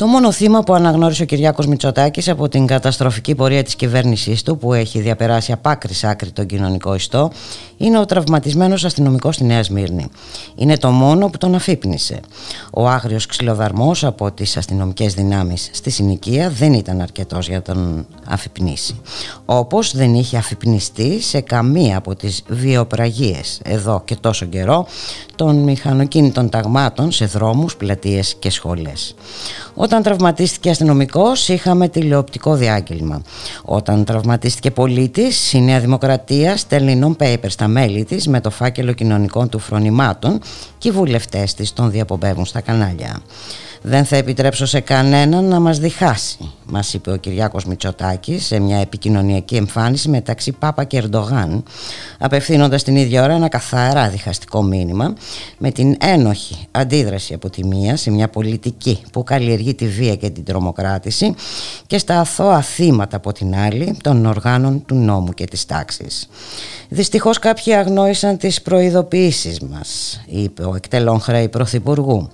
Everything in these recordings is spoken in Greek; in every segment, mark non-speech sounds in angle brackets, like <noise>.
Το μόνο θύμα που αναγνώρισε ο Κυριάκος Μητσοτάκης από την καταστροφική πορεία της κυβέρνησής του που έχει διαπεράσει από άκρη άκρη τον κοινωνικό ιστό είναι ο τραυματισμένος αστυνομικός στη Νέα Σμύρνη. Είναι το μόνο που τον αφύπνισε. Ο άγριος ξυλοδαρμός από τις αστυνομικές δυνάμεις στη συνοικία δεν ήταν αρκετός για τον αφυπνίσει. Όπως δεν είχε αφυπνιστεί σε καμία από τις βιοπραγίες εδώ και τόσο καιρό των μηχανοκίνητων ταγμάτων σε δρόμους, πλατείες και σχολές. Όταν τραυματίστηκε αστυνομικός, είχαμε τηλεοπτικό διάγγελμα. Όταν τραυματίστηκε πολίτης, η Νέα Δημοκρατία στέλνει non-paper στα μέλη της με το φάκελο κοινωνικών του φρονημάτων και οι βουλευτές της τον διαπομπεύουν στα κανάλια. Δεν θα επιτρέψω σε κανέναν να μας διχάσει, μας είπε ο Κυριάκος Μητσοτάκης σε μια επικοινωνιακή εμφάνιση μεταξύ Πάπα και Ερντογάν, απευθύνοντας την ίδια ώρα ένα καθαρά διχαστικό μήνυμα με την ένοχη αντίδραση από τη μία σε μια πολιτική που καλλιεργεί τη βία και την τρομοκράτηση και στα αθώα θύματα από την άλλη των οργάνων του νόμου και της τάξης. Δυστυχώς κάποιοι αγνόησαν τις προειδοποιήσεις μας, είπε ο εκτελών χρέη Πρωθυπουργού.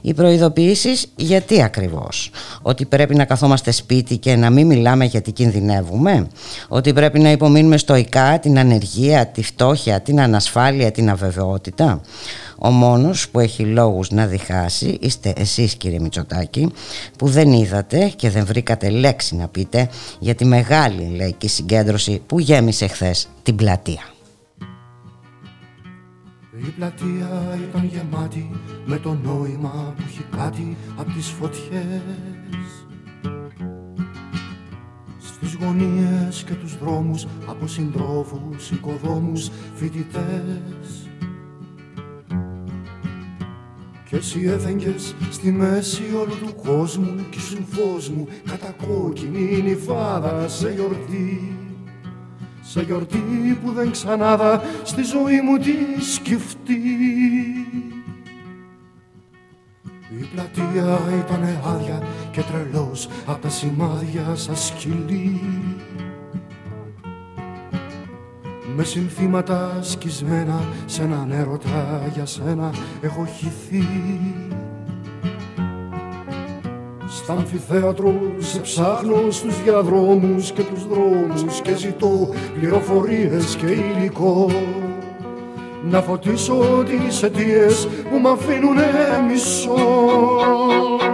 Οι προειδοποιήσεις γιατί ακριβώς; Ότι πρέπει να καθόμαστε σπίτι και να μην μιλάμε γιατί κινδυνεύουμε; Ότι πρέπει να υπομείνουμε στοικά την ανεργία, τη φτώχεια, την ανασφάλεια, την αβεβαιότητα; Ο μόνος που έχει λόγους να διχάσει είστε εσείς κύριε Μητσοτάκη που δεν είδατε και δεν βρήκατε λέξη να πείτε για τη μεγάλη λαϊκή συγκέντρωση που γέμισε χθες την πλατεία. Η πλατεία ήταν γεμάτη με το νόημα που έχει κάτι από τις φωτιές. Στις γωνίες και τους δρόμους από συντρόφους, οικοδόμους, φοιτητές. Και εσύ έφεγγες στη μέση όλου του κόσμου Κι ήσουν φως μου κατακόκκινη νυφάδα σε γιορτή Σε γιορτή που δεν ξανάδα στη ζωή μου τη σκεφτεί. Η πλατεία ήταν άδεια και τρελός απ' τα σημάδια σαν σκυλί με συνθήματα σκισμένα σε έναν έρωτα για σένα έχω χυθεί Στα αμφιθέατρο σε ψάχνω στους διαδρόμους και τους δρόμους και ζητώ πληροφορίες και υλικό. Να φωτίσω τις αιτίες που μ' αφήνουνε μισό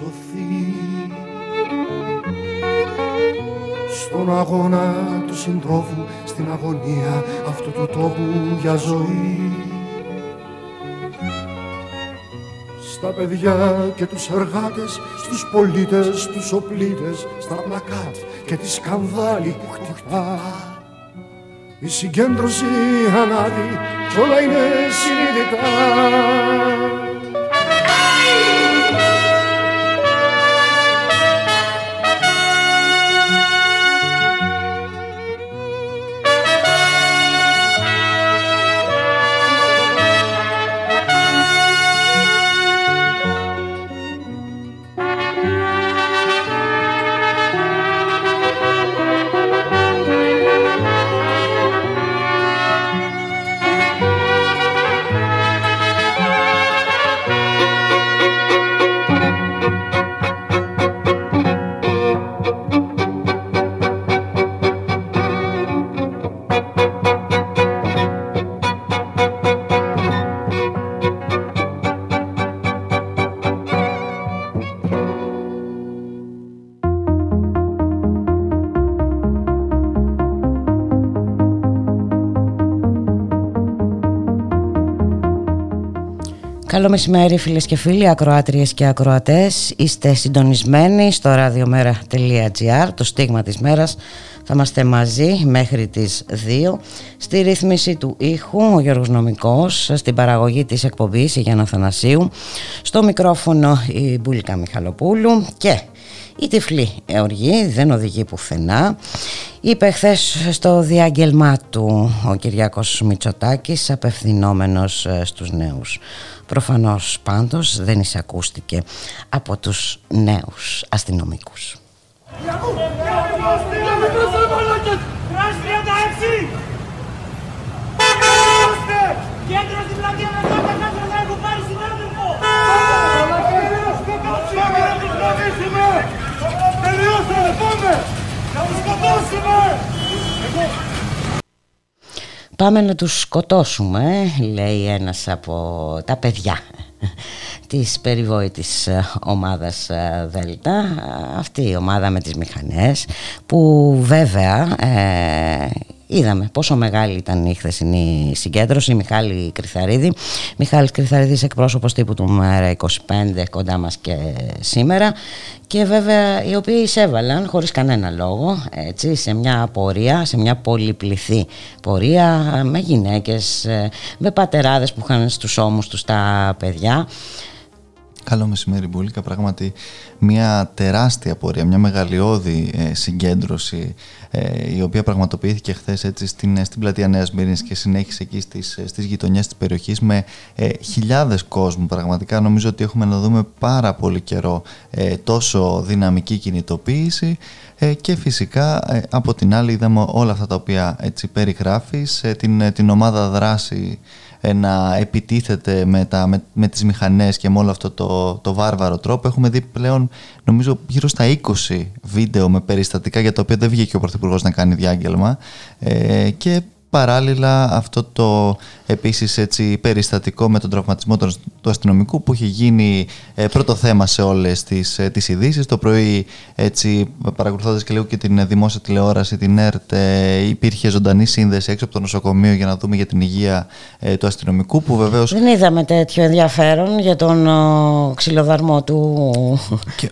σωθεί. Στον αγώνα του συντρόφου, στην αγωνία αυτού του τόπου για ζωή. Στα παιδιά και τους εργάτες, στους πολίτες, τους οπλίτες, στα πλακάτ και τη σκανδάλη που χτυπά. Η συγκέντρωση ανάδει κι όλα είναι συνειδητά μεσημέρι φίλες και φίλοι, ακροάτριες και ακροατές. Είστε συντονισμένοι στο radiomera.gr, το στίγμα της μέρας Θα είμαστε μαζί μέχρι τις 2 στη ρύθμιση του ήχου ο Γιώργος Νομικός, στην παραγωγή της εκπομπής η Γιάννα Θανασίου, στο μικρόφωνο η Μπουλικά Μιχαλοπούλου και η τυφλή οργή δεν οδηγεί πουθενά. Είπε χθες στο διάγγελμά του ο Κυριάκος Μητσοτάκης απευθυνόμενος ε, στους νέους. Προφανώς πάντως δεν εισακούστηκε από τους νέους αστυνομικούς. Κέντρο στην πλατεία με κάτω κάτω να έχουν πάρει συνάδελφο! Τελειώσαμε, πάμε! Να τους σκοτώσουμε! Πάμε να τους σκοτώσουμε, λέει ένας από τα παιδιά της περιβόητης ομάδας Δέλτα αυτή η ομάδα με τις μηχανές που βέβαια ε, Είδαμε πόσο μεγάλη ήταν η χθεσινή συγκέντρωση. Μιχάλη Κρυθαρίδη. Μιχάλης Κρυθαρίδης εκπρόσωπος τύπου του ΜΕΡΑ 25 κοντά μας και σήμερα. Και βέβαια οι οποίοι εισέβαλαν χωρίς κανένα λόγο έτσι, σε μια πορεία, σε μια πολυπληθή πορεία με γυναίκες, με πατεράδες που είχαν στους ώμους τους τα παιδιά. Καλό μεσημέρι Μπούλικα, πράγματι μια τεράστια πορεία, μια μεγαλειώδη ε, συγκέντρωση ε, η οποία πραγματοποιήθηκε χθες έτσι στην, ε, στην πλατεία Νέας Μύρινης και συνέχισε εκεί στις, στις γειτονιές της περιοχής με ε, χιλιάδες κόσμου. Πραγματικά νομίζω ότι έχουμε να δούμε πάρα πολύ καιρό τόσο δυναμική κινητοποίηση και φυσικά από την άλλη είδαμε όλα αυτά τα οποία έτσι περιγράφεις, την, την ομάδα δράση να επιτίθεται με, τα, με, με τις μηχανές και με όλο αυτό το, το βάρβαρο τρόπο. Έχουμε δει πλέον νομίζω γύρω στα 20 βίντεο με περιστατικά για τα οποία δεν βγήκε ο Πρωθυπουργός να κάνει διάγγελμα ε, και παράλληλα αυτό το επίσης έτσι περιστατικό με τον τραυματισμό του αστυνομικού που είχε γίνει ε, πρώτο θέμα σε όλες τις, ε, τις ειδήσεις. Το πρωί έτσι παρακολουθώντας και λίγο και την δημόσια τηλεόραση, την ΕΡΤ, ε, υπήρχε ζωντανή σύνδεση έξω από το νοσοκομείο για να δούμε για την υγεία του αστυνομικού που βεβαίως... Δεν είδαμε τέτοιο ενδιαφέρον για τον ξυλοδαρμό του,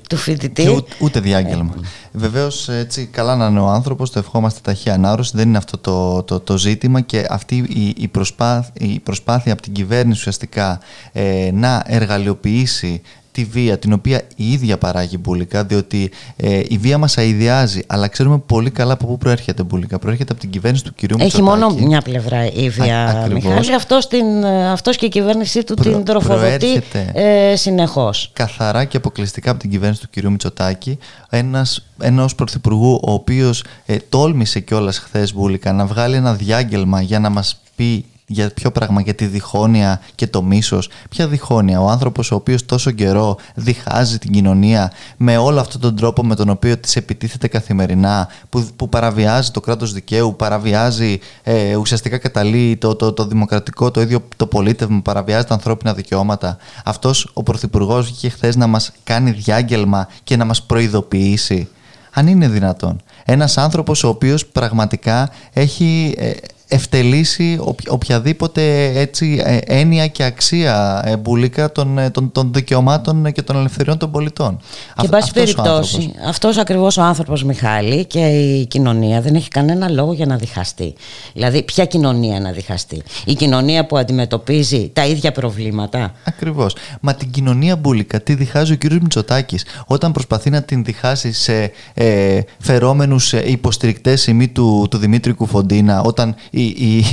του φοιτητή. Και ούτε, ούτε διάγγελμα. Βεβαίως, έτσι, καλά να είναι ο άνθρωπος, το ευχόμαστε ταχύ ανάρρωση. Δεν είναι αυτό το, το, το ζήτημα και αυτή η, η, προσπάθεια, η προσπάθεια από την κυβέρνηση ουσιαστικά ε, να εργαλειοποιήσει τη βία την οποία η ίδια παράγει μπουλικά διότι ε, η βία μας αειδιάζει αλλά ξέρουμε πολύ καλά από πού προέρχεται μπουλικά. Προέρχεται από την κυβέρνηση του κυρίου Έχει μόνο μια πλευρά η βία Μιχάλη. Αυτός, την, αυτός και η κυβέρνησή του την τροφοδοτεί ε, συνεχώς. καθαρά και αποκλειστικά από την κυβέρνηση του κυρίου Μητσοτάκη. Ένας, ενός πρωθυπουργού ο οποίος ε, τόλμησε κιόλας χθες μπουλικά να βγάλει ένα διάγγελμα για να μας πει για ποιο πράγμα, για τη διχόνοια και το μίσος. Ποια διχόνοια, ο άνθρωπος ο οποίος τόσο καιρό διχάζει την κοινωνία με όλο αυτόν τον τρόπο με τον οποίο της επιτίθεται καθημερινά, που, που παραβιάζει το κράτος δικαίου, παραβιάζει, ε, ουσιαστικά καταλύει το, το, το, δημοκρατικό, το ίδιο το πολίτευμα, παραβιάζει τα ανθρώπινα δικαιώματα. Αυτός ο Πρωθυπουργός είχε χθες να μας κάνει διάγγελμα και να μας προειδοποιήσει. Αν είναι δυνατόν. Ένας άνθρωπος ο οποίος πραγματικά έχει... Ε, ευτελίσει οποιαδήποτε έτσι ε, έννοια και αξία εμπουλικά των, ε, των, των δικαιωμάτων και των ελευθεριών των πολιτών. Και εν πάση περιπτώσει, αυτός ακριβώς ο άνθρωπος Μιχάλη και η κοινωνία δεν έχει κανένα λόγο για να διχαστεί. Δηλαδή, ποια κοινωνία να διχαστεί; Η κοινωνία που αντιμετωπίζει τα ίδια προβλήματα; Ακριβώς. Μα την κοινωνία μπουλικά τι διχάζει ο κ. Μητσοτάκης όταν προσπαθεί να την διχάσει σε ε, φερόμενους ε, υποστηρικτές του, του Δημήτρη Κουφοντίνα όταν η,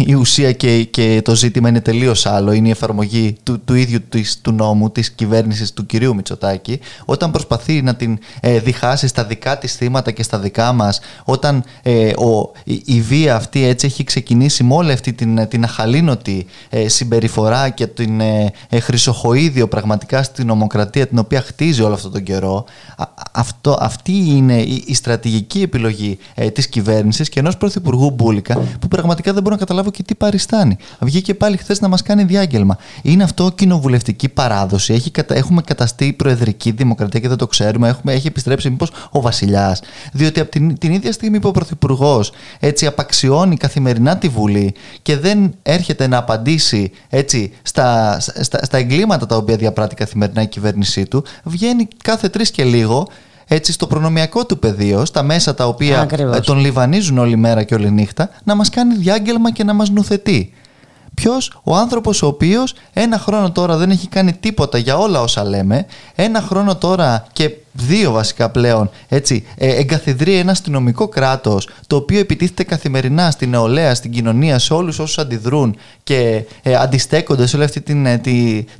η, ουσία και, και το ζήτημα είναι τελείως άλλο. Είναι η εφαρμογή του, του ίδιου της, του νόμου, της κυβέρνησης του κυρίου Μητσοτάκη. Όταν προσπαθεί να την ε, διχάσει στα δικά της θύματα και στα δικά μας, όταν ε, ο, η, βία αυτή έτσι έχει ξεκινήσει με όλη αυτή την, την αχαλήνοτη ε, συμπεριφορά και την ε, ε, χρυσοχοίδιο πραγματικά στην νομοκρατία την οποία χτίζει όλο αυτόν τον καιρό. αυτό, αυτή είναι η, η στρατηγική επιλογή ε, της κυβέρνησης και ενός πρωθυπουργού Μπούλικα που πραγματικά δεν μπορώ να καταλάβω και τι παριστάνει. Βγήκε πάλι χθες να μας κάνει διάγγελμα. Είναι αυτό κοινοβουλευτική παράδοση. Έχει, έχουμε καταστεί προεδρική δημοκρατία και δεν το ξέρουμε. Έχουμε, έχει επιστρέψει μήπως ο βασιλιάς. Διότι από την, την ίδια στιγμή που ο Πρωθυπουργός έτσι απαξιώνει καθημερινά τη Βουλή και δεν έρχεται να απαντήσει έτσι στα, στα, στα εγκλήματα τα οποία διαπράττει καθημερινά η κυβέρνησή του, βγαίνει κάθε τρεις και λίγο έτσι στο προνομιακό του πεδίο, στα μέσα τα οποία ε, τον λιβανίζουν όλη μέρα και όλη νύχτα, να μας κάνει διάγγελμα και να μας νουθετεί. Ποιος, ο άνθρωπος ο οποίος ένα χρόνο τώρα δεν έχει κάνει τίποτα για όλα όσα λέμε, ένα χρόνο τώρα και δύο βασικά πλέον, έτσι, ε, εγκαθιδρεί ένα αστυνομικό κράτος το οποίο επιτίθεται καθημερινά στην νεολαία, στην κοινωνία, σε όλους όσους αντιδρούν και ε, αντιστέκονται σε όλη αυτή την, ε,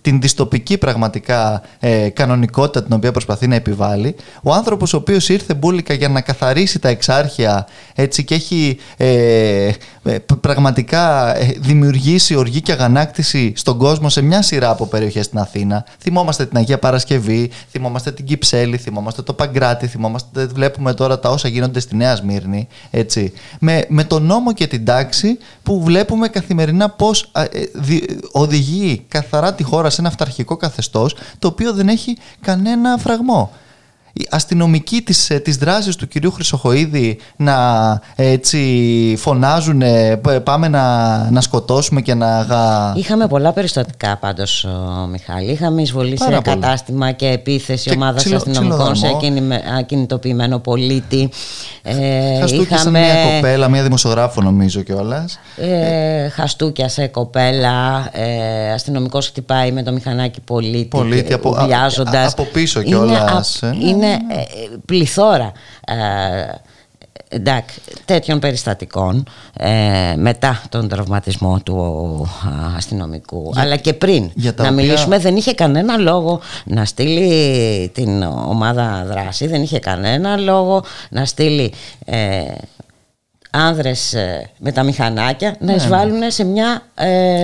την διστοπική πραγματικά ε, κανονικότητα την οποία προσπαθεί να επιβάλλει. Ο άνθρωπος ο οποίος ήρθε μπουλικα για να καθαρίσει τα εξάρχεια έτσι, και έχει ε, ε, πραγματικά δημιουργήσει οργή και αγανάκτηση στον κόσμο σε μια σειρά από περιοχές στην Αθήνα. Θυμόμαστε την Αγία Παρασκευή, θυμόμαστε την Κυψέλη, θυμόμαστε το Παγκράτη, θυμόμαστε, βλέπουμε τώρα τα όσα γίνονται στη Νέα Σμύρνη. Έτσι. Με, με τον νόμο και την τάξη που βλέπουμε καθημερινά πώς ε, οδηγεί καθαρά τη χώρα σε ένα αυταρχικό καθεστώς το οποίο δεν έχει κανένα φραγμό οι αστυνομικοί της, ε, της δράσης του κυρίου Χρυσοχοίδη να έτσι φωνάζουν πάμε να, να σκοτώσουμε και να... Είχαμε πολλά περιστατικά πάντως Μιχάλη. Είχαμε εισβολή σε κατάστημα και επίθεση και ομάδας ξυλο, αστυνομικών σε ακινητοποιημένο πολίτη. Ε, είχαμε... μια κοπέλα, μια δημοσιογράφο νομίζω κιόλας. Ε, χαστούκια σε κοπέλα, ε, αστυνομικός χτυπάει με το μηχανάκι πολίτη, πολίτη από, από πίσω κιόλας. Είναι, είναι ε, πληθώρα ε, εντάξει, τέτοιων περιστατικών ε, μετά τον τραυματισμό του αστυνομικού αλλά και πριν. να μιλήσουμε δεν είχε κανένα λόγο να στείλει την ομάδα δράση δεν είχε κανένα λόγο να στείλει ε, άνδρες με τα μηχανάκια να ναι, ναι. εισβάλλουν σε μια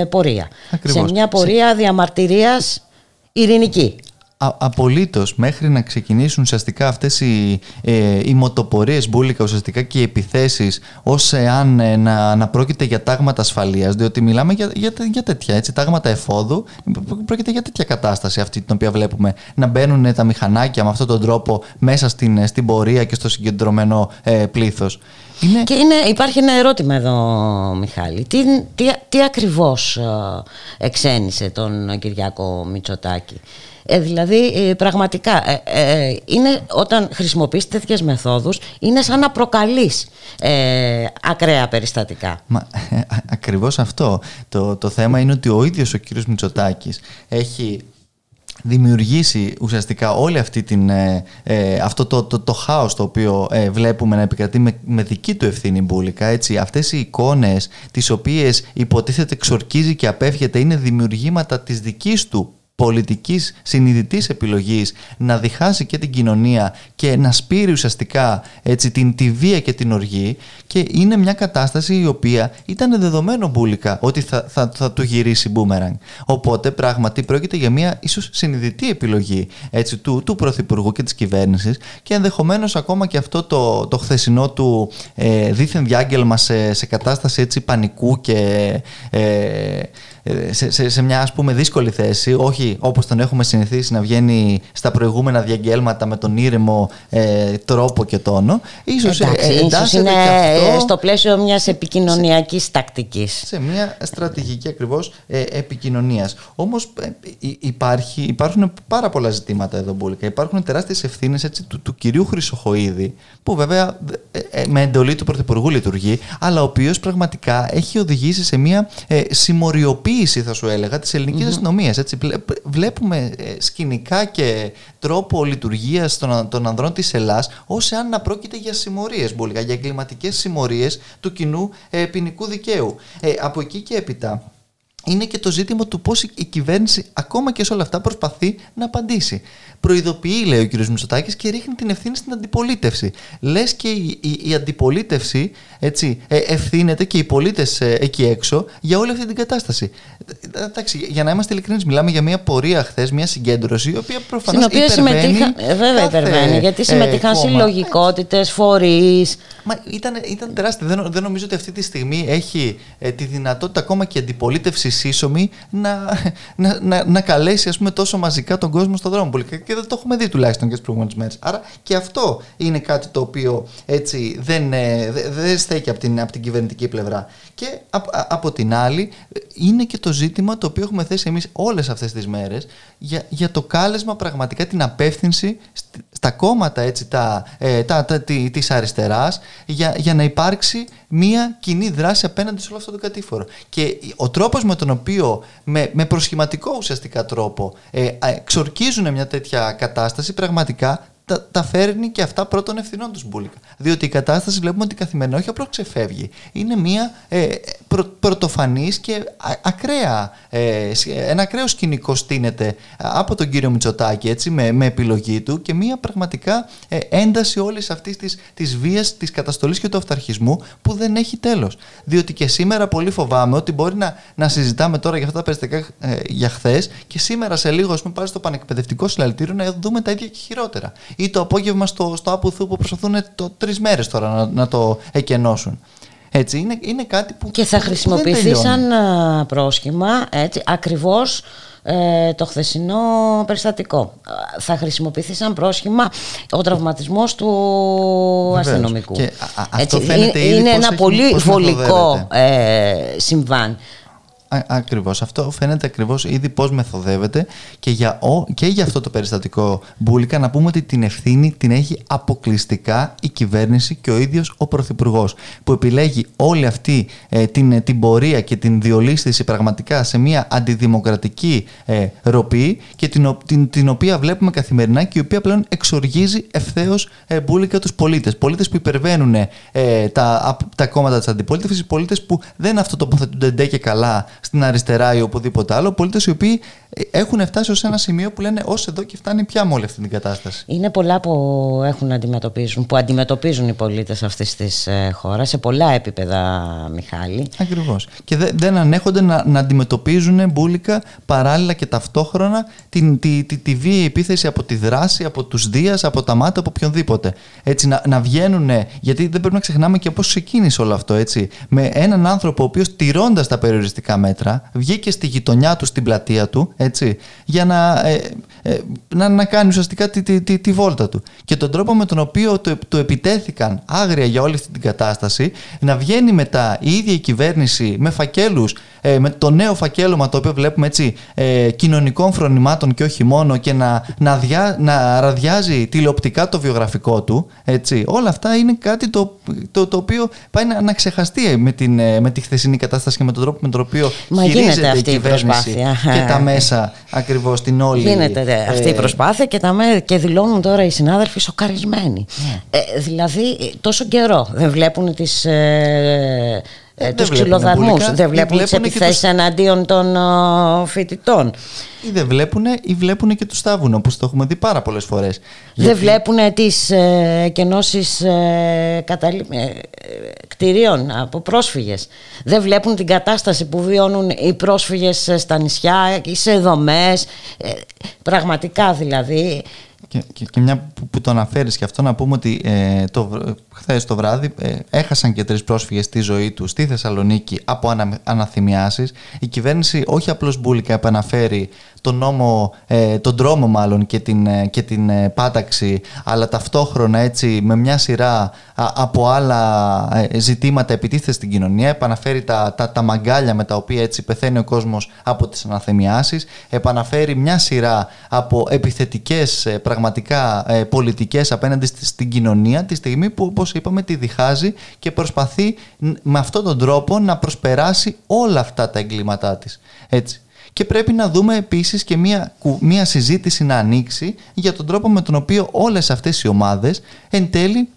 πορεία. Σε μια πορεία διαμαρτυρίας ειρηνική Απολύτως. Μέχρι να ξεκινήσουν ουσιαστικά αυτές οι, ε, οι μοτοπορίες μπουλικα ουσιαστικά και οι επιθέσεις, ως εάν ε, να, να πρόκειται για τάγματα ασφαλείας, διότι μιλάμε για, για, για τέτοια έτσι, τάγματα εφόδου, πρόκειται για τέτοια κατάσταση αυτή την οποία βλέπουμε. Να μπαίνουν τα μηχανάκια με αυτόν τον τρόπο μέσα στην, στην πορεία και στο συγκεντρωμένο ε, πλήθος. Είναι... Και είναι, υπάρχει ένα ερώτημα εδώ, Μιχάλη. Τι, τι, τι ακριβώς ε, εξένησε τον Κυριάκο Μητσοτάκη; Ε, δηλαδή, ε, πραγματικά, ε, ε, είναι, όταν χρησιμοποιείς τέτοιες μεθόδους, είναι σαν να προκαλείς ακραία περιστατικά. Μα, ακριβώς αυτό. Το, το θέμα είναι ότι ο ίδιος ο κύριος Μητσοτάκης έχει δημιουργήσει ουσιαστικά όλη αυτή την, αυτό το, το, το, χάος το οποίο βλέπουμε να επικρατεί με, με δική του ευθύνη μπουλικα έτσι. Αυτές οι εικόνες τις οποίες υποτίθεται ξορκίζει και απέφυγεται είναι δημιουργήματα της δικής του πολιτικής συνειδητής επιλογής να διχάσει και την κοινωνία και να σπείρει ουσιαστικά έτσι, την, τη βία και την οργή και είναι μια κατάσταση η οποία ήταν δεδομένο μπουλικα ότι θα, θα, θα του γυρίσει μπούμεραγκ. Οπότε πράγματι πρόκειται για μια ίσως συνειδητή επιλογή έτσι, του, του Πρωθυπουργού και της κυβέρνησης και ενδεχομένως ακόμα και αυτό το, το χθεσινό του ε, δίθεν διάγγελμα σε, σε κατάσταση έτσι, πανικού και ε, ε, σε, σε, σε, μια ας πούμε δύσκολη θέση, όχι όπως τον έχουμε συνηθίσει να βγαίνει στα προηγούμενα διαγγέλματα με τον ήρεμο ε, τρόπο και τόνο. Ίσως, ε, Εντάξει, ε, ίσως είναι αυτό, στο πλαίσιο μιας επικοινωνιακής σε, τακτικής. Σε μια στρατηγική ακριβώς ε, επικοινωνίας. Όμως ε, υπάρχει, υπάρχουν πάρα πολλά ζητήματα εδώ Μπούλικα. Υπάρχουν τεράστιες ευθύνες του, του κυρίου Χρυσοχοίδη που βέβαια με εντολή του Πρωθυπουργού λειτουργεί αλλά ο οποίος πραγματικά έχει οδηγήσει σε μια ε, συμμοριοποίηση θα σου έλεγα της ελληνικής mm-hmm. αστυνομίας. Έτσι. Βλέπουμε ε, σκηνικά και τρόπο λειτουργίας των, των ανδρών της Ελλάς ως αν να πρόκειται για συμμορίες, για εγκληματικές συμμορίες του κοινού ε, ποινικού δικαίου. Ε, από εκεί και έπειτα είναι και το ζήτημα του πώς η κυβέρνηση ακόμα και σε όλα αυτά προσπαθεί να απαντήσει προειδοποιεί, λέει ο κ. Μητσοτάκης, και ρίχνει την ευθύνη στην αντιπολίτευση. Λες και η, η, η, αντιπολίτευση έτσι, ε, ευθύνεται και οι πολίτες ε, εκεί έξω για όλη αυτή την κατάσταση. Ε, εντάξει, για να είμαστε ειλικρινείς, μιλάμε για μια πορεία χθες, μια συγκέντρωση, η οποία προφανώς υπερβαίνει. Συμμετείχα, βέβαια υπερβαίνει, γιατί συμμετείχαν ε, συλλογικότητες, φορείς. Μα ήταν, ήταν τεράστια. Δεν, δεν νομίζω ότι αυτή τη στιγμή έχει τη δυνατότητα ακόμα και αντιπολίτευση σύσσωμη να, να, να, να καλέσει ας πούμε, τόσο μαζικά τον κόσμο στον δρόμο. Και δεν το έχουμε δει τουλάχιστον και τις προηγούμενες μέρες. Άρα και αυτό είναι κάτι το οποίο έτσι δεν, ε, δεν στέκει από την, από την κυβερνητική πλευρά. Και από την άλλη είναι και το ζήτημα το οποίο έχουμε θέσει εμείς όλες αυτές τις μέρες για, για το κάλεσμα πραγματικά την απεύθυνση στα κόμματα έτσι, τα, ε, τα, τα, της αριστεράς για, για να υπάρξει μία κοινή δράση απέναντι σε όλο αυτό το κατήφορο. Και ο τρόπος με τον οποίο με, με προσχηματικό ουσιαστικά τρόπο ε, εξορκίζουν μια τέτοια κατάσταση πραγματικά τα, τα φέρνει και αυτά πρώτων ευθυνών τους Μπούλικα. Διότι η κατάσταση βλέπουμε ότι καθημερινά όχι απλώς ξεφεύγει. Είναι μια ε, πρω, πρωτοφανής και ακραία, ε, ένα ακραίο σκηνικό στείνεται από τον κύριο Μητσοτάκη έτσι, με, με επιλογή του και μια πραγματικά ε, ένταση όλης αυτής της της βίας, της καταστολής και του αυταρχισμού που δεν έχει τέλος. Διότι και σήμερα πολύ φοβάμαι ότι μπορεί να, να συζητάμε τώρα για αυτά τα περιστατικά ε, για χθες και σήμερα σε λίγο, ας πούμε, πάλι στο πανεκπαιδευτικό συλλαλητήριο να δούμε τα ίδια και χειρότερα ή το απόγευμα στο, στο Άπουθου που προσπαθούν το, τρεις μέρες τώρα να, να το εκενώσουν. Έτσι, είναι, είναι κάτι που. Και θα χρησιμοποιηθεί σαν πρόσχημα έτσι, ακριβώς ε, το χθεσινό περιστατικό. Θα χρησιμοποιηθεί σαν πρόσχημα ο τραυματισμός του αστυνομικού. Και αυτό φαίνεται είναι, είναι ένα πολύ βολικό ε, συμβάν. Ακριβώς. Αυτό φαίνεται ακριβώς ήδη πώς μεθοδεύεται και για, ο, και για αυτό το περιστατικό μπουλικα να πούμε ότι την ευθύνη την έχει αποκλειστικά η κυβέρνηση και ο ίδιος ο Πρωθυπουργός, που επιλέγει όλη αυτή ε, την, την πορεία και την διολίσθηση πραγματικά σε μια αντιδημοκρατική ε, ροπή και την, την, την οποία βλέπουμε καθημερινά και η οποία πλέον εξοργίζει ευθέως ε, μπουλικα τους πολίτες. Πολίτες που υπερβαίνουν ε, τα, τα κόμματα της αντιπολίτευσης, πολίτες που δεν αυτοτοποθετούνται ντε και καλά στην αριστερά ή οπουδήποτε άλλο, πολίτες οι οποίοι έχουν φτάσει ως ένα σημείο που λένε ως εδώ και φτάνει πια με όλη αυτή την κατάσταση. Είναι πολλά που έχουν να αντιμετωπίζουν, που αντιμετωπίζουν οι πολίτες αυτής της ε, χώρας σε πολλά επίπεδα, Μιχάλη. Ακριβώς. Και δε, δεν ανέχονται να, να αντιμετωπίζουν μπουλικα παράλληλα και ταυτόχρονα την, τη, τη, τη, βίαιη επίθεση από τη δράση, από τους Δίας, από τα μάτια, από οποιονδήποτε. Έτσι, να, να βγαίνουν, γιατί δεν πρέπει να ξεχνάμε και πώς ξεκίνησε όλο αυτό. Έτσι, με έναν άνθρωπο ο οποίος τηρώντας τα περιοριστικά μέτρα βγήκε στη γειτονιά του, στην πλατεία του έτσι, για να, ε, ε, να, να κάνει ουσιαστικά τη, τη, τη, τη, βόλτα του. Και τον τρόπο με τον οποίο του, του επιτέθηκαν άγρια για όλη αυτή την κατάσταση, να βγαίνει μετά η ίδια η κυβέρνηση με φακέλους ε, με το νέο φακέλωμα το οποίο βλέπουμε έτσι ε, κοινωνικών φρονημάτων και όχι μόνο και να, να, διά, να ραδιάζει τηλεοπτικά το βιογραφικό του έτσι, όλα αυτά είναι κάτι το, το, το οποίο πάει να, να ξεχαστεί με, την, ε, με τη χθεσινή κατάσταση και με τον τρόπο με τον οποίο Μα χειρίζεται η κυβέρνηση και τα μέσα ακριβώς την όλη γίνεται αυτή η προσπάθεια και, τα, και δηλώνουν τώρα οι συνάδελφοι σοκαρισμένοι. Ναι. ε, δηλαδή τόσο καιρό δεν βλέπουν τις ε, ε, τους ξυλοδαρμού. Δεν βλέπουν τι επιθέσει τους... εναντίον των uh, φοιτητών. Ή δεν βλέπουν ή βλέπουν και τους στάβουν, όπως το έχουμε δει πάρα πολλές φορές. Δεν Γιατί... βλέπουν τις ε, κενώσει ε, καταλη... ε, κτηρίων από πρόσφυγες. Δεν βλέπουν την κατάσταση που βιώνουν οι πρόσφυγες στα νησιά ή σε δομές. Ε, πραγματικά δηλαδή. Και, και, και, μια που, που, το αναφέρεις και αυτό να πούμε ότι ε, το, χθες το βράδυ ε, έχασαν και τρεις πρόσφυγες τη ζωή τους στη Θεσσαλονίκη από ανα, αναθυμιάσεις. Η κυβέρνηση όχι απλώς μπουλικα επαναφέρει τον νόμο, ε, τον δρόμο μάλλον και την, ε, και την ε, πάταξη αλλά ταυτόχρονα έτσι με μια σειρά από άλλα ζητήματα επιτίθεται στην κοινωνία επαναφέρει τα, τα, τα μαγκάλια με τα οποία έτσι πεθαίνει ο κόσμος από τις αναθεμιάσεις επαναφέρει μια σειρά από επιθετικές πραγματικά πολιτικές απέναντι στην κοινωνία τη στιγμή που όπως είπαμε τη διχάζει και προσπαθεί με αυτόν τον τρόπο να προσπεράσει όλα αυτά τα εγκλήματά της. Έτσι. Και πρέπει να δούμε επίσης και μία, μία συζήτηση να ανοίξει για τον τρόπο με τον οποίο όλες αυτές οι ομάδες εν τέλει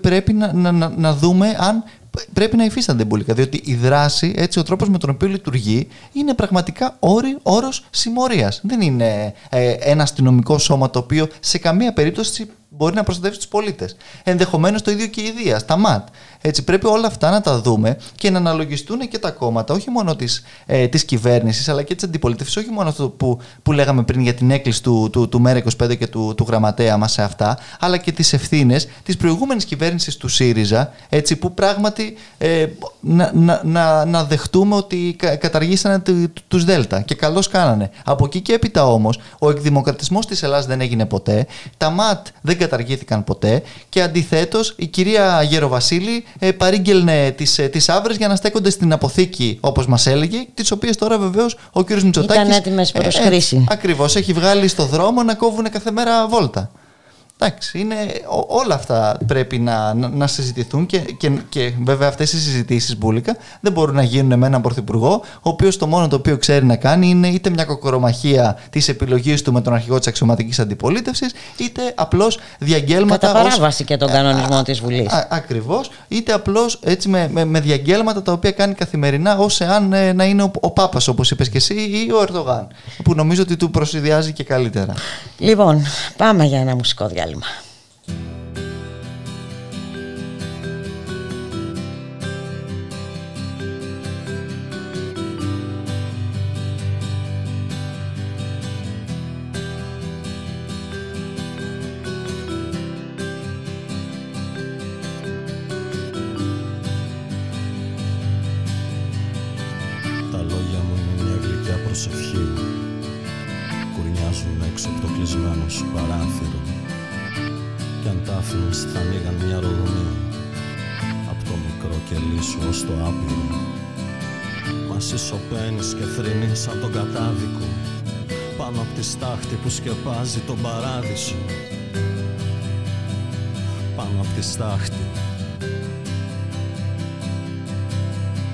πρέπει να, να, να, να δούμε αν πρέπει να υφίστανται εμπολικά. Διότι η δράση, έτσι, ο τρόπος με τον οποίο λειτουργεί, είναι πραγματικά όρος συμμορίας. Δεν είναι ε, ένα αστυνομικό σώμα το οποίο σε καμία περίπτωση μπορεί να προστατεύσει τους πολίτες. Ενδεχομένως το ίδιο και η Δία, στα ΜΑΤ. Έτσι, πρέπει όλα αυτά να τα δούμε και να αναλογιστούν και τα κόμματα, όχι μόνο της ε, της κυβέρνησης, αλλά και της αντιπολίτευσης, όχι μόνο αυτό που, που λέγαμε πριν για την έκκληση του, του, του ΜΕΡΑ25 και του, του γραμματέα μας σε αυτά, αλλά και τις ευθύνες της προηγούμενης κυβέρνησης του ΣΥΡΙΖΑ, έτσι, που πράγματι ε, να, να, να, να δεχτούμε ότι καταργήσανε τους ΔΕΛΤΑ και καλώς κάνανε. Από εκεί και έπειτα όμως, ο εκδημοκρατισμός της Ελλάδας δεν έγινε ποτέ, τα ΜΑΤ δεν καταργήθηκαν ποτέ και αντιθέτως η κυρία Γεροβασίλη ε, παρήγγελνε τις τις ε, άβρες για να στέκονται στην αποθήκη, όπως μας έλεγε, τις οποίες τώρα βεβαίως ο κ. Μητσοτάκης. Ήταν έτοιμες προς ε, χρήση. Ακριβώς, έχει βγάλει στο δρόμο να κόβουν κάθε μέρα βόλτα. Εντάξει, είναι, όλα αυτά πρέπει να, να, να συζητηθούν και, και, και βέβαια αυτές οι συζητήσεις μπουλικα δεν μπορούν να γίνουν με έναν πρωθυπουργό, ο οποίος το μόνο το οποίο ξέρει να κάνει είναι είτε μια κοκορομαχία της επιλογής του με τον αρχηγό της αξιωματικής αντιπολίτευσης, είτε απλώς διαγγέλματα. Κατά παράβαση ως, και τον κανονισμό της Βουλής. Ακριβώς, είτε απλώς έτσι με, με, με, διαγγέλματα τα οποία κάνει καθημερινά, ω εάν ε, να είναι ο, ο Πάπας, όπως είπες και εσύ, ή ο Ερντογάν. Που νομίζω ότι του προσυδειάζει και καλύτερα. Λοιπόν, πάμε για ένα μουσικό διάλειμμα διάλειμμα. Τα λόγια μου είναι μια γλυκιά προσευχή Κουρνιάζουν έξω από το κλεισμένο σου παράθυρο κι αν τα άφηνες θα ανοίγαν μια ρογμή Απ' το μικρό κελί σου ως το άπειρο. Μα σοπαίνεις και θρυνείς σαν τον κατάδικο. Πάνω απ' τη στάχτη που σκεπάζει τον παράδεισο. Πάνω απ' τη στάχτη.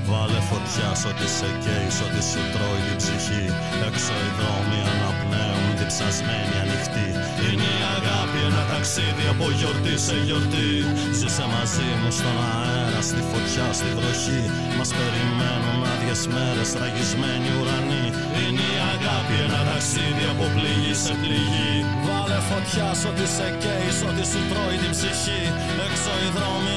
Βάλε φωτιά σ' ό,τι σε καίει, σ' ό,τι σου τρώει την ψυχή. Έξω οι δρόμοι αναπνέουν, διψασμένοι ανοιχτοί Είναι η αγάπη ένα ταξίδι από γιορτή σε γιορτή. Ζήσε μαζί μου στον αέρα, στη φωτιά, στη βροχή. Μας περιμένουν άδειες μέρες, ραγισμένοι ουρανοί. Είναι η αγάπη ένα ταξίδι από πληγή σε πληγή. Βάλε φωτιά σ' ό,τι σε καίει, σ' ό,τι σου τρώει την ψυχή. Έξω οι δρόμοι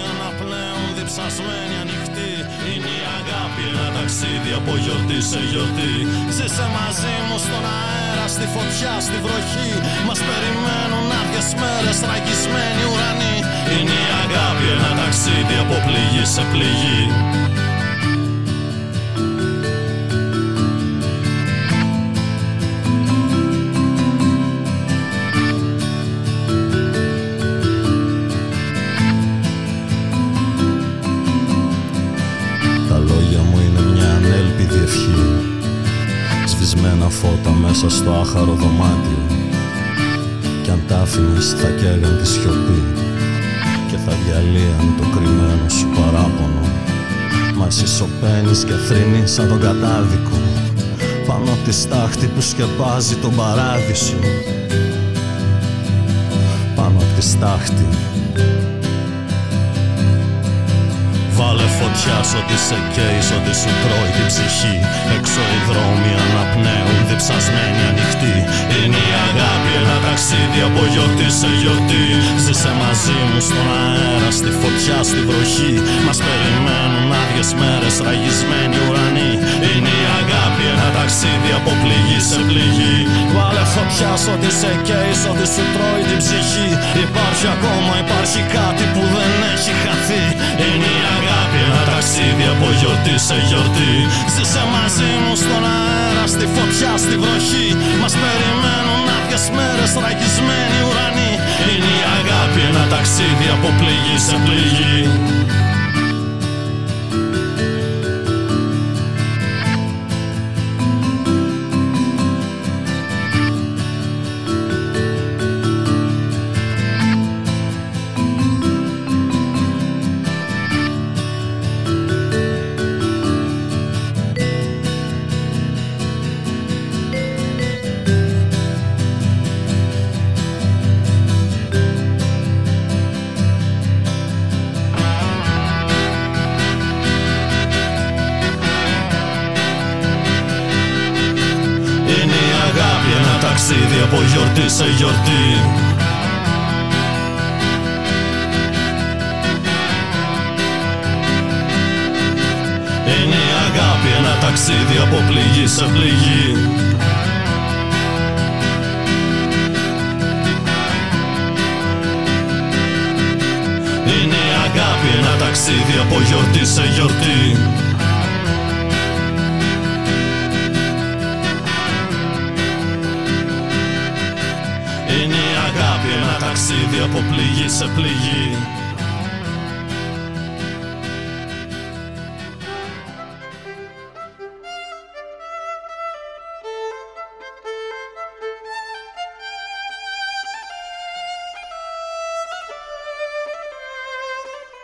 αναπνέουν, διψασμένοι ανοιχτοί Είναι η αγάπη ένα ταξίδι από γιορτή σε γιορτή. Ζήσε μαζί μου στον αέρα, στη φωτιά, στη βροχή. Μας περιμένουν άδειες μέρες, τραγισμένοι ουρανοί. Είναι η αγάπη ένα ταξίδι από πληγή σε πληγή φώτα μέσα στο άχαρο δωμάτιο. Κι αν τα άφηνες θα καίγαν τη σιωπή Και θα διαλύαν το κρυμμένο σου παράπονο. Μα εσύ σωπαίνεις και θρύνεις σαν τον κατάδικο Πάνω από τη στάχτη που σκεπάζει τον παράδεισο. Πάνω από τη στάχτη Βάλε φωτιά σ' ό,τι σε καίει, σ' ό,τι σου τρώει την ψυχή. Έξω οι δρόμοι αναπνέουν, διψασμένοι ανοιχτοί. Είναι η αγάπη ένα ταξίδι από γιορτή σε γιορτή. Ζήσε μαζί μου στον αέρα, στη φωτιά, στη βροχή. Μας περιμένουν άδειες μέρες, ραγισμένοι ουρανοί. Είναι η αγάπη ένα ταξίδι από πληγή σε πληγή. Βάλε φωτιά σ' ό,τι σε καίεις, σ' ό,τι σου τρώει την ψυχή. Υπάρχει ακόμα, υπάρχει κάτι που δεν έχει χαθεί. Είναι η αγάπη αγάπη ένα ταξίδι από γιορτή σε γιορτή. Ζήσε μαζί μου στον αέρα, στη φωτιά, στη βροχή. Μας περιμένουν άδειες μέρες, ραγισμένοι ουρανοί. Είναι η αγάπη ένα ταξίδι από πληγή σε πληγή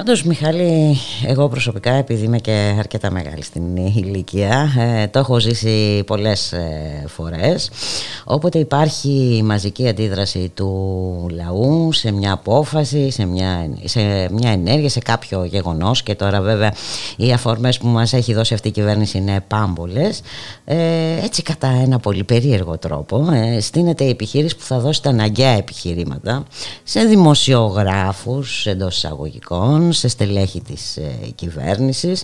Πάντως Μιχάλη, εγώ προσωπικά επειδή είμαι και αρκετά μεγάλη στην ηλικία, ε, το έχω ζήσει πολλές ε, φορές. Όποτε υπάρχει μαζική αντίδραση του λαού σε μια απόφαση, σε μια, σε μια ενέργεια, σε κάποιο γεγονός και τώρα βέβαια οι αφορμές που μας έχει δώσει αυτή η κυβέρνηση είναι πάμπολες, ε, έτσι κατά ένα πολύ περίεργο τρόπο ε, στείνεται η επιχείρηση που θα δώσει τα αναγκαία επιχειρήματα σε δημοσιογράφους εντός εισαγωγικών, σε στελέχη της ε, κυβέρνησης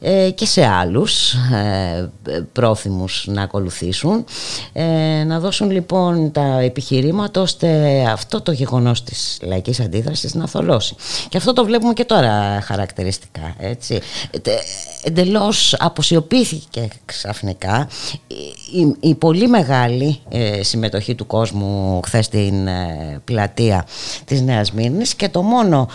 ε, και σε άλλους ε, πρόθυμους να ακολουθήσουν να δώσουν λοιπόν τα επιχειρήματα ώστε αυτό το γεγονός της λαϊκής αντίδρασης να θολώσει και αυτό το βλέπουμε και τώρα χαρακτηριστικά έτσι. εντελώς αποσιωπήθηκε ξαφνικά η, η πολύ μεγάλη συμμετοχή του κόσμου χθες στην πλατεία της Νέας Μύρνης και το μόνο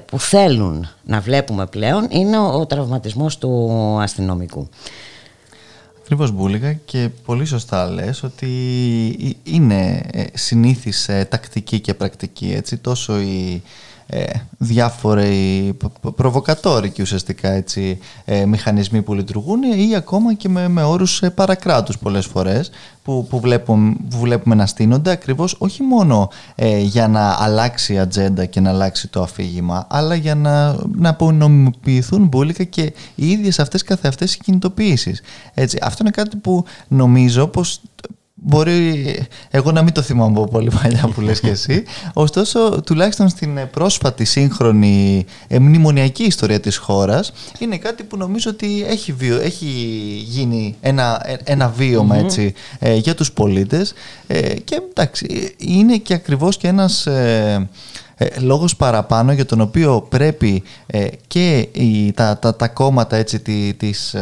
που θέλουν να βλέπουμε πλέον είναι ο τραυματισμός του αστυνομικού. Ακριβώς Μπούλικα και πολύ σωστά λες ότι είναι ε, συνήθις ε, τακτική και πρακτική έτσι τόσο η ε, διάφοροι προβοκατόρικοι ουσιαστικά έτσι, ε, μηχανισμοί που λειτουργούν ή ακόμα και με, με όρους ε, παρακράτους πολλές φορές που, που, βλέπουμε, που βλέπουμε να στείνονται ακριβώς όχι μόνο ε, για να αλλάξει η ατζέντα και να αλλάξει το αφήγημα αλλά για να, να απονομιμοποιηθούν μπουλικα και οι ίδιες αυτές καθεαυτές οι κινητοποιήσεις. Έτσι, αυτό είναι κάτι που νομίζω πως Μπορεί εγώ να μην το θυμάμαι από πολύ παλιά που λες και εσύ. <laughs> Ωστόσο τουλάχιστον στην πρόσφατη σύγχρονη ε, μνημονιακή ιστορία της χώρας Είναι κάτι που νομίζω ότι έχει, βιο, έχει γίνει ένα, ε, ένα έτσι, ε, για τους πολίτες. Και εντάξει είναι και ακριβώς και ένας... λόγος παραπάνω για τον οποίο πρέπει και τα, τα, τα κόμματα έτσι, της,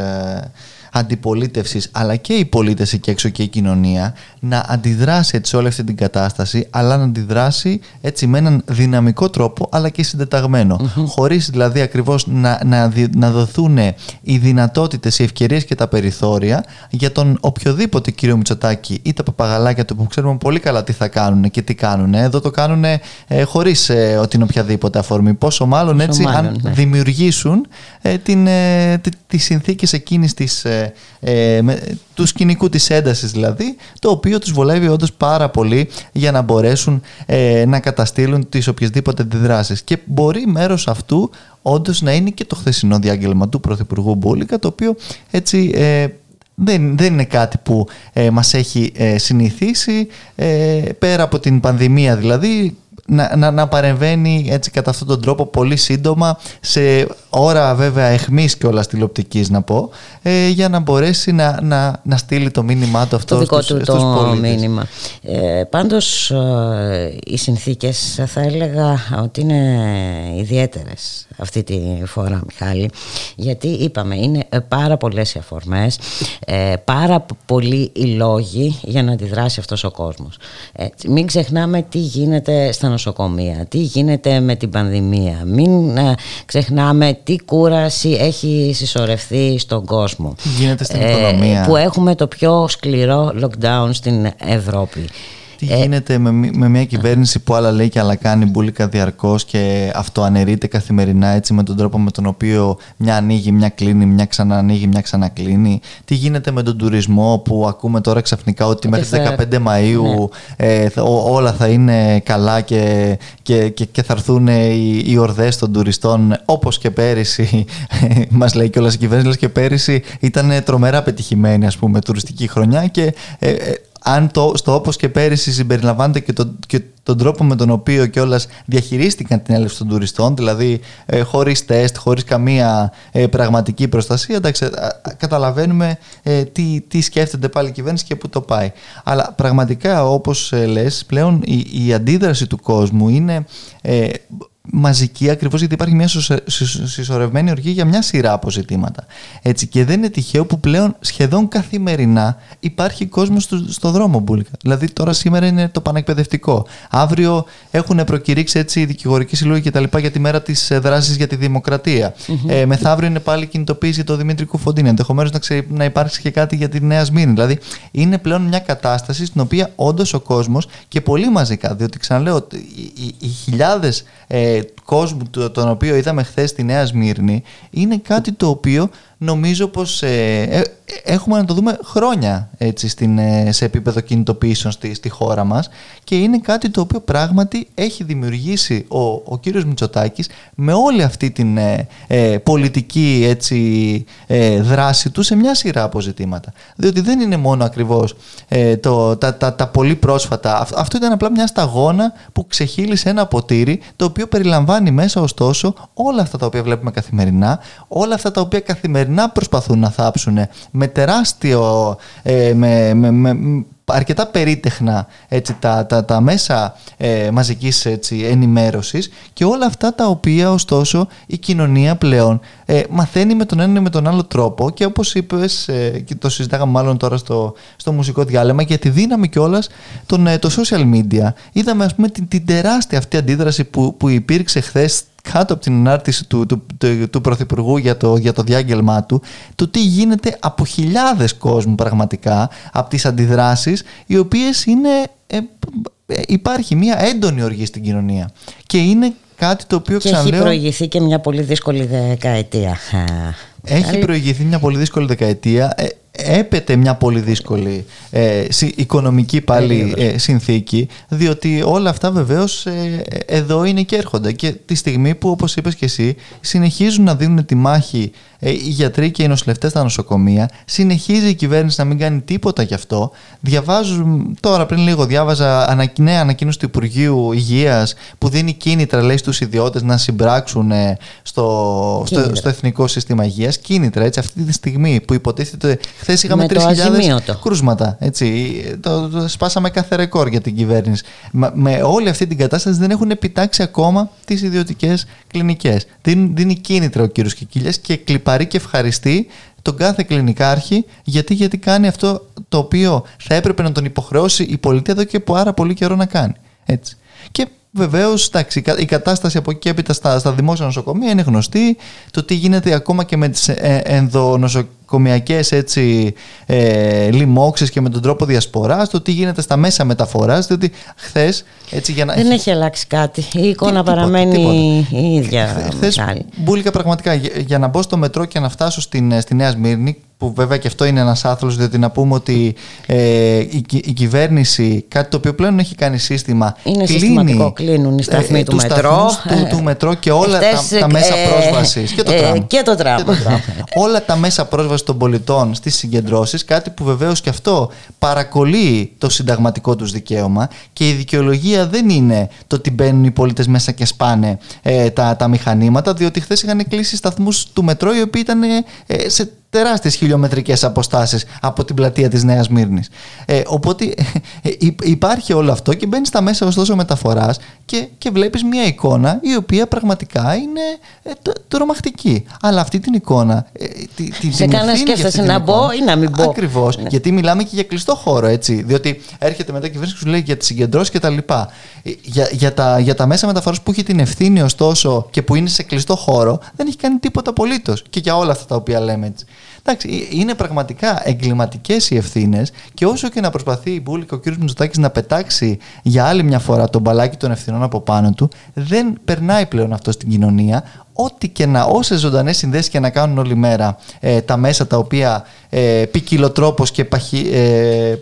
αντιπολίτευσης, αλλά και οι πολίτες εκεί έξω και η κοινωνία να αντιδράσει έτσι όλη αυτή την κατάσταση, αλλά να αντιδράσει έτσι με έναν δυναμικό τρόπο, αλλά και συντεταγμένο. Mm-hmm. Χωρίς δηλαδή ακριβώς να, να, να δοθούν οι δυνατότητες, οι ευκαιρίες και τα περιθώρια για τον οποιοδήποτε κύριο Μητσοτάκη ή τα παπαγαλάκια του που ξέρουμε πολύ καλά τι θα κάνουν και τι κάνουν. Εδώ το κάνουν ε, χωρίς ε, την οποιαδήποτε αφορμή. Πόσο μάλλον έτσι, αν ναι. δημιουργήσουν ε, την, ε, τις συνθήκες εκείνης της, ε, ε, του σκηνικού της έντασης δηλαδή, το οποίο τους βολεύει όντως πάρα πολύ για να μπορέσουν ε, να καταστήλουν τις οποιασδήποτε αντιδράσεις. Και μπορεί μέρος αυτού όντως να είναι και το χθεσινό διάγγελμα του Πρωθυπουργού Μπούλικα, το οποίο έτσι... Ε, δεν, δεν είναι κάτι που ε, μας έχει ε, συνηθίσει ε, πέρα από την πανδημία δηλαδή να, να, να παρεμβαίνει έτσι κατά αυτόν τον τρόπο πολύ σύντομα σε ώρα βέβαια εχμής και όλα τηλεοπτικής να πω ε, για να μπορέσει να, να, να στείλει το μήνυμά του αυτό το δικό στους, του το μήνυμα. Ε, πάντως ε, οι συνθήκες θα έλεγα ότι είναι ιδιαίτερες αυτή τη φορά Μιχάλη γιατί είπαμε είναι πάρα πολλές οι αφορμές ε, πάρα πολλοί οι λόγοι για να αντιδράσει αυτός ο κόσμος. Ε, μην ξεχνάμε τι γίνεται στα νοσοκομεία, τι γίνεται με την πανδημία, μην ε, ξεχνάμε τι κούραση έχει συσσωρευτεί στον κόσμο. Γίνεται στην οικονομία. Που έχουμε το πιο σκληρό lockdown στην Ευρώπη. Τι γίνεται με, με μια κυβέρνηση που άλλα λέει και άλλα κάνει μπουλικα διαρκώς και αυτοαναιρείται καθημερινά έτσι με τον τρόπο με τον οποίο μια ανοίγει, μια κλείνει, μια ξαναανοίγει, μια ξανακλίνει. Τι γίνεται με τον τουρισμό που ακούμε τώρα ξαφνικά ότι μέχρι 15 Μαΐου ε, όλα θα είναι καλά και, και, και, και θα έρθουν οι, οι ορδές των τουριστών όπως και πέρυσι <laughs> μας λέει κιόλας η κυβέρνηση και πέρυσι ήταν τρομερά πετυχημένη ας πούμε τουριστική χρονιά και ε, ε, αν το, στο όπως και πέρυσι συμπεριλαμβάνεται και, το, και τον τρόπο με τον οποίο κιόλας διαχειρίστηκαν την έλευση των τουριστών, δηλαδή ε, χωρίς τεστ, χωρίς καμία ε, πραγματική προστασία, εντάξει, καταλαβαίνουμε ε, τι, τι σκέφτεται πάλι η κυβέρνηση και πού το πάει. Αλλά πραγματικά όπως ε, λες, πλέον η, η αντίδραση του κόσμου είναι ε, μαζική ακριβώς γιατί υπάρχει μια συσσωρευμένη οργή για μια σειρά από ζητήματα. Έτσι, και δεν είναι τυχαίο που πλέον σχεδόν καθημερινά υπάρχει κόσμος στο, στο δρόμο μπουλικα. Δηλαδή τώρα σήμερα είναι το πανεκπαιδευτικό. Αύριο έχουν προκηρύξει έτσι οι δικηγορικοί συλλόγοι και τα λοιπά για τη μέρα της ε, δράσης για τη δημοκρατία. Mm-hmm. Ε, μεθαύριο είναι πάλι κινητοποίηση για το Δημήτρη Κουφοντίνη. Ενδεχομένως να, ξε, να υπάρξει και κάτι για τη Νέα Σμύρνη. Δηλαδή είναι πλέον μια κατάσταση στην οποία όντως ο κόσμος και πολύ μαζικά, διότι ξαναλέω, οι, οι, οι χιλιάδες ε, κόσμου τον οποίο είδαμε χθες στη Νέα Σμύρνη είναι κάτι το οποίο νομίζω πως ε, ε, έχουμε να το δούμε χρόνια έτσι, στην, ε, σε επίπεδο κινητοποιήσεων στη, στη χώρα μας και είναι κάτι το οποίο πράγματι έχει δημιουργήσει ο, ο κύριος Μητσοτάκης με όλη αυτή την πολιτική έτσι, δράση του σε μια σειρά αποζητήματα. Διότι δεν είναι μόνο ακριβώς το, τα, τα, τα πολύ πρόσφατα. Αυτό ήταν απλά μια σταγόνα που ξεχύλισε ένα ποτήρι το οποίο περιλαμβάνει μέσα ωστόσο όλα αυτά τα οποία βλέπουμε καθημερινά, όλα αυτά τα οποία καθημερινά να προσπαθούν να θάψουν με τεράστιο, ε, με, με, με, αρκετά περίτεχνα έτσι, τα, τα, τα μέσα ε, μαζικής έτσι, ενημέρωσης και όλα αυτά τα οποία ωστόσο η κοινωνία πλέον ε, μαθαίνει με τον ένα ή με τον άλλο τρόπο και όπως είπες ε, και το συζητάγαμε μάλλον τώρα στο, στο μουσικό διάλειμμα για τη δύναμη κιόλας των ε, το social media. Είδαμε ας πούμε την, την τεράστια αυτή αντίδραση που, που υπήρξε χθες κάτω από την ανάρτηση του, του, του, του Πρωθυπουργού για το, για το διάγγελμά του, το τι γίνεται από χιλιάδες κόσμου πραγματικά, από τις αντιδράσεις, οι οποίες είναι... Ε, ε, υπάρχει μια έντονη οργή στην κοινωνία. Και είναι κάτι το οποίο και ξαναλέω... έχει προηγηθεί και μια πολύ δύσκολη δεκαετία. Έχει προηγηθεί μια πολύ δύσκολη δεκαετία. Ε, έπεται μια πολύ δύσκολη ε, οικονομική πάλι ε, συνθήκη διότι όλα αυτά βεβαίως ε, εδώ είναι και έρχονται. Και τη στιγμή που όπως είπες και εσύ συνεχίζουν να δίνουν τη μάχη ε, οι γιατροί και οι νοσηλευτές στα νοσοκομεία συνεχίζει η κυβέρνηση να μην κάνει τίποτα γι' αυτό. Διαβάζουν τώρα πριν λίγο διάβαζα νέα ανακοίνωση του Υπουργείου Υγείας που δίνει κίνητρα λέει στους ιδιώτες να συμπράξουν στο, στο, στο, Εθνικό Σύστημα Υγείας. Κίνητρα έτσι αυτή τη στιγμή που υποτίθεται Χθες είχαμε 3.000 κρούσματα. Έτσι. Το, το, σπάσαμε κάθε ρεκόρ για την κυβέρνηση. με όλη αυτή την κατάσταση δεν έχουν επιτάξει ακόμα τις ιδιωτικές κλινικές. Δίνει, δίνει κίνητρα ο κύριος Κικίλιας και κλιπαρεί και ευχαριστεί τον κάθε κλινικάρχη γιατί, γιατί κάνει αυτό το οποίο θα έπρεπε να τον υποχρεώσει η πολιτεία εδώ και πάρα πολύ καιρό να κάνει. Έτσι. Και Βεβαίως, η κατάσταση από εκεί και έπειτα στα, στα δημόσια νοσοκομεία είναι γνωστή. Το τι γίνεται ακόμα και με τις ε, ενδονοσοκομιακές έτσι ε, λοιμώξεις και με τον τρόπο διασποράς, το τι γίνεται στα μέσα μεταφοράς. Διότι χθες. να... Δεν έχει αλλάξει κάτι. Η εικόνα τι, παραμένει τίποτα. η ίδια. Χθες μπουλικα πραγματικά για, για, να μπω στο μετρό και να φτάσω στην, στη Νέα Σμύρνη, που βέβαια και αυτό είναι ένας άθλος διότι να πούμε ότι ε, η, η, κυβέρνηση κάτι το οποίο πλέον έχει κάνει σύστημα είναι κλείνει, συστηματικό κλείνουν οι σταθμοί ε, τους, μετρό. του, του μετρό και όλα τα, τα, μέσα ε, πρόσβασης. Και το ε, τραμ, και το τραμ. <laughs> όλα τα μέσα πρόσβασης των πολιτών στις συγκεντρώσεις κάτι που βεβαίως και αυτό παρακολεί το συνταγματικό τους δικαίωμα και η δικαιολογία δεν είναι το ότι μπαίνουν οι πολίτες μέσα και σπάνε ε, τα, τα μηχανήματα διότι χθες είχαν κλείσει σταθμούς του μετρό οι οποίοι ήταν ε, σε τεράστιες χιλιομετρικές αποστάσεις από την πλατεία της Νέας Μύρνης. Ε, οπότε ε, υπάρχει όλο αυτό και μπαίνεις στα μέσα ωστόσο μεταφοράς και, και βλέπεις μια εικόνα η οποία πραγματικά είναι ε, τρομακτική. Αλλά αυτή την εικόνα... Ε, τη, τη, Σε κανένα σκέφτεσαι να μπω ή να μην μπω; Ακριβώς, ναι. γιατί μιλάμε και για κλειστό χώρο έτσι. Διότι έρχεται μετά η κυβέρνηση και σου λέει για τις συγκεντρώσεις και τα λοιπά. Ε, για, για, τα, για τα μέσα μεταφοράς που έχει την ευθύνη ωστόσο και που είναι σε κλειστό χώρο δεν έχει κάνει τίποτα απολύτως και για όλα αυτά τα οποία λέμε έτσι. Εντάξει, είναι πραγματικά εγκληματικές οι ευθύνες και όσο και να προσπαθεί η Μπούλικα ο κ. Μητσοτάκης να πετάξει για άλλη μια φορά τον μπαλάκι των ευθυνών από πάνω του, δεν περνάει πλέον αυτό στην κοινωνία ό,τι και να, όσες ζωντανές συνδέσεις και να κάνουν όλη μέρα ε, τα μέσα τα οποία ε, ποικιλοτρόπως και παχυ, ε,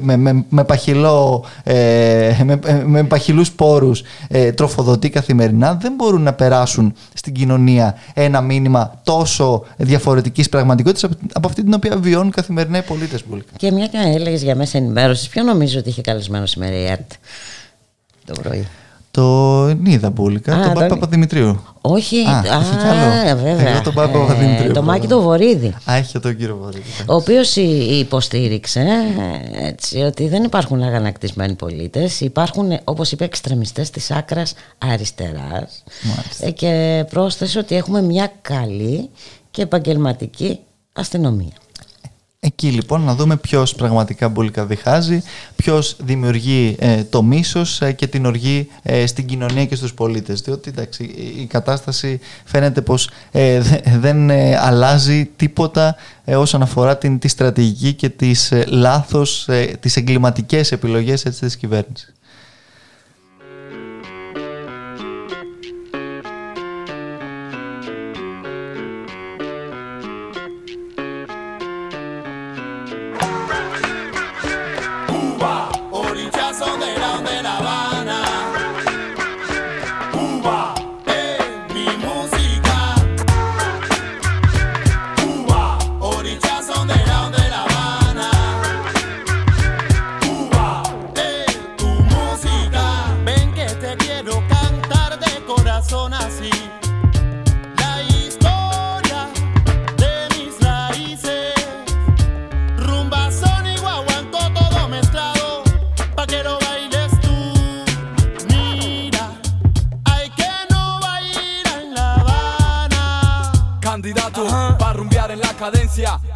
με, με, με, παχυλό, ε, με, με παχυλούς πόρους ε, τροφοδοτεί καθημερινά δεν μπορούν να περάσουν στην κοινωνία ένα μήνυμα τόσο διαφορετικής πραγματικότητας από αυτή την οποία βιώνουν καθημερινά οι πολίτες. Και μια και έλεγες για μέσα ενημέρωσης, ποιο νομίζω ότι είχε καλεσμένο σήμερα η ΕΡΤ το πρωί; Το είδα μπουλικα, τον Πάπα Παπαδημητρίου. Όχι, α, α, βέβαια. Εγώ τον Πάπα Παπαδημητρίου. Το Μάκη το Βορύδη. Α, έχει τον κύριο Βορύδη. Ο οποίος υποστήριξε έτσι, ότι δεν υπάρχουν αγανακτισμένοι πολίτες. Υπάρχουν, όπως είπε, εξτρεμιστές της άκρας αριστεράς. Ε, και πρόσθεσε ότι έχουμε μια καλή και επαγγελματική αστυνομία. Εκεί λοιπόν να δούμε ποιος πραγματικά μπουλικά διχάζει, ποιος δημιουργεί ε, το μίσος ε, και την οργή ε, στην κοινωνία και στους πολίτες. Διότι εντάξει, η κατάσταση φαίνεται πως δεν αλλάζει τίποτα όσον αφορά την, τη στρατηγική και τις λάθος, τις εγκληματικές επιλογές έτσι, της κυβέρνησης.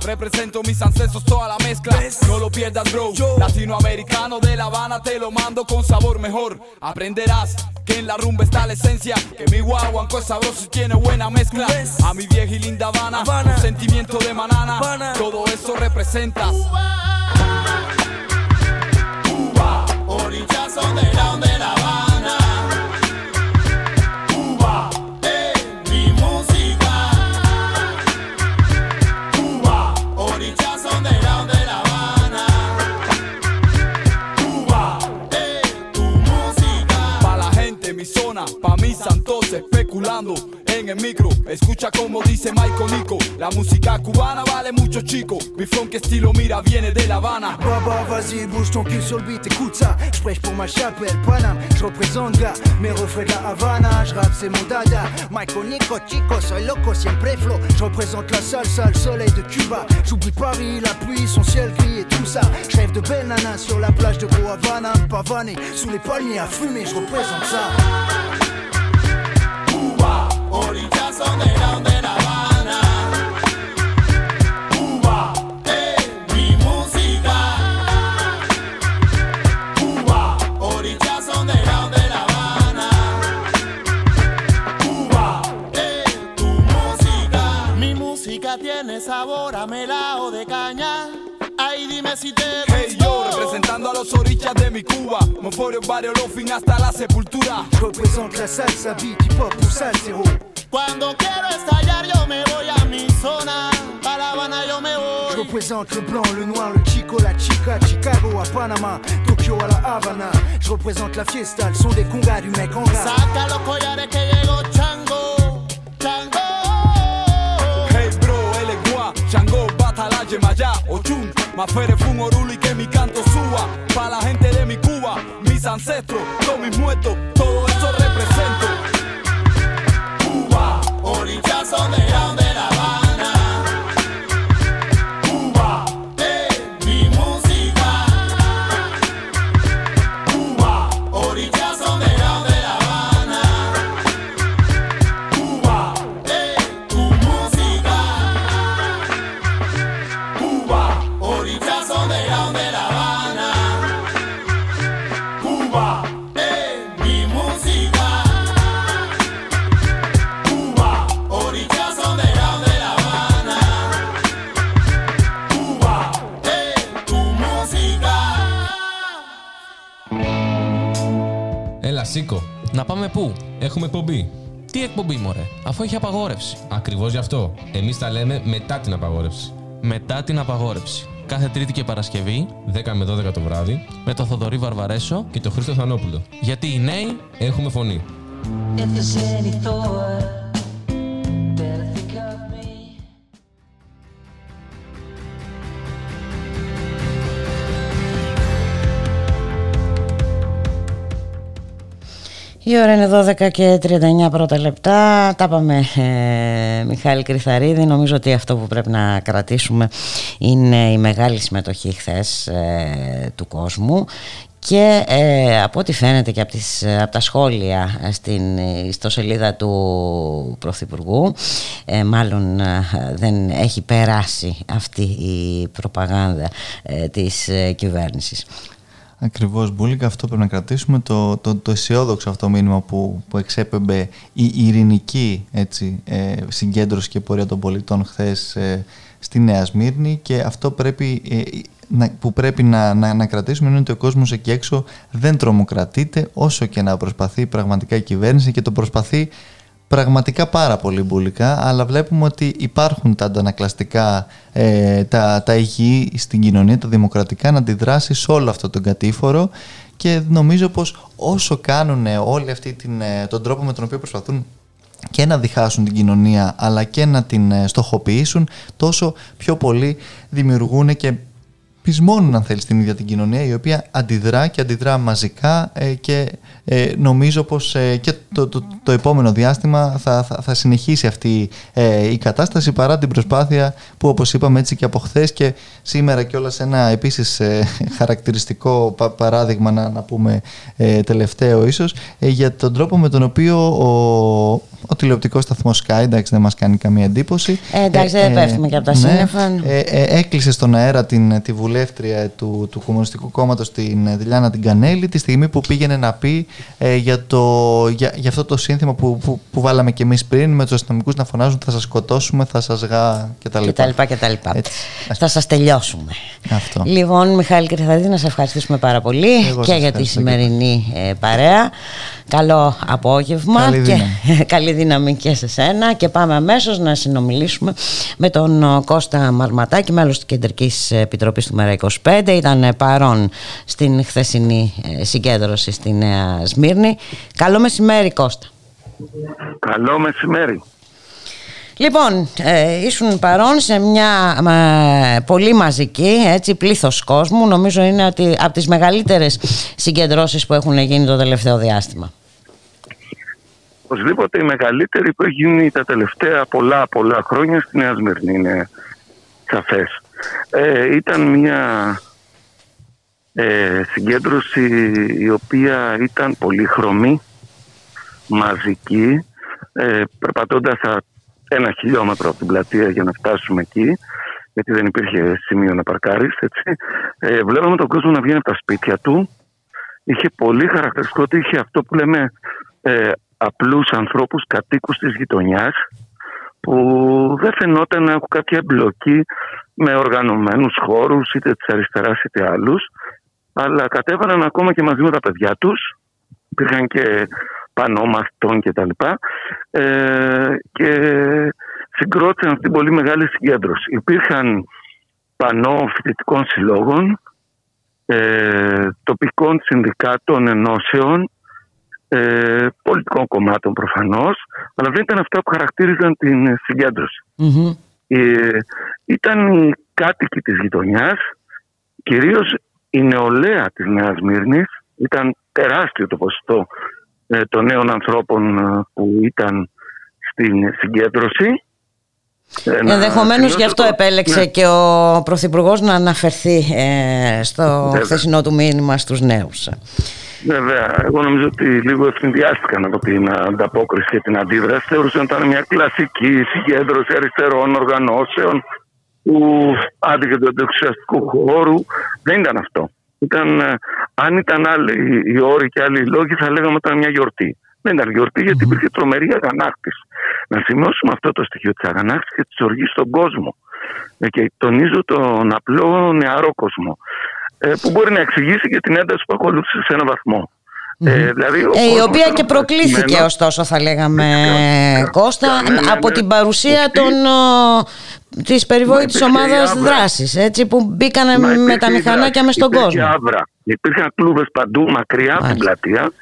Represento mis ancestros, toda la mezcla. No lo pierdas, bro. Latinoamericano de La Habana, te lo mando con sabor mejor. Aprenderás que en la rumba está la esencia. Que mi guaguanco es sabroso y tiene buena mezcla. A mi vieja y linda Habana, sentimiento de manana. Todo eso representa. Cuba, orillazo de la, de la Habana. Santos especulando en el micro. Escucha como dice Michael Nico, la música cubana vale mucho chico. Mi funk estilo? Mira viene de La Habana. Baba, vas-y, bouge ton cul sur le beat, écoute ça. J'prêche pour ma chapelle, Paname, j'représente gars, mes refrains de la Havana. J'rappe c'est mon dada. Michael Nico, chico, soy loco, siempre flow. J'représente la salsa, le soleil de Cuba. J'oublie Paris, la pluie, son ciel gris et tout ça. J'rêve de belles nanas sur la plage de Gros Havana, pavané, sous les palmiers à fumer, j'représente ça. Tiene sabor a melao de caña. Dime si te Hey yo, representando a los orillas de mi Cuba. Moforio, barrio, fin hasta la sepultura. Je représente la salsa, beat, hip hop ou salsero. Cuando quiero estallar, yo me voy a mi zona. A La Habana, yo me Je voy. représente le blanc, le noir, le chico, la chica, Chicago à Panama, Tokyo à la Havana. Je représente la fiesta, le son des congas du mec en gras. Saca los collares que llegó Chango. Chango. Hey bro, él es gua, Chango, Batala, Yemayá, Ochun, Mafere, Fun, Oruli, que mi canto suba. Pa' la gente de mi Cuba, mis ancestros, todos mis muertos, todo eso represento. Cuba, orillazo de la, Να πάμε πού; Έχουμε εκπομπή. Τι εκπομπή, μωρέ, αφού έχει απαγόρευση. Ακριβώς γι' αυτό. Εμείς τα λέμε μετά την απαγόρευση. Μετά την απαγόρευση. Κάθε Τρίτη και Παρασκευή, 10 με 12 το βράδυ, με το Θοδωρή Βαρβαρέσο και τον Χρήστο Θανόπουλο. Γιατί οι νέοι έχουμε φωνή. Η ώρα είναι 12 και 39 πρώτα λεπτά. Τα είπαμε, ε, Μιχάλη Κρυθαρίδη. Νομίζω ότι αυτό που πρέπει να κρατήσουμε είναι η μεγάλη συμμετοχή χθες ε, του κόσμου και ε, από ό,τι φαίνεται και από, τις, από τα σχόλια στην ιστοσελίδα του Πρωθυπουργού ε, μάλλον ε, δεν έχει περάσει αυτή η προπαγάνδα της κυβέρνησης. Ακριβώς Μπούλικα, αυτό πρέπει να κρατήσουμε. Το, το, το αισιόδοξο αυτό μήνυμα που, που εξέπεμπε η ειρηνική έτσι, ε, συγκέντρωση και πορεία των πολιτών χθες ε, στη Νέα Σμύρνη και αυτό πρέπει, ε, που πρέπει να, να, να κρατήσουμε είναι ότι ο κόσμος εκεί έξω δεν τρομοκρατείται όσο και να προσπαθεί πραγματικά η κυβέρνηση και το προσπαθεί πραγματικά πάρα πολύ μπουλικά, αλλά βλέπουμε ότι υπάρχουν τα αντανακλαστικά, ε, τα, τα υγιή στην κοινωνία, τα δημοκρατικά, να αντιδράσει σε όλο αυτό τον κατήφορο. Και νομίζω πως όσο κάνουν όλοι αυτοί την, ε, τον τρόπο με τον οποίο προσπαθούν και να διχάσουν την κοινωνία αλλά και να την ε, στοχοποιήσουν τόσο πιο πολύ δημιουργούν και πεισμώνουν αν θέλεις την ίδια την κοινωνία η οποία αντιδρά και αντιδρά μαζικά ε, και ε, νομίζω πως ε, και το, το, το, επόμενο διάστημα θα, θα, θα συνεχίσει αυτή η κατάσταση παρά την προσπάθεια που όπως είπαμε έτσι και από χθες και σήμερα και όλα σε ένα επίσης χαρακτηριστικό παράδειγμα να, να πούμε τελευταίο ίσως για τον τρόπο με τον οποίο ο, ο τηλεοπτικός σταθμός Sky, εντάξει δεν μας κάνει καμία εντύπωση. Ε, εντάξει, δεν πέφτουμε και από τα ναι, σύννεφα. έκλεισε στον αέρα την, τη βουλεύτρια του, του Κομμουνιστικού Κόμματος την Δηλιάνα την Κανέλη τη στιγμή που πήγαινε να πει ε, για, το, για, για αυτό το σύνθημα που, που, που βάλαμε και εμείς πριν με τους αστυνομικούς να φωνάζουν θα σας σκοτώσουμε, θα σας γά κτλ. κτλ, Θα σας τελειώσουμε. Αυτό. Λοιπόν, Μιχάλη Κρυθαδίδη, να σε ευχαριστήσουμε πάρα πολύ και για τη σημερινή ε, παρέα. Καλό απόγευμα καλή και <laughs> καλή δύναμη και σε σένα και πάμε αμέσως να συνομιλήσουμε με τον ε, Κώστα Μαρματάκη, μέλος της Κεντρικής Επιτροπής του Μέρα 25. Ήταν παρόν στην χθεσινή ε, συγκέντρωση στη Νέα Σμύρνη. Καλό μεσημέρι Κώστα. Καλό μεσημέρι. Λοιπόν, ε, ήσουν παρόν σε μια ε, πολύ μαζική έτσι, πλήθος κόσμου. Νομίζω είναι ότι από τις μεγαλύτερες συγκεντρώσεις που έχουν γίνει το τελευταίο διάστημα. Οπωσδήποτε η μεγαλύτερη που έχει γίνει τα τελευταία πολλά πολλά χρόνια στη Νέα Σμύρνη είναι σαφές. Ε, ήταν μια ε, συγκέντρωση η οποία ήταν πολύχρωμη, μαζική, ε, περπατώντας ένα χιλιόμετρο από την πλατεία για να φτάσουμε εκεί, γιατί δεν υπήρχε σημείο να παρκάρεις, έτσι. Ε, βλέπαμε τον κόσμο να βγαίνει από τα σπίτια του. Είχε πολύ χαρακτηριστικό ότι είχε αυτό που λέμε ε, απλούς ανθρώπους κατοίκους της γειτονιάς, που δεν φαινόταν να έχουν κάποια εμπλοκή με οργανωμένους χώρους είτε της αριστεράς είτε άλλους αλλά κατέβαλαν ακόμα και μαζί με τα παιδιά τους υπήρχαν και πανό μαθητών και τα λοιπά ε, και συγκρότησαν αυτή την πολύ μεγάλη συγκέντρωση. Υπήρχαν πανό φοιτητικών συλλόγων, ε, τοπικών συνδικάτων, ενώσεων, ε, πολιτικών κομμάτων προφανώς, αλλά δεν ήταν αυτά που χαρακτήριζαν την συγκεντρωση Ε, ήταν οι κάτοικοι της γειτονιάς, κυρίως η νεολαία της Νέας Μύρνης, ήταν τεράστιο το ποσοστό ε, των νέων ανθρώπων ε, που ήταν στην συγκέντρωση. Ενδεχομένως γι' αυτό επέλεξε ναι. και ο Πρωθυπουργός να αναφερθεί ε, στο Βέβαια. χθεσινό του μήνυμα στους νέους. Βέβαια, εγώ νομίζω ότι λίγο ευθυνδιάστηκαν από την ανταπόκριση και την αντίδραση. Θεωρούσαν ότι ήταν μια κλασική συγκέντρωση αριστερών οργανώσεων που άντυχε του αντιεξουσιαστικού χώρου. Δεν ήταν αυτό. Ήταν, ε, αν ήταν άλλοι οι όροι και άλλοι οι λόγοι, θα λέγαμε ότι ήταν μια γιορτή. Δεν ήταν γιορτή γιατί υπήρχε τρομερή αγανάκτηση. Να σημειώσουμε αυτό το στοιχείο της αγανάκτησης και της οργής στον κόσμο. Ε, και τονίζω τον απλό νεαρό κόσμο. Ε, που μπορεί να εξηγήσει και την ένταση που ακολούθησε σε έναν βαθμό. Ε, δηλαδή, ε, η οποία και προκλήθηκε ωστόσο θα λέγαμε Κώστα ναι, ναι, από την παρουσία των, της περιβόητης ομάδας δράσης έτσι, που μπήκαν με τα μηχανάκια μες στον κόσμο. Άβρα. Υπήρχαν κλούβες παντού μακριά από την πλατεία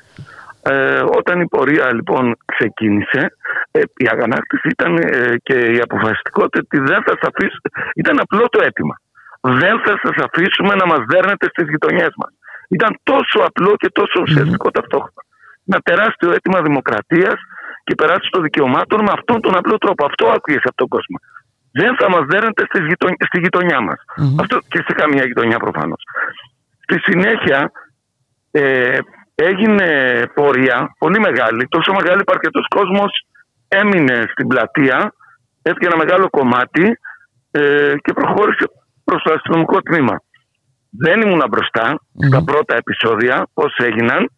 ε, όταν η πορεία λοιπόν ξεκίνησε, ε, η αγανάκτηση ήταν ε, και η αποφασιστικότητα ότι δεν θα σας αφήσουμε, ήταν απλό το αίτημα. Δεν θα σας αφήσουμε να μας δέρνετε στις γειτονιές μας. Ήταν τόσο απλό και τόσο ουσιαστικό mm-hmm. ταυτόχρονα. Ένα τεράστιο αίτημα δημοκρατίας και περάσει των δικαιωμάτων με αυτόν τον απλό τρόπο. Αυτό άκουγες από τον κόσμο. Δεν θα μας δέρνετε στη γειτονιά μας. Αυτό και σε καμία γειτονιά προφανώς. Στη συνέχεια ε, έγινε πορεία πολύ μεγάλη, τόσο μεγάλη που αρκετός κόσμος έμεινε στην πλατεία, έφυγε ένα μεγάλο κομμάτι ε, και προχώρησε προς το αστυνομικό τμήμα. Δεν ήμουν μπροστά στα πρώτα επεισόδια, πώς έγιναν.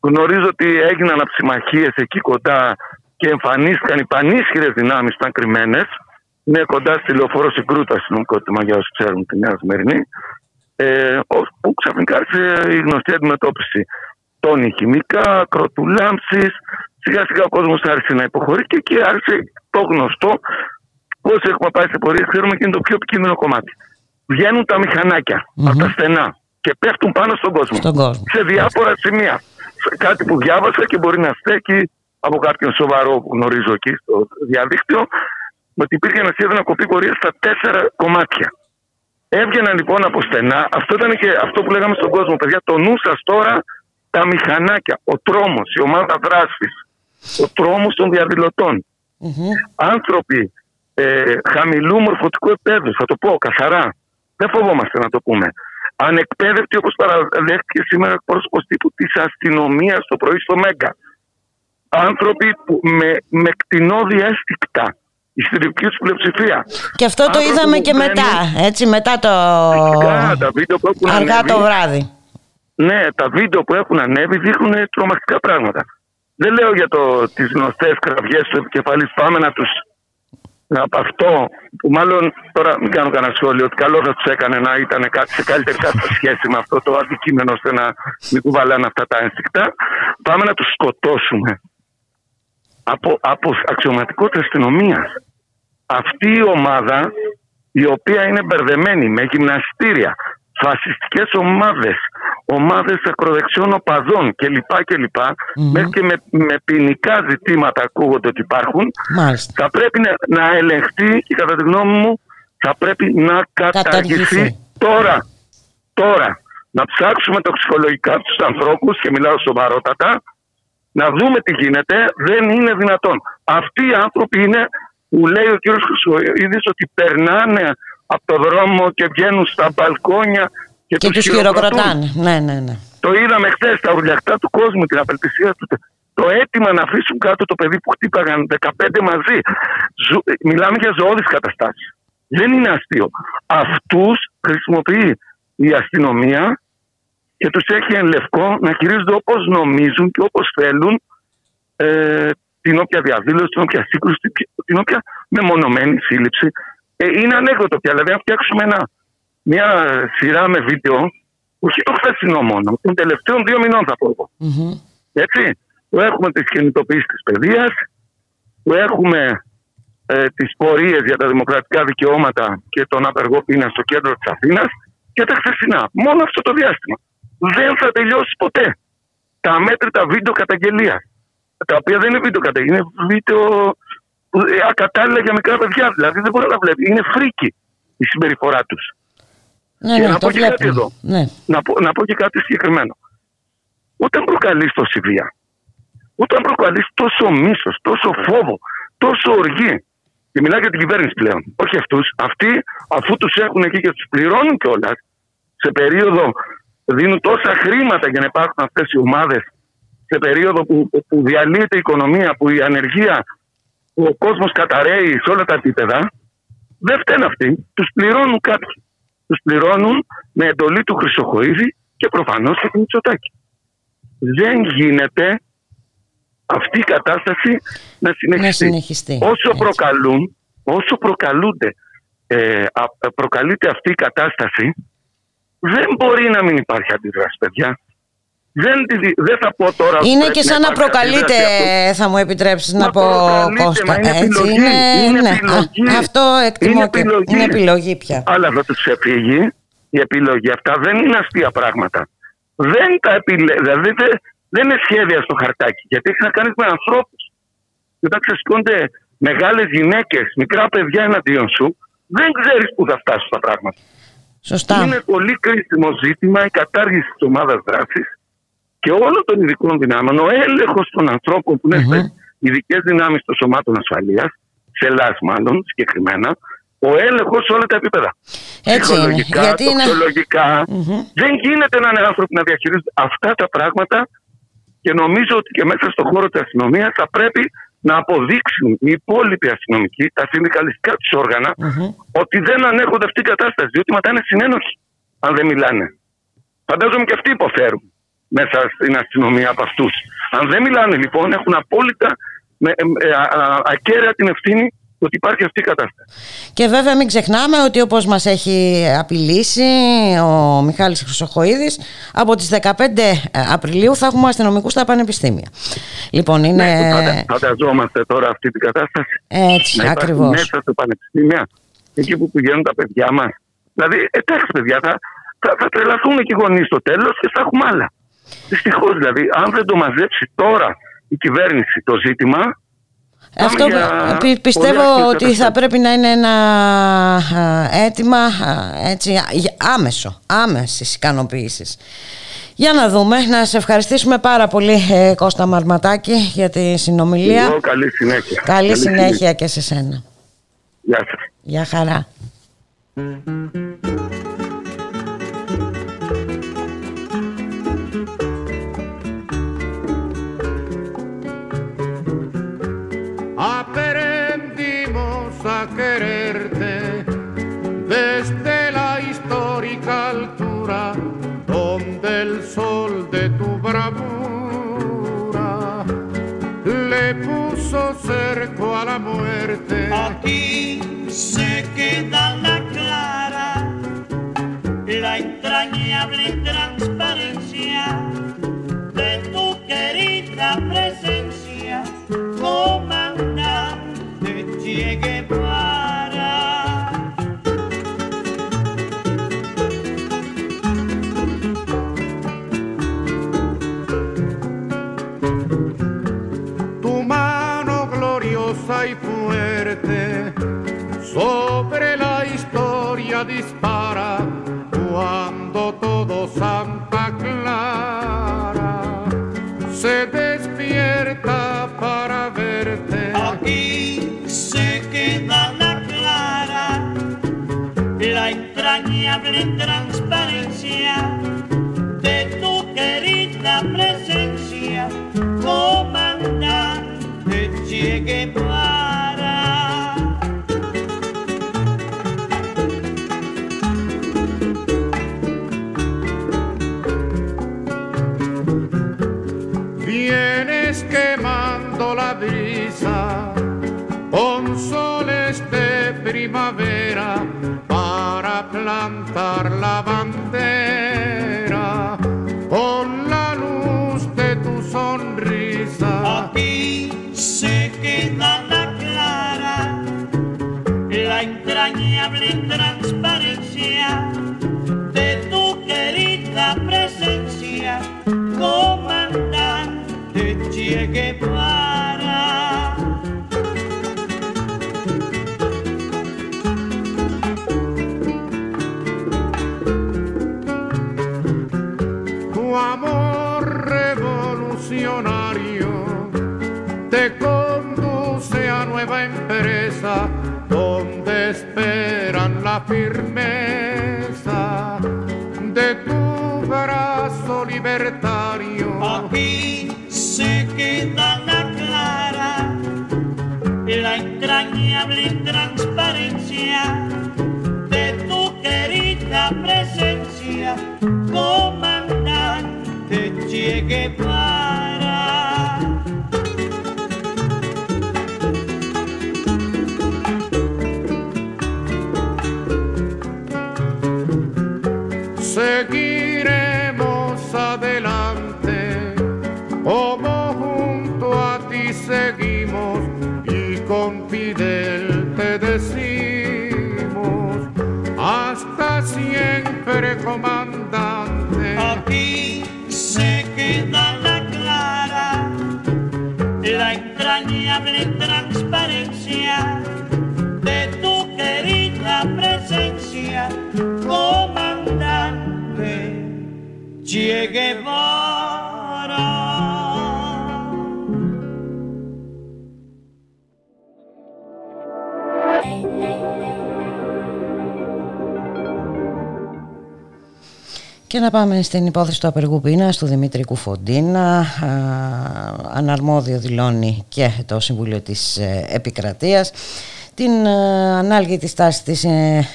Γνωρίζω ότι έγιναν αψημαχίες εκεί κοντά και εμφανίστηκαν οι πανίσχυρες δυνάμεις που ήταν κρυμμένες. Είναι κοντά στη λεωφόρο συγκρούτα αστυνομικό τμήμα για όσους ξέρουν τη Νέα Σμερινή. Ε, που ξαφνικά άρχισε η γνωστή αντιμετώπιση τόνοι χημικά, κροτουλάμψει. Σιγά σιγά ο κόσμος άρχισε να υποχωρεί και εκεί άρχισε το γνωστό. Όσοι έχουμε πάει σε πορεία, ξέρουμε και είναι το πιο επικίνδυνο κομμάτι. Βγαίνουν τα μηχανάκια mm-hmm. από τα στενά και πέφτουν πάνω στον κόσμο. Στον κόσμο. Σε διάφορα σημεία. Κάτι που διάβασα και μπορεί να στέκει από κάποιον σοβαρό που γνωρίζω εκεί στο διαδίκτυο, ότι υπήρχε ένα σχέδιο να κοπεί πορεία στα τέσσερα κομμάτια. Έβγαιναν λοιπόν από στενά. Αυτό ήταν και αυτό που λέγαμε στον κόσμο. Παιδιά, το νου σας τώρα τα μηχανάκια, ο τρόμος, η ομάδα δράσης, ο τρόμος των διαδηλωτων Άνθρωποι ε, χαμηλού μορφωτικού επίπεδου, θα το πω καθαρά, δεν φοβόμαστε να το πούμε. Ανεκπαίδευτοι όπως παραδέχτηκε σήμερα ο πρόσωπος τύπου της αστυνομίας το πρωί στο Μέγκα. Άνθρωποι που με, με κτηνόδη έστικτα η συντριπτική τους πλειοψηφία. Και αυτό το είδαμε και μετά, έτσι, μετά το... Αργά το βράδυ. Ναι, τα βίντεο που έχουν ανέβει δείχνουν τρομακτικά πράγματα. Δεν λέω για το, τις γνωστές κραυγές του επικεφαλής. Πάμε να τους... Από αυτό που μάλλον τώρα μην κάνω κανένα σχόλιο ότι καλό θα τους έκανε να ήταν κάτι σε καλύτερη <laughs> κατάσταση σχέση με αυτό το αντικείμενο ώστε να μην κουβαλάνε αυτά τα ένστικτα. Πάμε να τους σκοτώσουμε από, από αξιωματικότητα αστυνομία. Αυτή η ομάδα η οποία είναι μπερδεμένη με γυμναστήρια, φασιστικές ομάδες, ομάδες ακροδεξιών οπαδών κλπ. κλπ mm-hmm. Μέχρι και με, με ποινικά ζητήματα ακούγονται ότι υπάρχουν. Θα πρέπει να, να ελεγχθεί και κατά τη γνώμη μου θα πρέπει να καταργηθεί τώρα. Τώρα. Να ψάξουμε τοξικολογικά τους ανθρώπους και μιλάω σοβαρότατα να δούμε τι γίνεται. Δεν είναι δυνατόν. Αυτοί οι άνθρωποι είναι που λέει ο κύριος Χρυσοειδής ότι περνάνε από το δρόμο και βγαίνουν στα μπαλκόνια και, και τους χειροκροτάνε. Ναι, ναι, ναι. Το είδαμε χθες στα ουρλιαχτά του κόσμου, την απελπισία του. Το αίτημα να αφήσουν κάτω το παιδί που χτύπαγαν 15 μαζί. Μιλάμε για ζωώδεις καταστάσεις. Δεν είναι αστείο. Αυτούς χρησιμοποιεί η αστυνομία και τους έχει εν λευκό να χειρίζονται όπως νομίζουν και όπως θέλουν ε, την όποια διαδήλωση, την όποια σύγκρουση, την όποια μεμονωμένη σύλληψη. Ε, είναι ανέκδοτο πια. Δηλαδή, αν φτιάξουμε ένα μια σειρά με βίντεο, όχι το χθεσινό μόνο, των τελευταίων δύο μηνών θα πω εγώ. Έτσι, που έχουμε τις κινητοποιήσεις της παιδείας, που έχουμε ε, τις πορείες για τα δημοκρατικά δικαιώματα και τον απεργό πείνα στο κέντρο της Αθήνας και τα χθεσινά. Μόνο αυτό το διάστημα. Δεν θα τελειώσει ποτέ. Τα μέτρητα βίντεο καταγγελίας. Τα οποία δεν είναι βίντεο καταγγελία, είναι βίντεο ε, ακατάλληλα για μικρά παιδιά. Δηλαδή δεν μπορεί να βλέπει. Είναι φρίκι η συμπεριφορά τους. Ναι, και ναι, να πω και κάτι εδώ. Ναι. Να, πω, να πω και κάτι συγκεκριμένο. Όταν προκαλείς τόση βία, όταν προκαλείς τόσο μίσος, τόσο φόβο, τόσο οργή, και μιλάει για την κυβέρνηση πλέον, όχι αυτούς, αυτοί αφού τους έχουν εκεί και τους πληρώνουν κιόλας, σε περίοδο δίνουν τόσα χρήματα για να υπάρχουν αυτές οι ομάδες, σε περίοδο που, που διαλύεται η οικονομία, που η ανεργία, που ο κόσμος καταραίει σε όλα τα επίπεδα, δεν φταίνουν αυτοί, τους πληρώνουν κάποιοι τους πληρώνουν με εντολή του Χρυσοχοίδη και προφανώς και του Μητσοτάκη. Δεν γίνεται αυτή η κατάσταση να συνεχιστεί. Όσο προκαλούν, όσο προκαλούνται, ε, προκαλείται αυτή η κατάσταση, δεν μπορεί να μην υπάρχει αντίδραση, παιδιά. Δεν, δεν θα πω τώρα. Είναι και σαν να, προκαλείτε, θα μου επιτρέψεις να πω Κώστα. είναι Έτσι, επιλογή. είναι, είναι ναι. επιλογή. Α, αυτό εκτιμώ είναι και επιλογή. είναι επιλογή πια. Αλλά θα τους ξεφύγει η επιλογή. Αυτά δεν είναι αστεία πράγματα. Δεν τα επιλέ... Δηλαδή δεν, δεν είναι σχέδια στο χαρτάκι. Γιατί έχεις να κάνεις με ανθρώπους. Και όταν ξεσηκώνται μεγάλες γυναίκες, μικρά παιδιά εναντίον σου, δεν ξέρεις πού θα φτάσουν τα πράγματα. Σωστά. Είναι πολύ κρίσιμο ζήτημα η κατάργηση της ομάδας δράσης και όλων των ειδικών δυνάμεων, ο έλεγχος των ανθρώπων που είναι στι ειδικές δυνάμεις των σωμάτων ασφαλείας, σε ΕΛΑΣ μάλλον συγκεκριμένα, ο έλεγχος σε όλα τα επίπεδα. Έτσι είναι. Ψυχολογικά, Γιατί είναι... τοξολογικά. Δεν γίνεται να είναι άνθρωποι να διαχειρίζονται αυτά τα πράγματα και νομίζω ότι και μέσα στον χώρο της αστυνομίας θα πρέπει να αποδείξουν οι υπόλοιποι αστυνομικοί, τα συνδικαλιστικά τους όργανα, ότι δεν ανέχονται αυτή την κατάσταση. Διότι μετά είναι συνένοχοι, αν δεν μιλάνε. Φαντάζομαι και αυτοί υποφέρουν μέσα στην αστυνομία από αυτούς. Αν δεν μιλάνε λοιπόν, έχουν απόλυτα με, ε, α, α, ακέραια την ευθύνη ότι υπάρχει αυτή η κατάσταση. Και βέβαια μην ξεχνάμε ότι όπως μας έχει απειλήσει ο Μιχάλης Χρυσοχοίδης από τις 15 Απριλίου θα έχουμε αστυνομικούς στα πανεπιστήμια. Λοιπόν είναι... Ναι, φαντα, φανταζόμαστε τώρα αυτή την κατάσταση. Έτσι, να ακριβώς. μέσα στο πανεπιστήμια, εκεί που πηγαίνουν τα παιδιά μας. Δηλαδή, εντάξει παιδιά, θα, θα, θα τρελαθούν και οι γονείς στο τέλος και θα έχουμε άλλα. Δυστυχώς δηλαδή, αν δεν το μαζέψει τώρα η κυβέρνηση το ζήτημα, αυτό πι, πιστεύω ότι θα πρέπει να είναι ένα αίτημα έτσι, άμεσο, άμεσης ικανοποίησης. Για να δούμε, να σε ευχαριστήσουμε πάρα πολύ ε, Κώστα Μαρματάκη για τη συνομιλία. Εγώ, καλή συνέχεια. Καλή, καλή συνέχεια, συνέχεια και σε σένα. Γεια σας. Γεια χαρά. Cerco a la muerte. Aquí se queda la clara, la entrañable transparencia de tu querida presencia, comandante Che Guevara. Sobre la historia dispara cuando todo Santa Clara se despierta para verte. Aquí se queda la clara, la entrañable transparencia de tu querida presencia, comandante Che Guevara. Con soles de primavera para plantar la bandera con la luz de tu sonrisa. Aquí se queda la clara, la entrañable transparencia de tu querida presencia, comandante Che Guevara. Donde esperan la firmeza de tu brazo libertario. Aquí se queda la clara, la entrañable transparencia de tu querida presencia, comandante Che Guevara. Siempre comandante. Aquí se queda la clara, la entrañable transparencia de tu querida presencia, comandante Che Και να πάμε στην υπόθεση του απεργού πείνας του Δημήτρη Κουφοντίνα. Αναρμόδιο δηλώνει και το Συμβούλιο της ε, Επικρατείας. Την ε, ανάλγη της τάσης της ε,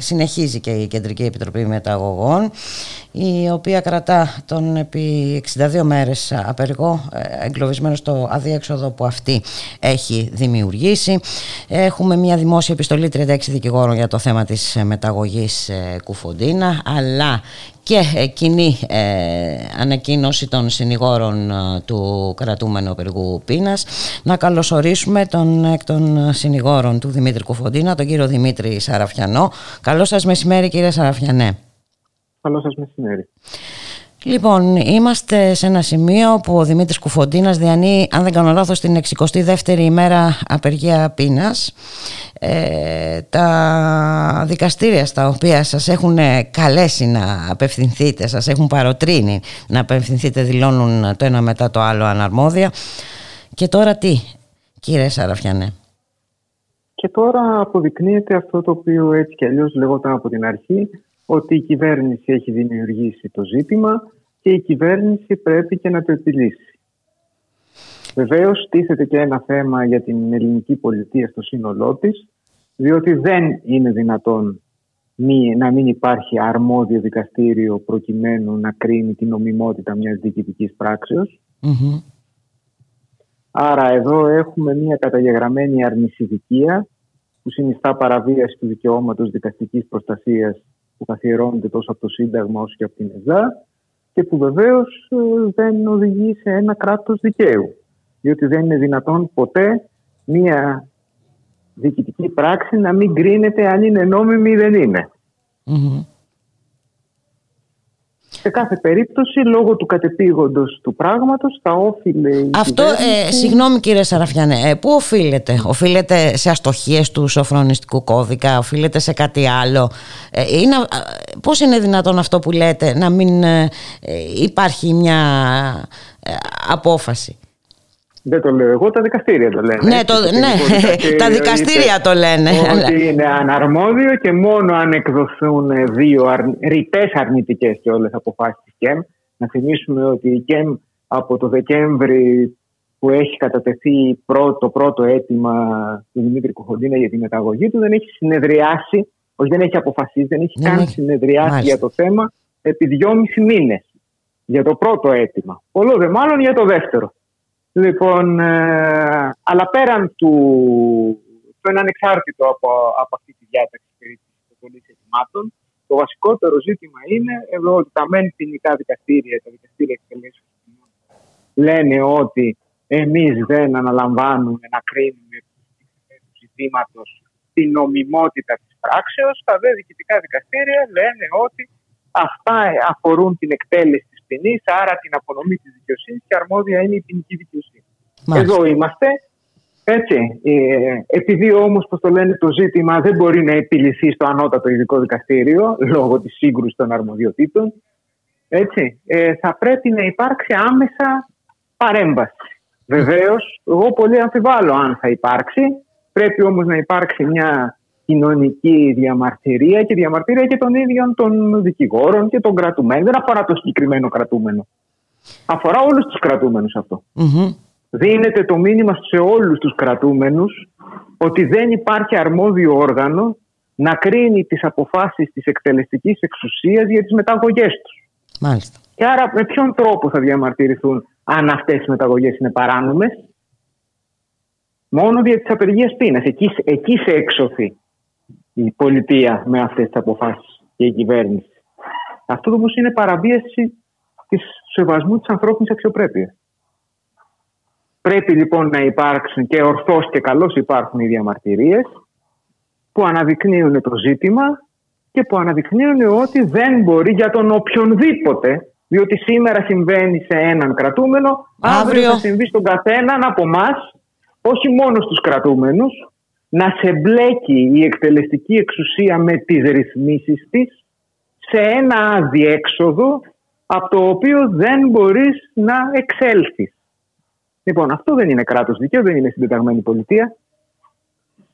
συνεχίζει και η Κεντρική Επιτροπή Μεταγωγών η οποία κρατά τον επί 62 μέρες απεργό εγκλωβισμένος στο αδιέξοδο που αυτή έχει δημιουργήσει. Έχουμε μια δημόσια επιστολή 36 δικηγόρων για το θέμα της μεταγωγής Κουφοντίνα αλλά και κοινή ε, ανακοίνωση των συνηγόρων ε, του κρατούμενου απεργού πείνας. Να καλωσορίσουμε τον εκ των συνηγόρων του Δημήτρη Κουφοντίνα, τον κύριο Δημήτρη Σαραφιανό. Καλό σας μεσημέρι κύριε Σαραφιανέ. Καλό σας μεσημέρι. Λοιπόν, είμαστε σε ένα σημείο που ο Δημήτρης Κουφοντίνας διανύει, αν δεν κάνω λάθος, την 62η ημέρα απεργία πείνας. Ε, τα δικαστήρια στα οποία σας έχουν καλέσει να απευθυνθείτε, σας έχουν παροτρύνει να απευθυνθείτε, δηλώνουν το ένα μετά το άλλο αναρμόδια. Και τώρα τι, κύριε Σαραφιανέ; Και τώρα αποδεικνύεται αυτό το οποίο έτσι κι αλλιώς λεγόταν από την αρχή, ότι η κυβέρνηση έχει δημιουργήσει το ζήτημα και η κυβέρνηση πρέπει και να το επιλύσει. Βεβαίως, τίθεται και ένα θέμα για την ελληνική πολιτεία στο σύνολό της, διότι δεν είναι δυνατόν να μην υπάρχει αρμόδιο δικαστήριο προκειμένου να κρίνει την νομιμότητα μιας διοικητικής Άρα εδώ έχουμε μια καταγεγραμμένη αρνησιδικία που συνιστά παραβίαση του δικαιώματος δικαστικής προστασίας που καθιερώνεται τόσο από το Σύνταγμα όσο και από την ΕΖΑ και που βεβαίως ε, δεν οδηγεί σε ένα κράτος δικαίου. Διότι δεν είναι δυνατόν ποτέ μία διοικητική πράξη να μην κρίνεται αν είναι νόμιμη ή δεν ειναι Σε κάθε περίπτωση, λόγω του κατεπήγοντος του πράγματος, θα όφιλε... Αυτό, ε, συγγνώμη κύριε Σαραφιανέ, ε, πού οφείλεται; Οφείλεται σε αστοχίες του σοφρονιστικού κώδικα, οφείλεται σε κάτι άλλο; Ε, είναι, πώς είναι δυνατόν αυτό που λέτε να μην ε, υπάρχει μια απόφαση; Δεν το λέω εγώ, τα δικαστήρια το λένε. Ναι, το, ναι. <laughs> τα δικαστήρια το λένε. Ότι είναι αναρμόδιο και μόνο αν εκδοθούν δύο αρ... ρητές αρνητικές και όλες αποφάσεις της ΚΕΜ. Να θυμίσουμε ότι η ΚΕΜ από το Δεκέμβρη που έχει κατατεθεί το πρώτο αίτημα του Δημήτρη Κοχοντίνα για τη μεταγωγή του δεν έχει συνεδριάσει, όχι δεν έχει αποφασίσει, δεν έχει καν συνεδριάσει για το θέμα επί δυόμιση μήνες για το πρώτο αίτημα. Όλο δε μάλλον για το δεύτερο. Λοιπόν, ε, αλλά πέραν του, το είναι ανεξάρτητο από, από αυτή τη διάταξη περί της αιτημάτων, το βασικότερο ζήτημα είναι εδώ ότι τα μεν ποινικά δικαστήρια, τα δικαστήρια εκτελέσεων λένε ότι εμείς δεν αναλαμβάνουμε να κρίνουμε του ζητήματος την νομιμότητα της πράξεως, τα δε διοικητικά δικαστήρια λένε ότι αυτά αφορούν την εκτέλεση ποινή, άρα την απονομή της δικαιοσύνης και αρμόδια είναι η ποινική δικαιοσύνη. Εδώ είμαστε. Έτσι. Ε, επειδή όμως, πώς το λένε, το ζήτημα δεν μπορεί να επιληθεί στο ανώτατο ειδικό δικαστήριο λόγω της σύγκρουσης των αρμοδιοτήτων, έτσι, ε, θα πρέπει να υπάρξει άμεσα παρέμβαση. Βεβαίως, εγώ πολύ αμφιβάλλω αν θα υπάρξει. Πρέπει όμως να υπάρξει μια κοινωνική διαμαρτυρία και διαμαρτυρία και των ίδιων των δικηγόρων και των κρατουμένων. Δεν αφορά το συγκεκριμένο κρατούμενο. Αφορά όλους τους κρατούμενους Δίνεται το μήνυμα σε όλους τους κρατούμενους ότι δεν υπάρχει αρμόδιο όργανο να κρίνει τις αποφάσεις της εκτελεστικής εξουσίας για τις μεταγωγές τους. Μάλιστα. Και άρα με ποιον τρόπο θα διαμαρτυρηθούν αν αυτές οι μεταγωγές είναι παράνομες; Μόνο δια της απεργίας πείνας. Εκεί, εκεί σε έξωθη η πολιτεία με αυτές τις αποφάσεις και η κυβέρνηση. Αυτό όμως είναι παραβίαση της σεβασμού της ανθρώπινης αξιοπρέπειας. Πρέπει λοιπόν να υπάρξουν και ορθώς και καλώς υπάρχουν οι διαμαρτυρίες που αναδεικνύουν το ζήτημα και που αναδεικνύουν ότι δεν μπορεί για τον οποιονδήποτε διότι σήμερα συμβαίνει σε έναν κρατούμενο, αύριο, θα συμβεί στον καθέναν από εμά, όχι μόνο στους κρατούμενους, να σε μπλέκει η εκτελεστική εξουσία με τις ρυθμίσεις της σε ένα αδιέξοδο από το οποίο δεν μπορείς να εξέλθεις. Λοιπόν, αυτό δεν είναι κράτος δικαίου, δεν είναι συντεταγμένη πολιτεία.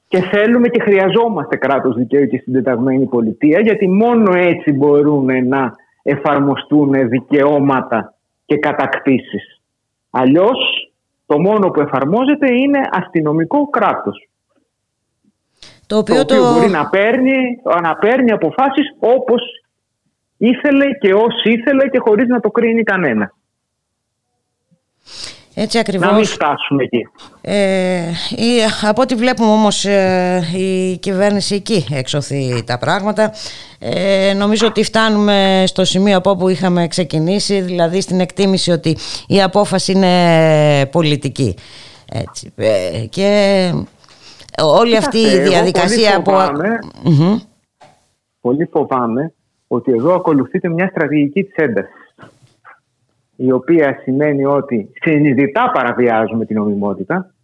Και θέλουμε και χρειαζόμαστε κράτος δικαίου και συντεταγμένη πολιτεία, γιατί μόνο έτσι μπορούν να εφαρμοστούν δικαιώματα και κατακτήσεις. Αλλιώς το μόνο που εφαρμόζεται είναι αστυνομικό κράτος. Το οποίο, το μπορεί να παίρνει, να παίρνει αποφάσεις όπως ήθελε και όσοι ήθελε και χωρίς να το κρίνει κανένα. Έτσι ακριβώς. Να μην φτάσουμε εκεί. Ε, η, από ό,τι βλέπουμε όμως ε, η κυβέρνηση εκεί εξωθεί τα πράγματα. Ε, νομίζω ότι φτάνουμε στο σημείο από όπου είχαμε ξεκινήσει, δηλαδή στην εκτίμηση ότι η απόφαση είναι πολιτική. Έτσι. Ε, και όλη αυτή η διαδικασία πολύ φοβάμαι, που... Πολύ φοβάμαι ότι εδώ ακολουθείται μια στρατηγική της έντασης η οποία σημαίνει ότι συνειδητά παραβιάζουμε την νομιμότητα,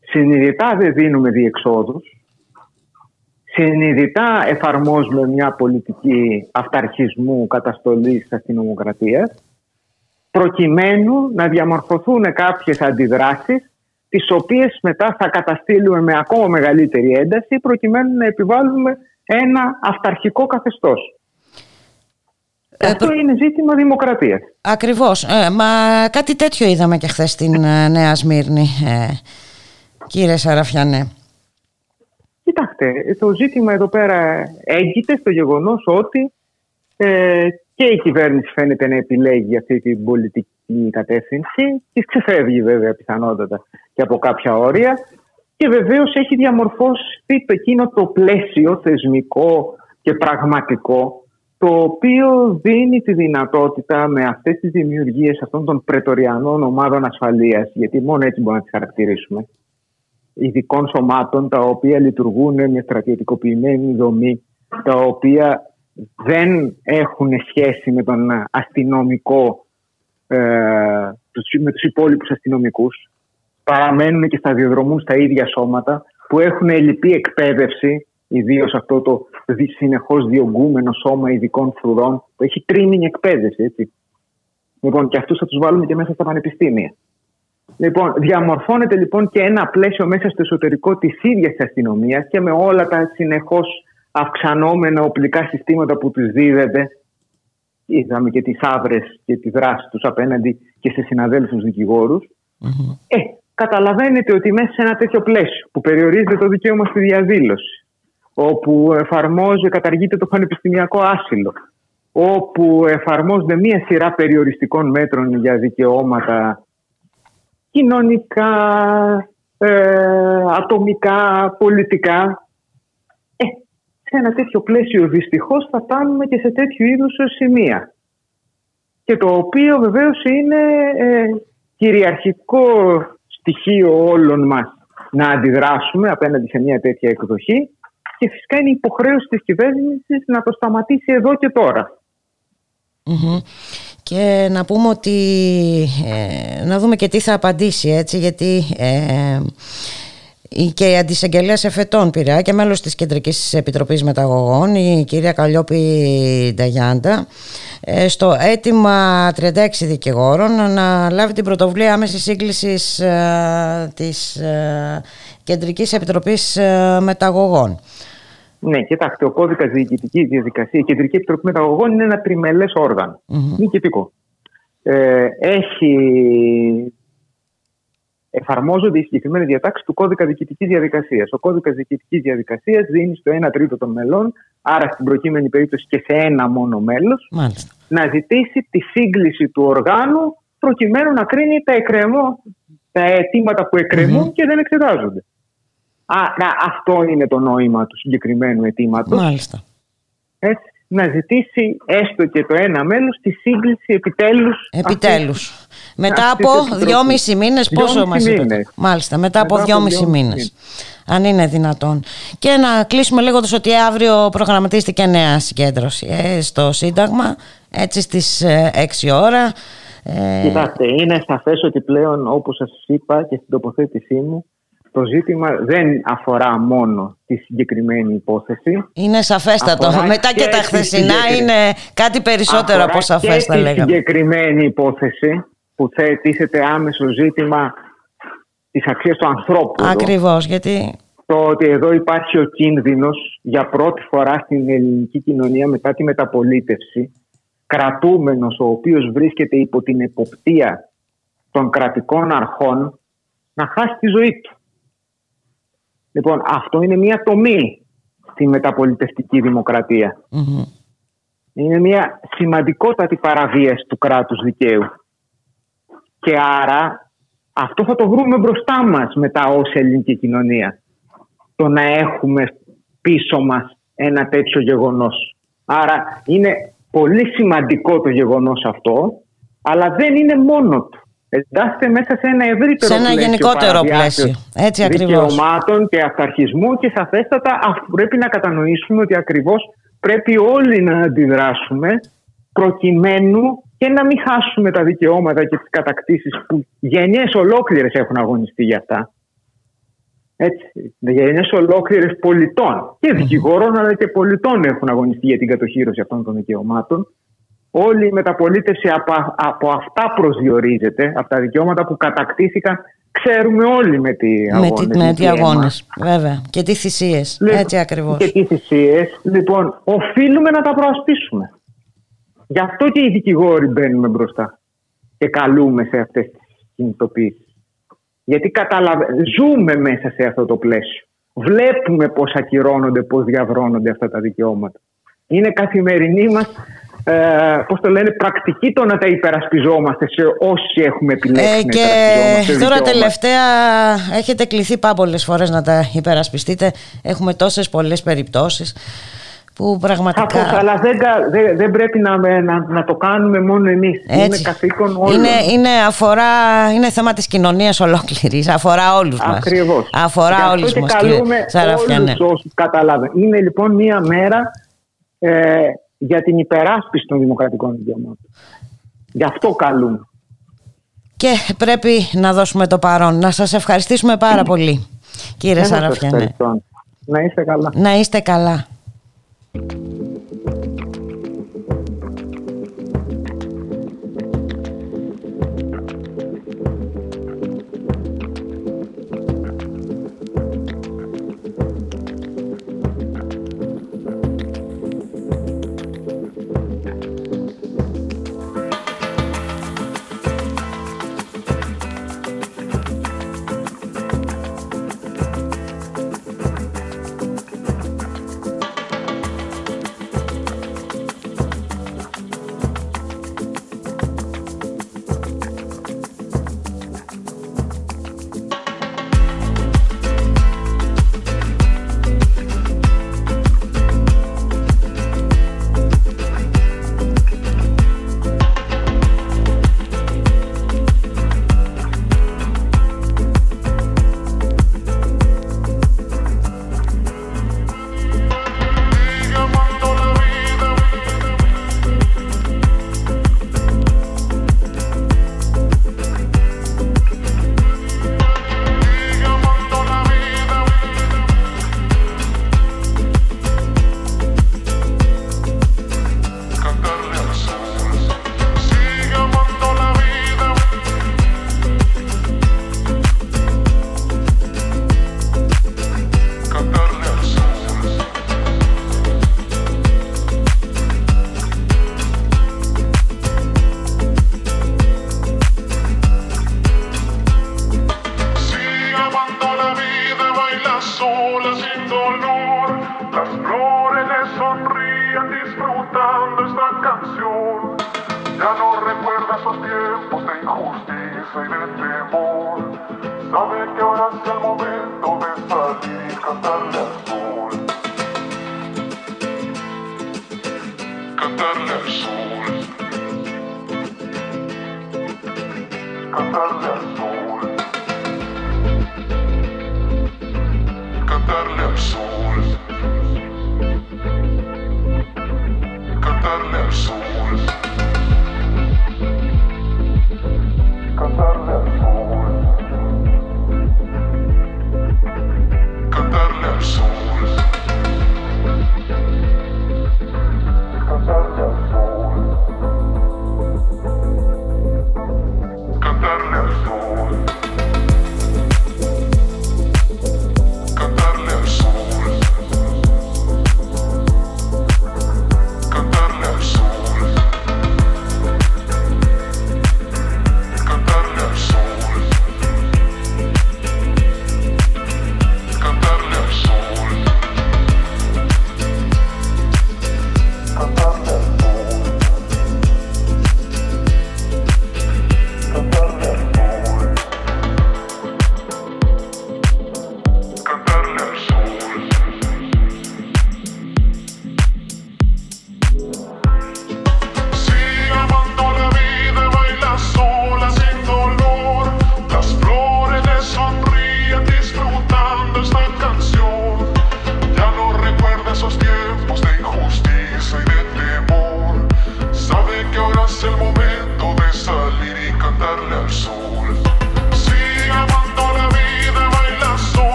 συνειδητά δεν δίνουμε διεξόδους, συνειδητά εφαρμόζουμε μια πολιτική αυταρχισμού καταστολής της αστυνομοκρατίας, προκειμένου να διαμορφωθούν κάποιες αντιδράσεις τις οποίες μετά θα καταστήλουμε με ακόμα μεγαλύτερη ένταση προκειμένου να επιβάλλουμε ένα αυταρχικό καθεστώς. Ε, αυτό είναι ζήτημα δημοκρατίας. Ακριβώς. Ε, μα κάτι τέτοιο είδαμε και χθες στην ε, Νέα Σμύρνη, ε, κύριε Σαραφιανέ. Κοιτάξτε, το ζήτημα εδώ πέρα έγκυται στο γεγονός ότι ε, και η κυβέρνηση φαίνεται να επιλέγει αυτή την πολιτική κατεύθυνση. Της ξεφεύγει βέβαια πιθανότατα και από κάποια όρια. Και βεβαίως έχει διαμορφώσει το εκείνο το πλαίσιο θεσμικό και πραγματικό το οποίο δίνει τη δυνατότητα με αυτές τις δημιουργίες αυτών των πρετοριανών ομάδων ασφαλείας, γιατί μόνο έτσι μπορούμε να τις χαρακτηρίσουμε, ειδικών σωμάτων τα οποία λειτουργούν με στρατιωτικοποιημένη δομή, τα οποία δεν έχουν σχέση με τον αστυνομικό, ε, με τους υπόλοιπους αστυνομικούς, παραμένουν και σταδιοδρομούν στα ίδια σώματα, που έχουν ελλειπή εκπαίδευση, ιδίως αυτό το συνεχώς διωγγούμενο σώμα ειδικών φρουρών, που έχει τρίμηνη εκπαίδευση. Έτσι. Λοιπόν, και αυτούς θα τους βάλουμε και μέσα στα πανεπιστήμια. Λοιπόν, διαμορφώνεται λοιπόν και ένα πλαίσιο μέσα στο εσωτερικό της ίδιας αστυνομίας και με όλα τα συνεχώς αυξανόμενα οπλικά συστήματα που τους δίδεται. Είδαμε και τις άβρες και τη δράση τους απέναντι και σε συναδέλφους δικηγόρους. Mm-hmm. Ε, καταλαβαίνετε ότι μέσα σε ένα τέτοιο πλαίσιο που περιορίζεται το δικαίωμα στη διαδήλωση, όπου εφαρμόζει, καταργείται το πανεπιστημιακό άσυλο, όπου εφαρμόζονται μία σειρά περιοριστικών μέτρων για δικαιώματα κοινωνικά, ε, ατομικά, πολιτικά. Ε, σε ένα τέτοιο πλαίσιο δυστυχώς θα φτάνουμε και σε τέτοιου είδους σημεία. Και το οποίο βεβαίως είναι ε, κυριαρχικό στοιχείο όλων μας να αντιδράσουμε απέναντι σε μια τέτοια εκδοχή. Και φυσικά είναι υποχρέωση της κυβέρνησης να το σταματήσει εδώ και τωρα Και να πούμε ότι ε, να δούμε και τι θα απαντήσει έτσι γιατί ε, και η αντισαγγελέα εφετών πειρά και μέλος της Κεντρικής Επιτροπής Μεταγωγών η κυρία Καλλιόπη Νταγιάντα ε, στο αίτημα 36 δικηγόρων να λάβει την πρωτοβουλία άμεσης σύγκλησης της Κεντρικής Επιτροπής Μεταγωγών. Ναι, κοιτάξτε, ο κώδικας διοικητικής διαδικασίας, η Κεντρική Επιτροπή Μεταγωγών είναι ένα τριμελές όργανο. Mm-hmm. Ε, έχει εφαρμόζονται οι συγκεκριμένες διατάξεις του κώδικα διοικητικής διαδικασίας. Ο κώδικας διοικητικής διαδικασίας δίνει στο 1 τρίτο των μελών, άρα στην προκείμενη περίπτωση και σε ένα μόνο μέλος, να ζητήσει τη σύγκληση του οργάνου προκειμένου να κρίνει τα, εκκρεμό, τα αιτήματα που εκκρεμουν και δεν εξετάζονται. Άρα αυτό είναι το νόημα του συγκεκριμένου αιτήματος. Μάλιστα. Έτσι. να ζητήσει έστω και το ένα μέλος τη σύγκληση επιτέλους. Επιτέλους. Μετά από δυόμισι μήνες, πόσο μας είπε. Μάλιστα, μετά, από δυόμισι μήνες. Αν είναι δυνατόν. Και να κλείσουμε λέγοντας ότι αύριο προγραμματίστηκε νέα συγκέντρωση ε, στο Σύνταγμα, έτσι στις 6 ε, ώρα. Ε... Κοιτάξτε, είναι σαφές ότι πλέον όπως σας είπα και στην τοποθέτησή μου το ζήτημα δεν αφορά μόνο τη συγκεκριμένη υπόθεση. Είναι σαφέστατο. Μετά και, τα χθεσινά είναι κάτι περισσότερο από σαφές θα λέγαμε. τη συγκεκριμένη υπόθεση που θέτησεται άμεσο ζήτημα της αξίας του ανθρώπου. Ακριβώς, γιατί... Το ότι εδώ υπάρχει ο κίνδυνος για πρώτη φορά στην ελληνική κοινωνία μετά τη μεταπολίτευση κρατούμενος ο οποίος βρίσκεται υπό την εποπτεία των κρατικών αρχών να χάσει τη ζωή του. Λοιπόν, αυτό είναι μια τομή στη μεταπολιτευτική Είναι μια σημαντικότατη παραβίαση του κράτους δικαίου. Και άρα αυτό θα το βρούμε μπροστά μας μετά ως ελληνική κοινωνία. Το να έχουμε πίσω μας ένα τέτοιο γεγονός. Άρα είναι πολύ σημαντικό το γεγονός αυτό, αλλά δεν είναι μόνο του εντάσσεται μέσα σε ένα ευρύτερο σε ένα πλαίσιο γενικότερο πλαίσιο. Έτσι δικαιωμάτων και αυταρχισμού και σαφέστατα πρέπει να κατανοήσουμε ότι ακριβώς πρέπει όλοι να αντιδράσουμε προκειμένου και να μην χάσουμε τα δικαιώματα και τις κατακτήσεις που γενιές ολόκληρες έχουν αγωνιστεί για αυτά. Έτσι, γενιές ολόκληρες πολιτών και δικηγόρων αλλά και πολιτών έχουν αγωνιστεί για την κατοχήρωση αυτών των δικαιωμάτων όλη η μεταπολίτευση από, από αυτά προσδιορίζεται, από τα δικαιώματα που κατακτήθηκαν Ξέρουμε όλοι με τι αγώνες. Με, τι αγώνες, βέβαια. Και τι θυσίες. Λοιπόν, Έτσι ακριβώς. Και τι θυσίες. Λοιπόν, οφείλουμε να τα προασπίσουμε. Γι' αυτό και οι δικηγόροι μπαίνουμε μπροστά και καλούμε σε αυτές τις κινητοποιήσεις. Γιατί καταλαβα... ζούμε μέσα σε αυτό το πλαίσιο. Βλέπουμε πώς ακυρώνονται, πώς διαβρώνονται αυτά τα δικαιώματα. Είναι καθημερινή μας ε, πώς το λένε, πρακτική το να τα υπερασπιζόμαστε σε όσοι έχουμε επιλέξει ε, και τώρα τελευταία έχετε κληθεί πάρα πολλές φορές να τα υπερασπιστείτε. Έχουμε τόσες πολλές περιπτώσεις που πραγματικά... αλλά δεν, δεν, δεν πρέπει να, να, να, το κάνουμε μόνο εμείς. Είναι καθήκον όλων. Είναι, είναι, αφορά, είναι θέμα της κοινωνίας ολόκληρης. Αφορά όλους μας. Ακριβώς. Αφορά όλους μας. Και καλούμε όλους όσους καταλάβουν. Είναι λοιπόν μία μέρα ε, για την υπεράσπιση των δημοκρατικών δικαιωμάτων. Γι' αυτό καλούμε. Και πρέπει να δώσουμε το παρόν. Να σας ευχαριστήσουμε πάρα πολύ, κύριε Σαραφιανέ. Να είστε καλά. Να είστε καλά. Thank you.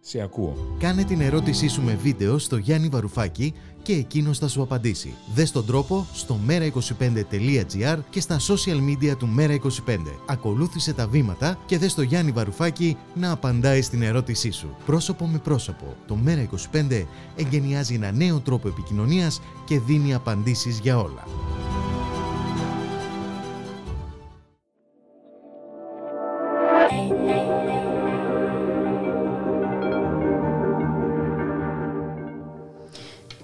Σε ακούω. Κάνε την ερώτησή σου με βίντεο στο Γιάννη Βαρουφάκη και εκείνος θα σου απαντήσει. Δες τον τρόπο στο mera25.gr και στα social media του Mera25. Ακολούθησε τα βήματα και δες το Γιάννη Βαρουφάκη να απαντάει στην ερώτησή σου. Πρόσωπο με πρόσωπο. Το Mera25 εγκαινιάζει ένα νέο τρόπο επικοινωνίας και δίνει απαντήσεις για όλα.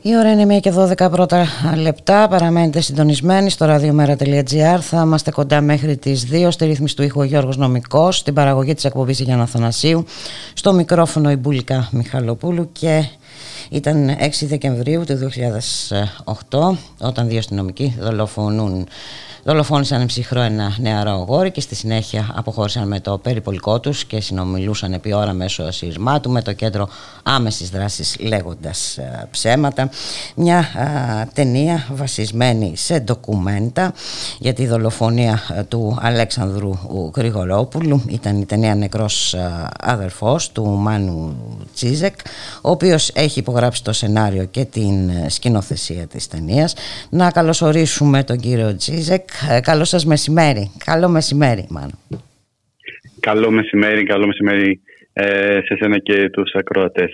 Η ώρα είναι 1 και 12 πρώτα λεπτά. Παραμένετε συντονισμένοι στο radiomera.gr. Θα είμαστε κοντά μέχρι τις 2. Στη ρύθμιση του ήχου ο Γιώργος Νομικός, στην παραγωγή της εκπομπής Γιάννα Αθανασίου, στο μικρόφωνο η Μπουλικά Μιχαλοπούλου και ήταν 6 Δεκεμβρίου του 2008 όταν δύο αστυνομικοί δολοφονούν Δολοφόνησαν ψυχρό ένα νεαρό αγόρι και στη συνέχεια αποχώρησαν με το περιπολικό τους και συνομιλούσαν επί ώρα μέσω σειρμάτου με το κέντρο άμεσης δράσης λέγοντας ε, ψέματα. Μια ταινία βασισμένη σε ντοκουμέντα για τη δολοφονία ε, του Αλέξανδρου Γρηγορόπουλου. Ήταν η ταινία «Νεκρός α, αδερφός» του Μάνου Τσίζεκ, ο οποίος έχει υπογράψει το σενάριο και την ε, σκηνοθεσία της ταινίας. Να καλωσορίσουμε τον κύριο Τσίζεκ ε, καλό σας μεσημέρι. Καλό μεσημέρι, μάλλον. Καλό μεσημέρι, καλό μεσημέρι ε, σε σένα και τους ακροατές.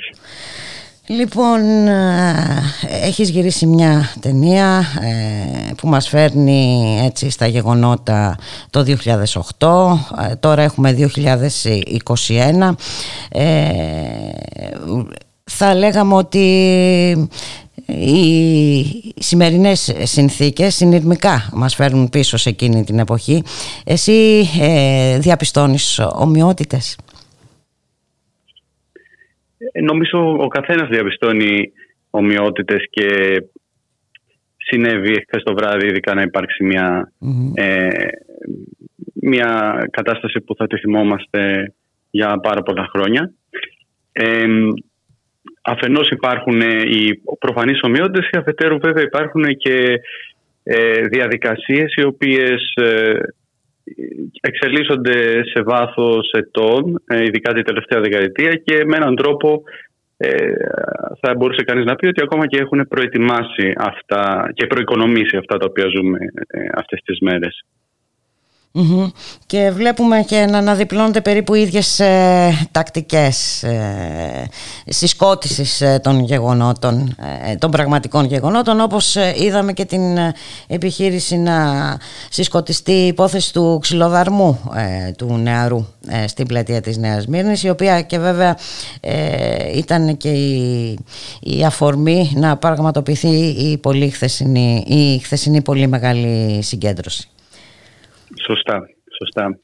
Λοιπόν, ε, έχεις γυρίσει μια ταινία που μας φέρνει έτσι στα γεγονότα το 2008, τώρα έχουμε 2021. θα λέγαμε ότι οι σημερινές συνθήκες συνειρμικά μας φέρνουν πίσω σε εκείνη την εποχή. Εσύ ε, διαπιστώνεις ομοιότητες; Ε, νομίζω ο καθένας διαπιστώνει ομοιότητες και συνέβη χθε το βράδυ ειδικά να υπάρξει μια, ε, μια κατάσταση που θα τη θυμόμαστε για πάρα πολλά χρόνια. Ε, αφενός υπάρχουν ε, οι προφανείς ομοιότητες και αφετέρου βέβαια υπάρχουν και ε, διαδικασίες οι οποίες ε, εξελίσσονται σε βάθος ετών, ειδικά την τελευταία δεκαετία και με έναν τρόπο ε, θα μπορούσε κανείς να πει ότι ακόμα και έχουν προετοιμάσει αυτά και προοικονομήσει αυτά τα οποία ζούμε ε, αυτές τις μέρες. Και βλέπουμε και να αναδιπλώνονται περίπου οι ίδιες ε, τακτικές ε, συσκότησης ε, των γεγονότων, ε, των πραγματικών γεγονότων όπως είδαμε και την επιχείρηση να συσκοτιστεί η υπόθεση του ξυλοδαρμού του νεαρού στην πλατεία της Νέας Μύρνης η οποία και βέβαια ήταν και η, η αφορμή να πραγματοποιηθεί η, πολύ χθεσινή, η χθεσινή πολύ μεγάλη συγκέντρωση. Σωστά, σωστά.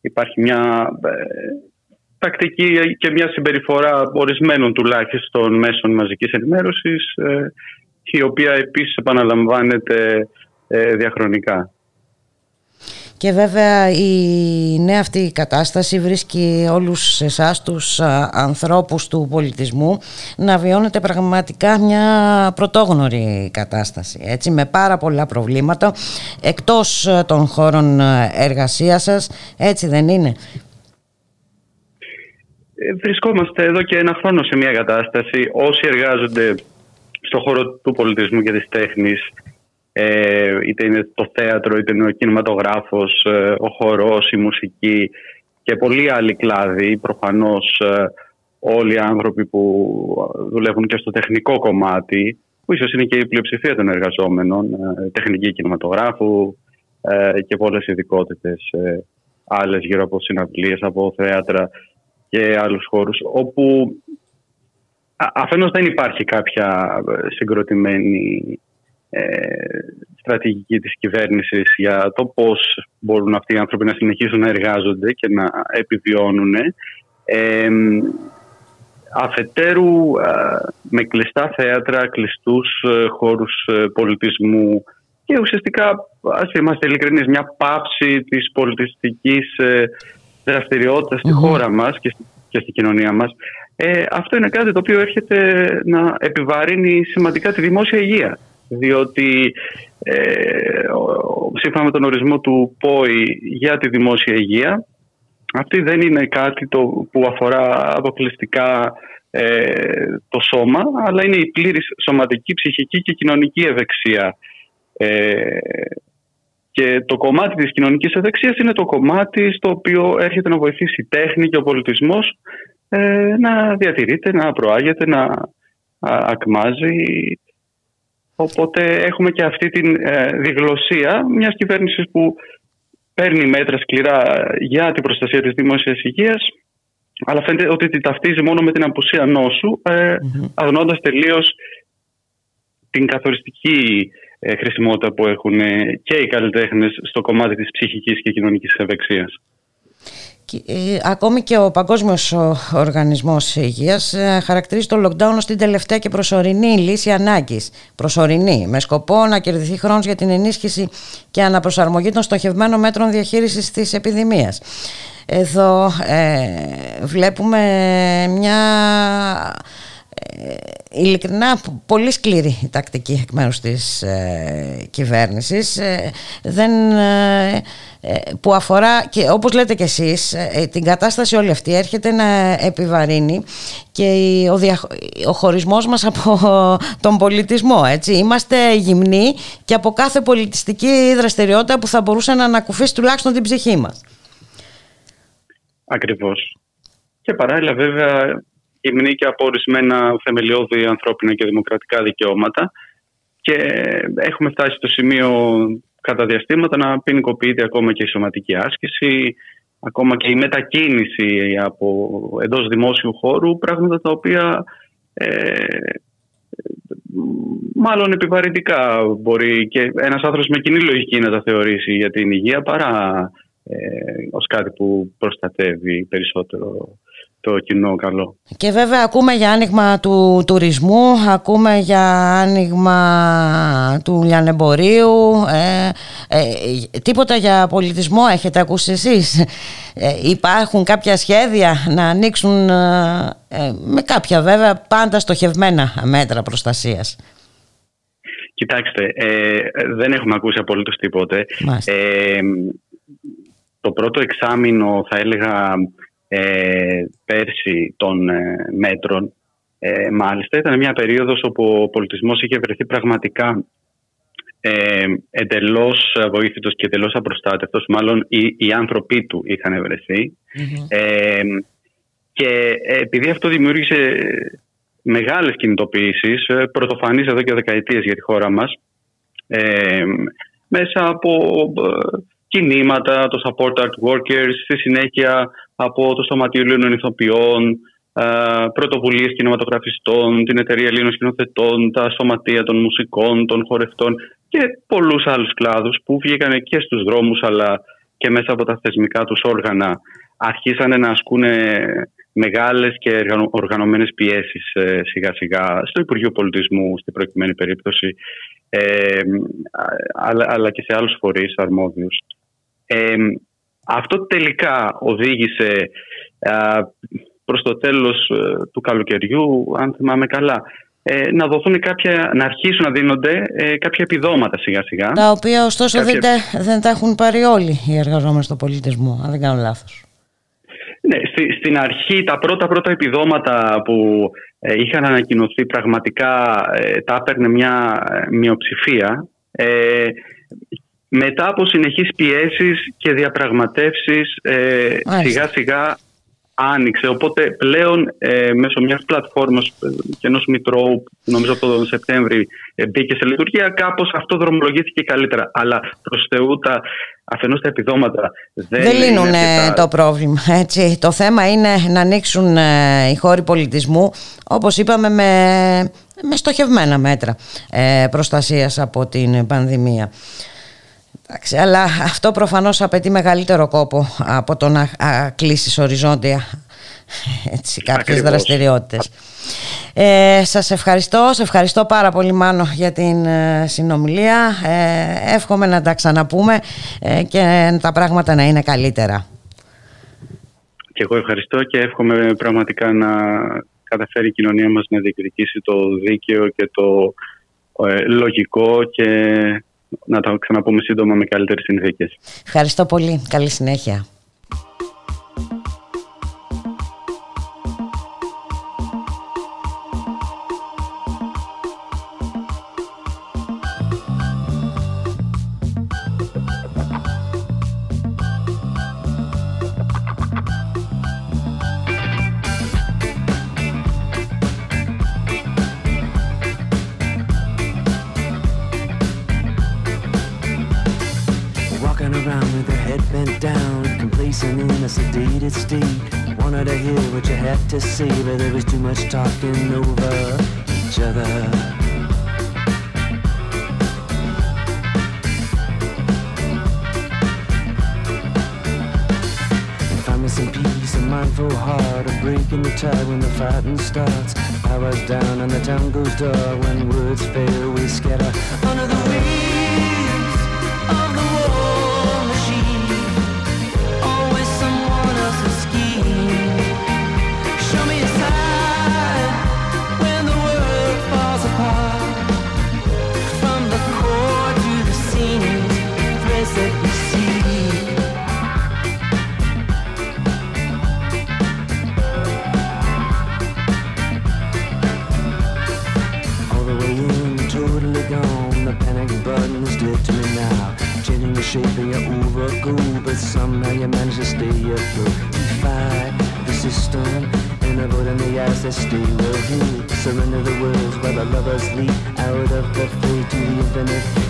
Υπάρχει μια ε, τακτική και μια συμπεριφορά ορισμένων τουλάχιστον μέσων μαζικής ενημέρωσης ε, η οποία επίσης επαναλαμβάνεται ε, διαχρονικά. Και βέβαια η νέα αυτή κατάσταση βρίσκει όλους εσάς τους ανθρώπους του πολιτισμού να βιώνετε πραγματικά μια πρωτόγνωρη κατάσταση έτσι, με πάρα πολλά προβλήματα εκτός των χώρων εργασίας σας έτσι δεν είναι; Ε, Βρισκόμαστε εδώ και ένα χρόνο σε μια κατάσταση. Όσοι εργάζονται στον χώρο του πολιτισμού και της τέχνης ε, είτε είναι το θέατρο, είτε είναι ο κινηματογράφος, ε, ο χορός, η μουσική και πολλοί άλλοι κλάδοι. Προφανώς ε, όλοι οι άνθρωποι που δουλεύουν και στο τεχνικό κομμάτι, που ίσως είναι και η πλειοψηφία των εργαζόμενων, τεχνική κινηματογράφου και πολλές ειδικότητες άλλες γύρω από συναυλίες, από θέατρα και άλλους χώρους, όπου αφενός δεν υπάρχει κάποια συγκροτημένη ε, στρατηγική της κυβέρνησης για το πώς μπορούν αυτοί οι άνθρωποι να συνεχίσουν να εργάζονται και να επιβιώνουν. Ε, αφετέρου με κλειστά θέατρα, κλειστούς ε, χώρους πολιτισμού και ουσιαστικά, ας είμαστε ειλικρινείς, μια πάυση της πολιτιστικής δραστηριότητας στη χώρα μας και, και στη κοινωνία μας. Ε, αυτό είναι κάτι το οποίο έρχεται να επιβαρύνει σημαντικά τη δημόσια υγεία διότι ε, σύμφωνα με τον ορισμό του ΠΟΗ για τη δημόσια υγεία αυτή δεν είναι κάτι το που αφορά αποκλειστικά ε, το σώμα αλλά είναι η πλήρης σωματική, ψυχική και κοινωνική ευεξία. Ε, και το κομμάτι της κοινωνικής ευεξίας είναι το κομμάτι στο οποίο έρχεται να βοηθήσει η τέχνη και ο πολιτισμός ε, να διατηρείται, να προάγεται, να ακμάζει Οπότε έχουμε και αυτή τη ε, διγλωσία μιας κυβέρνησης που παίρνει μέτρα σκληρά για την προστασία της δημόσιας υγείας αλλά φαίνεται ότι την ταυτίζει μόνο με την απουσία νόσου ε, mm αγνώντας τελείως την καθοριστική ε, χρησιμότητα που έχουν και οι καλλιτέχνες στο κομμάτι της ψυχικής και κοινωνικής ευεξίας. Ε, ακόμη και ο Παγκόσμιος Οργανισμός Υγείας ε, χαρακτηρίζει το lockdown ως την τελευταία και προσωρινή λύση ανάγκης. Προσωρινή, με σκοπό να κερδιθεί χρόνος για την ενίσχυση και αναπροσαρμογή των στοχευμένων μέτρων διαχείρισης της επιδημίας. Εδώ ε, βλέπουμε μια ε, ειλικρινά πολύ σκληρή τακτική εκ μέρους της ε, κυβέρνησης. Ε, δεν, που αφορά και όπως λέτε και εσείς την κατάσταση όλη αυτή έρχεται να επιβαρύνει και ο, δια, ο χωρισμός μας από τον πολιτισμό έτσι. είμαστε γυμνοί και από κάθε πολιτιστική δραστηριότητα που θα μπορούσε να ανακουφίσει τουλάχιστον την ψυχή μας. Ακριβώς. Και παράλληλα βέβαια γυμνή και από ορισμένα θεμελιώδη ανθρώπινα και δημοκρατικά δικαιώματα και έχουμε φτάσει στο σημείο κατά διαστήματα να ποινικοποιείται ακόμα και η σωματική άσκηση, ακόμα και η μετακίνηση από εντός δημόσιου χώρου, πράγματα τα οποία ε, μάλλον επιβαρυντικά μπορεί και ένας άνθρωπος με κοινή λογική να τα θεωρήσει για την υγεία παρά ε, ως κάτι που προστατεύει περισσότερο το κοινό καλό. Και βέβαια ακούμε για άνοιγμα του τουρισμού, ακούμε για άνοιγμα του λιανεμπορίου, ε, ε, τίποτα για πολιτισμό έχετε ακούσει εσείς; Ε, υπάρχουν κάποια σχέδια να ανοίξουν ε, με κάποια βέβαια πάντα στοχευμένα μέτρα προστασίας; Κοιτάξτε, δεν έχουμε ακούσει απολύτως τίποτε. το πρώτο εξάμεινο θα έλεγα ε, πέρσι των ε, μέτρων Ε, μάλιστα, ήταν μια περίοδος όπου ο πολιτισμός είχε βρεθεί πραγματικά ε, εντελώς βοήθητος και εντελώς απροστάτευτος. Μάλλον οι, οι άνθρωποι του είχαν Ε, και επειδή αυτό δημιούργησε μεγάλες κινητοποιήσεις, ε, πρωτοφανείς εδώ και δεκαετίες για τη χώρα μας, ε, μέσα από ε, κινήματα, το support art workers, στη συνέχεια από το Σωματείο Ελλήνων Ηθοποιών, πρωτοβουλίες κινηματογραφιστών, την Εταιρεία Ελλήνων Σκηνοθετών, τα Σωματεία των Μουσικών, των Χορευτών και πολλούς άλλους κλάδους που βγήκαν και στους δρόμους αλλά και μέσα από τα θεσμικά τους όργανα αρχίσανε να ασκούν μεγάλες και οργανωμένες πιέσεις ε, σιγά σιγά στο Υπουργείο Πολιτισμού στην προκειμένη περίπτωση ε, αλλά, αλλά και σε άλλους φορείς αρμόδιους. Ε, αυτό τελικά οδήγησε προς το τέλος ε, του καλοκαιριού, αν θυμάμαι καλά, ε, να δοθούν κάποια, να αρχίσουν να δίνονται ε, κάποια επιδόματα σιγά σιγά. Τα οποία ωστόσο δεν, τα, δεν τα έχουν πάρει όλοι οι εργαζόμενοι στο πολιτισμό, αν δεν κάνω λάθος. Ναι, στη, στην αρχή τα πρώτα πρώτα επιδόματα που ε, είχαν ανακοινωθεί πραγματικά ε, τα έπαιρνε μια μειοψηφία. Ε, μετά από συνεχείς πιέσεις και διαπραγματεύσεις σιγά σιγά άνοιξε. Οπότε πλέον ε, μέσω μιας πλατφόρμας ε, και ενός Μητρώου, νομίζω από τον Σεπτέμβρη, ε, μπήκε σε λειτουργία, κάπως αυτό δρομολογήθηκε καλύτερα. Αλλά προς Θεού τα αφενός τα επιδόματα δεν, δεν λύνουν το πρόβλημα. Έτσι. Το θέμα είναι να ανοίξουν ε, οι χώροι πολιτισμού, όπως είπαμε, με, με στοχευμένα μέτρα ε, προστασίας από την πανδημία. Εντάξει, αλλά αυτό προφανώς απαιτεί μεγαλύτερο κόπο από το να κλείσεις οριζόντια έτσι, κάποιες δραστηριότητες. Ε, σας ευχαριστώ, σε ευχαριστώ πάρα πολύ Μάνο για την ε, συνομιλία. Ε, εύχομαι να τα ξαναπούμε ε, και τα πράγματα να είναι καλύτερα. Και εγώ ευχαριστώ και εύχομαι πραγματικά να καταφέρει η κοινωνία μας να διεκδικήσει το δίκαιο και το ε, λογικό και να τα ξαναπούμε σύντομα με καλύτερες συνθήκες. Ευχαριστώ πολύ. Καλή συνέχεια. But there was too much talking over each other. Some peace, a mindful heart, a break in the tide when the fighting starts. Powers down and the town goes dark when words fail, we scatter under the sleep out of the free to the infinite.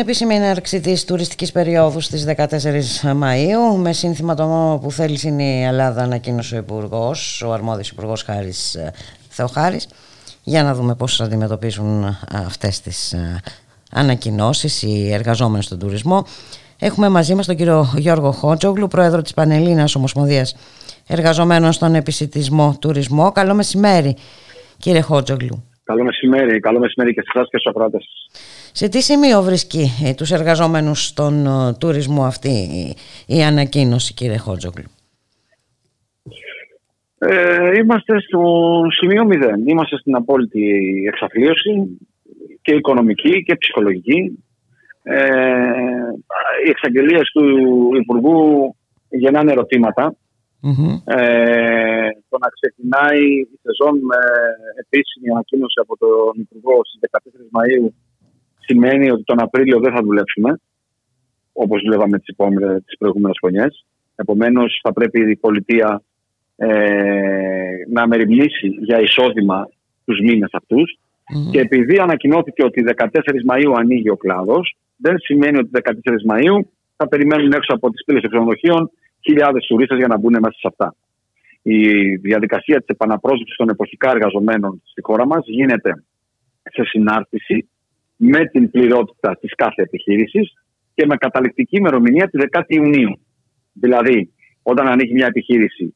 Επίσημη έναρξη της τουριστικής περίοδου στις 14 Μαΐου με σύνθημα το που θέλει είναι η Ελλάδα ανακοίνωσε ο υπουργός, ο αρμόδιος υπουργός Χάρης ε, Θεοχάρης για να δούμε πώς θα αντιμετωπίζουν ε, αυτές τις ε, ανακοινώσεις οι εργαζόμενοι στον τουρισμό. Έχουμε μαζί μας τον κύριο Γιώργο Χότζογλου, πρόεδρο της Πανελλήνας Ομοσπονδίας Εργαζομένων στον Επισητισμό Τουρισμό. Καλό μεσημέρι κύριε Χότζογλου. Καλό μεσημέρι, καλό μεσημέρι και σε εσάς και στους ακροάτες. Σε τι σημείο βρίσκει ε, τους εργαζόμενους στον ε, τουρισμό αυτή η, η ανακοίνωση κύριε Χότζογλου. Ε, είμαστε στο σημείο μηδέν. Είμαστε στην απόλυτη εξαθλίωση και οικονομική και ψυχολογική. Ε, οι εξαγγελίες του Υπουργού γεννάνε ερωτήματα. Ε, το να ξεκινάει η σεζόν με επίσημη ανακοίνωση από τον Υπουργό στις 14 Μαΐου σημαίνει ότι τον Απρίλιο δεν θα δουλέψουμε όπως δουλεύαμε τις, επόμενες, τις προηγούμενες χρονιές. Επομένως θα πρέπει η πολιτεία ε, να μεριμνήσει για εισόδημα τους μήνες αυτούς και επειδή ανακοινώθηκε ότι 14 Μαΐου ανοίγει ο κλάδος δεν σημαίνει ότι 14 Μαΐου θα περιμένουν έξω από τις πύλες εξονοδοχείων χιλιάδες τουρίστες για να μπουν μέσα σε αυτά. Η διαδικασία της επαναπρόσληψης των εποχικά εργαζομένων στη χώρα μας γίνεται σε συνάρτηση με την πληρότητα της κάθε επιχείρησης και με καταληκτική ημερομηνία τη 10η Ιουνίου. Δηλαδή, όταν ανοίγει μια επιχείρηση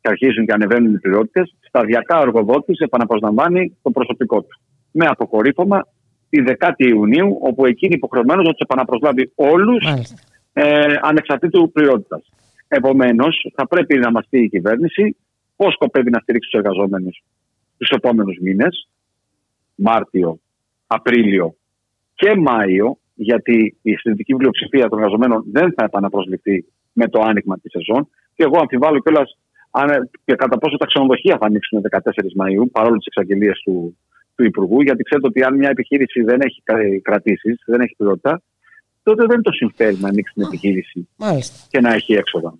και αρχίζουν και ανεβαίνουν οι πληρότητες, σταδιακά ο εργοδότης επαναπροσλαμβάνει το προσωπικό του. Με αποκορύφωμα τη 10η Ιουνίου, όπου εκείνη υποχρεωμένος να τους επαναπροσλάβει όλους ε, ανεξαρτήτου πληρότητας. Επομένως, θα πρέπει να μας πει η κυβέρνηση πώς σκοπεύει να στηρίξει τους εργαζόμενους τους επόμενους μήνες, Μάρτιο, Απρίλιο και Μάιο, γιατί η συντηρητική πλειοψηφία των εργαζομένων δεν θα επαναπροσληφθεί με το άνοιγμα της σεζόν. Και εγώ αμφιβάλλω κιόλας και κατά πόσο τα ξενοδοχεία θα ανοίξουν 14 Μαου, παρόλο τις εξαγγελίες του, του Υπουργού. Γιατί ξέρετε ότι αν μια επιχείρηση δεν έχει κρατήσεις, δεν έχει ποιότητα, τότε δεν το συμφέρει να ανοίξει την επιχείρηση Μάλιστα. και να έχει έξοδα.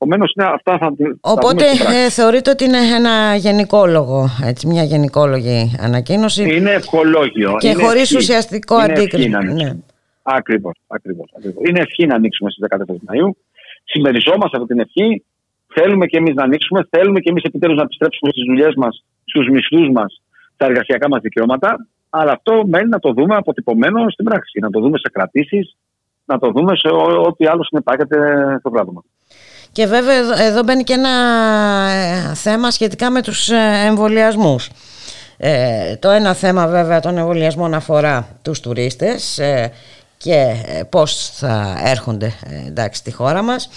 Επομένως, αυτά θα. Οπότε ε, θεωρείτε ότι είναι ένα γενικόλογο, έτσι, μια γενικόλογη ανακοίνωση; Είναι ευχολόγιο. Και χωρίς ουσιαστικό αντίκρισμα. Ναι. Ακριβώς. Ακριβώς, ακριβώς. Είναι ευχή να ανοίξουμε στις 14 Μαου. Συμμεριζόμαστε από την ευχή. Θέλουμε και εμείς να ανοίξουμε. Θέλουμε και εμείς επιτέλους να επιστρέψουμε στις δουλειές μας, στους μισθούς μας, στα εργασιακά μας δικαιώματα. Αλλά αυτό μένει να το δούμε αποτυπωμένο στην πράξη. Να το δούμε σε κρατήσεις, να το δούμε σε ό,τι άλλο συνεπάγεται στο πράγμα. Και βέβαια εδώ μπαίνει και ένα ε, θέμα σχετικά με τους ε, εμβολιασμούς. Ε, το ένα θέμα βέβαια των εμβολιασμών αφορά τους τουρίστες ε, και πώς θα έρχονται εντάξει, στη χώρα μας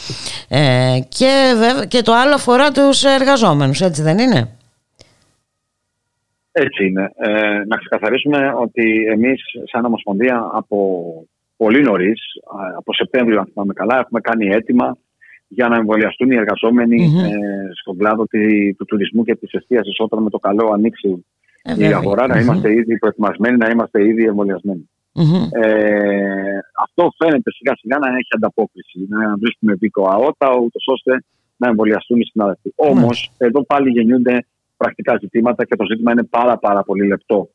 ε, και, βέβαια, και το άλλο αφορά τους εργαζόμενους, έτσι δεν είναι; Έτσι είναι. Ε, να ξεκαθαρίσουμε ότι εμείς σαν Ομοσπονδία από πολύ νωρίς, από Σεπτέμβριο αν θυμάμαι καλά, έχουμε κάνει αίτημα για να εμβολιαστούν οι εργαζομενοι ε, στον κλάδο του τουρισμού και της εστίασης. Όταν με το καλό ανοίξει ε, η αγορά, να είμαστε ήδη προετοιμασμένοι, να είμαστε ήδη Ε, αυτό φαίνεται σιγά σιγά να έχει ανταπόκριση, να βρίσκουμε δίκο αότα, ούτως ώστε να εμβολιαστούν οι συνάδελφοι. Όμως, εδώ πάλι γεννιούνται πρακτικά ζητήματα και το ζήτημα είναι πάρα, πάρα πολύ λεπτό.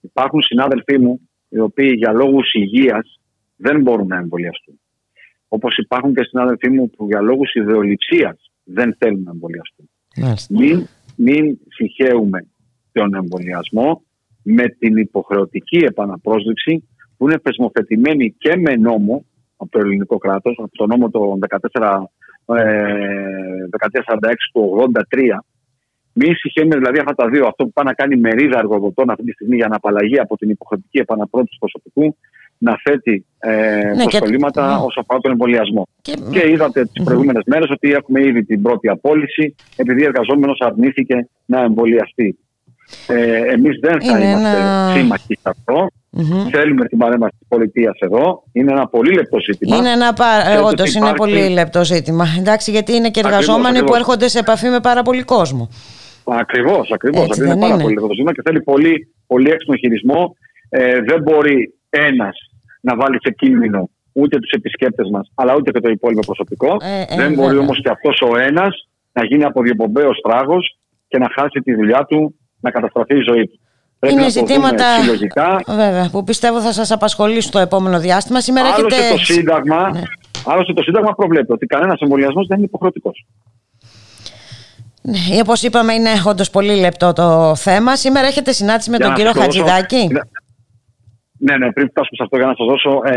Υπάρχουν συνάδελφοί μου οι οποίοι για λόγους υγείας δεν μπορούν να εμβολιαστούν. Όπως υπάρχουν και συνάδελφοί μου που για λόγους ιδεολειψίας δεν θέλουν να εμβολιαστούν. Μην, μην συγχαίουμε τον εμβολιασμό με την υποχρεωτική επαναπρόσληψη που είναι θεσμοθετημένη και με νόμο από το ελληνικό κράτος, από το νόμο το 1446 ε, του 83 μην συγχαίουμε δηλαδή αυτά τα δύο, αυτό που πάει να κάνει μερίδα εργοδοτών αυτή τη στιγμή για να απαλλαγεί από την υποχρεωτική επαναπρόσληψη προσωπικού να θέτει ε, ναι, προσκολήματα και... όσο αφορά τον εμβολιασμό. Και, και είδατε τις προηγούμενες μέρες ότι έχουμε ήδη την πρώτη απόλυση επειδή ο εργαζόμενος αρνήθηκε να εμβολιαστεί. Ε, Εμείς δεν θα Είναι είμαστε ένα- σύμμαχοι σε αυτό. Θέλουμε την παρέμβαση της πολιτείας εδώ. Είναι ένα πολύ λεπτό ζήτημα. Είναι ένα πα... Ξέρετε όντως ότι είναι υπάρχει- πολύ λεπτό ζήτημα. Εντάξει, γιατί είναι και Ακριβώς, εργαζόμενοι που ακριβώς. έρχονται σε επαφή με πάρα πολύ κόσμο. Ακριβώς, ακριβώς. Έτσι Είναι δεν πάρα είναι. πολύ λεπτό ζήτημα και θέλει πολύ, πολύ έξυπνο χειρισμό. Ε, δεν μπορεί ένας να βάλει σε κίνδυνο ούτε τους επισκέπτες μας, αλλά ούτε και το υπόλοιπο προσωπικό. Ε, ε, δεν μπορεί βέβαια. όμως και αυτός ο ένας να γίνει αποδιοπομπαίος τράγος και να χάσει τη δουλειά του, να καταστραφεί η ζωή του. Πρέπει είναι να το δούμε ζητήματα συλλογικά. βέβαια, που πιστεύω θα σας απασχολήσουν το επόμενο διάστημα. Σήμερα Άλλωστε έχετε... το, σύνταγμα, άλλωστε το Σύνταγμα προβλέπει ότι κανένας εμβολιασμός δεν είναι υποχρεωτικός. Ναι, όπως είπαμε είναι όντως πολύ λεπτό το θέμα. Σήμερα έχετε συνάντηση με Για τον να κύριο σας δώσω- Χατζηδάκη. Ναι, ναι, πριν φτάσουμε σε αυτό, για να σας δώσω, ε,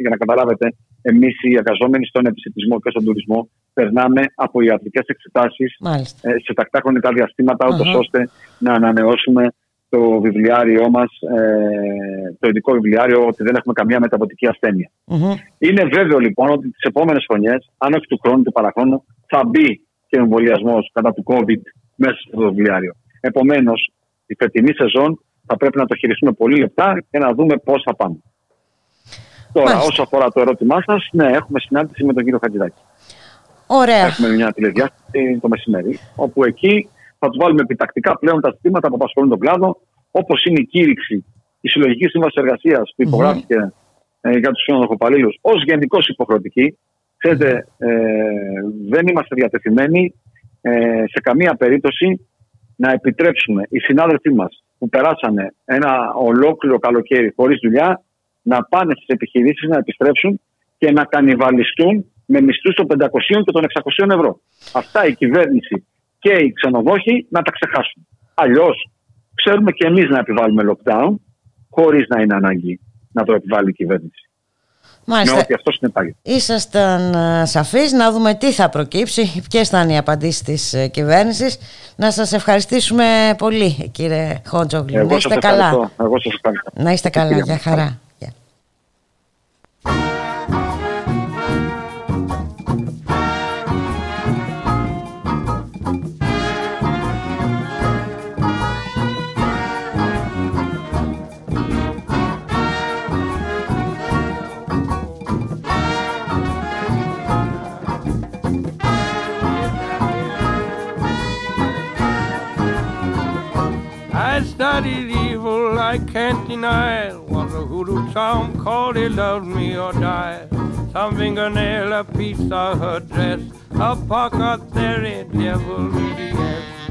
για να καταλάβετε, εμείς οι εργαζόμενοι στον επιστημισμό και στον τουρισμό περνάμε από ιατρικές εξετάσεις Μάλιστα. ε, σε τακτά χρονικά διαστήματα, ούτως Αχα. ώστε να ανανεώσουμε το βιβλιάριό μας, ε, το ειδικό βιβλιάριο, ότι δεν έχουμε καμία μεταβατική ασθένεια. Μμμ. Είναι βέβαιο λοιπόν ότι τις επόμενες χρονιές, αν όχι του χρόνου του παραχρόνου, θα μπει και ο εμβολιασμός κατά του COVID μέσα στο βιβλιάριο. Επομένως, η φετινή σεζόν θα πρέπει να το χειριστούμε πολύ λεπτά και να δούμε πώς θα πάμε. Τώρα, Μάλιστα. όσο αφορά το ερώτημά σας, ναι, έχουμε συνάντηση με τον κύριο Χατζηδάκη. Ωραία. Έχουμε μια τηλεδιάσταση το μεσημέρι, όπου εκεί θα τους βάλουμε επιτακτικά πλέον τα ζητήματα που απασχολούν τον κλάδο, όπως είναι η κήρυξη, η συλλογική σύμβαση εργασίας που υπογράφηκε ε, για τους συνοδοχοπαλλήλου ως γενικώ υποχρεωτική. Ξέρετε, ε, δεν είμαστε διατεθειμένοι ε, σε καμία περίπτωση να επιτρέψουμε οι συνάδελφοί μας που περάσανε ένα ολόκληρο καλοκαίρι χωρίς δουλειά να πάνε στις επιχειρήσεις να επιστρέψουν και να κανιβαλιστούν με μισθούς των 500 και των 600 ευρώ. Αυτά η κυβέρνηση και οι ξενοδόχοι να τα ξεχάσουν. Αλλιώς ξέρουμε και εμείς να επιβάλλουμε lockdown χωρίς να είναι ανάγκη να το επιβάλλει η κυβέρνηση. Μάλιστα. Με ό,τι αυτός συνεπάγεται. Ήσασταν ε, σαφείς να δούμε τι θα προκύψει, ποιες θα είναι οι απαντήσεις της ε, κυβέρνησης. Να σας ευχαριστήσουμε πολύ κύριε Χόντζογλου. Να Εγώ είστε σας καλά. ευχαριστώ. Εγώ σας ευχαριστώ. Να είστε καλά, Κυρία για μου. χαρά. Γεια. I can't deny it. Was a hoodoo charm called it loved me or die. Some fingernail, a piece of her dress, a pocket theory, devil yes.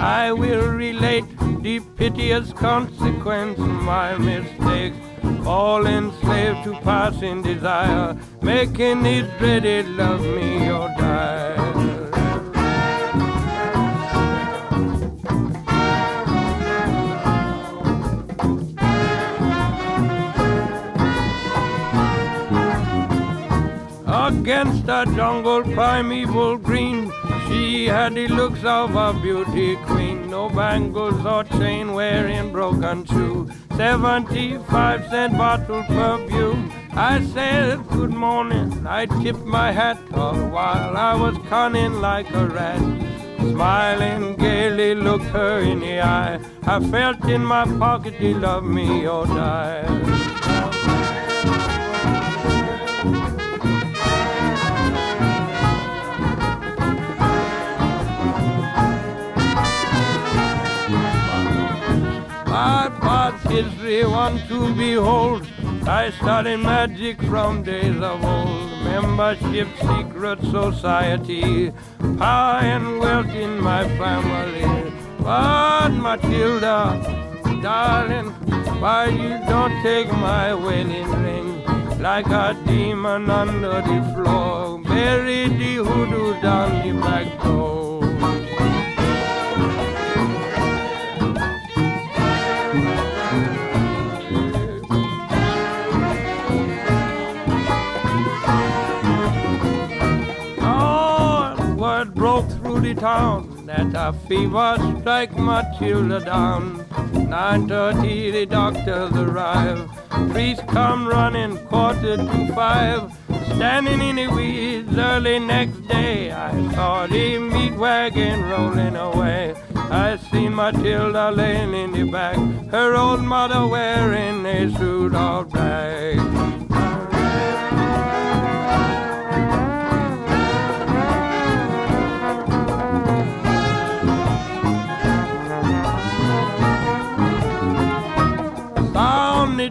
I will relate the piteous consequence of my mistakes. Fall enslaved to passing desire, making it dreaded love me or die. Against a jungle primeval green, she had the looks of a beauty queen. No bangles or chain wearing broken shoe. 75 cent bottle perfume. I said good morning. I tipped my hat all while I was cunning like a rat. Smiling gaily looked her in the eye. I felt in my pocket, he loved me or die. History, one to behold. I studied magic from days of old. Membership, secret society, power and wealth in my family. But Matilda, darling, why you don't take my wedding ring? Like a demon under the floor, bury the hoodoo down the back door. Town that a fever strike Matilda down. 9.30 the doctors arrive. Priest come running quarter to five. Standing in the weeds early next day, I saw the meat wagon rolling away. I see Matilda laying in the back, her old mother wearing a suit of black.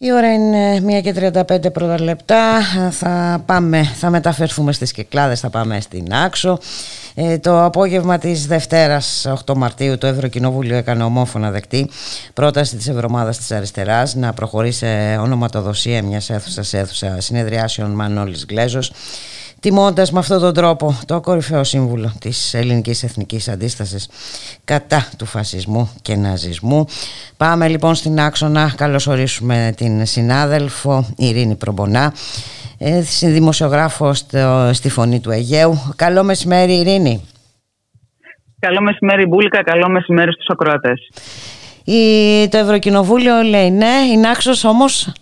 Η ώρα είναι 1 και 35 πρώτα λεπτά. Θα, πάμε, θα μεταφερθούμε στις Κυκλάδες, θα πάμε στην Άξο. Ε, το απόγευμα της Δευτέρας 8 Μαρτίου το Ευρωκοινοβούλιο έκανε ομόφωνα δεκτή πρόταση της Ευρωμάδας της Αριστεράς να προχωρήσει σε ονοματοδοσία μιας αίθουσας αίθουσα συνεδριάσεων Μανώλης Γκλέζος τιμώντας με αυτόν τον τρόπο το κορυφαίο σύμβουλο της ελληνικής εθνικής αντίστασης κατά του φασισμού και ναζισμού. Πάμε λοιπόν στην άξονα, καλωσορίσουμε την συνάδελφο Ειρήνη Προμπονά, ε, δημοσιογράφο στη Φωνή του Αιγαίου. Καλό μεσημέρι Ειρήνη. Καλό μεσημέρι Μπούλικα, καλό μεσημέρι στους ακροατές. Η, το Ευρωκοινοβούλιο λέει ναι, η Νάξος όμως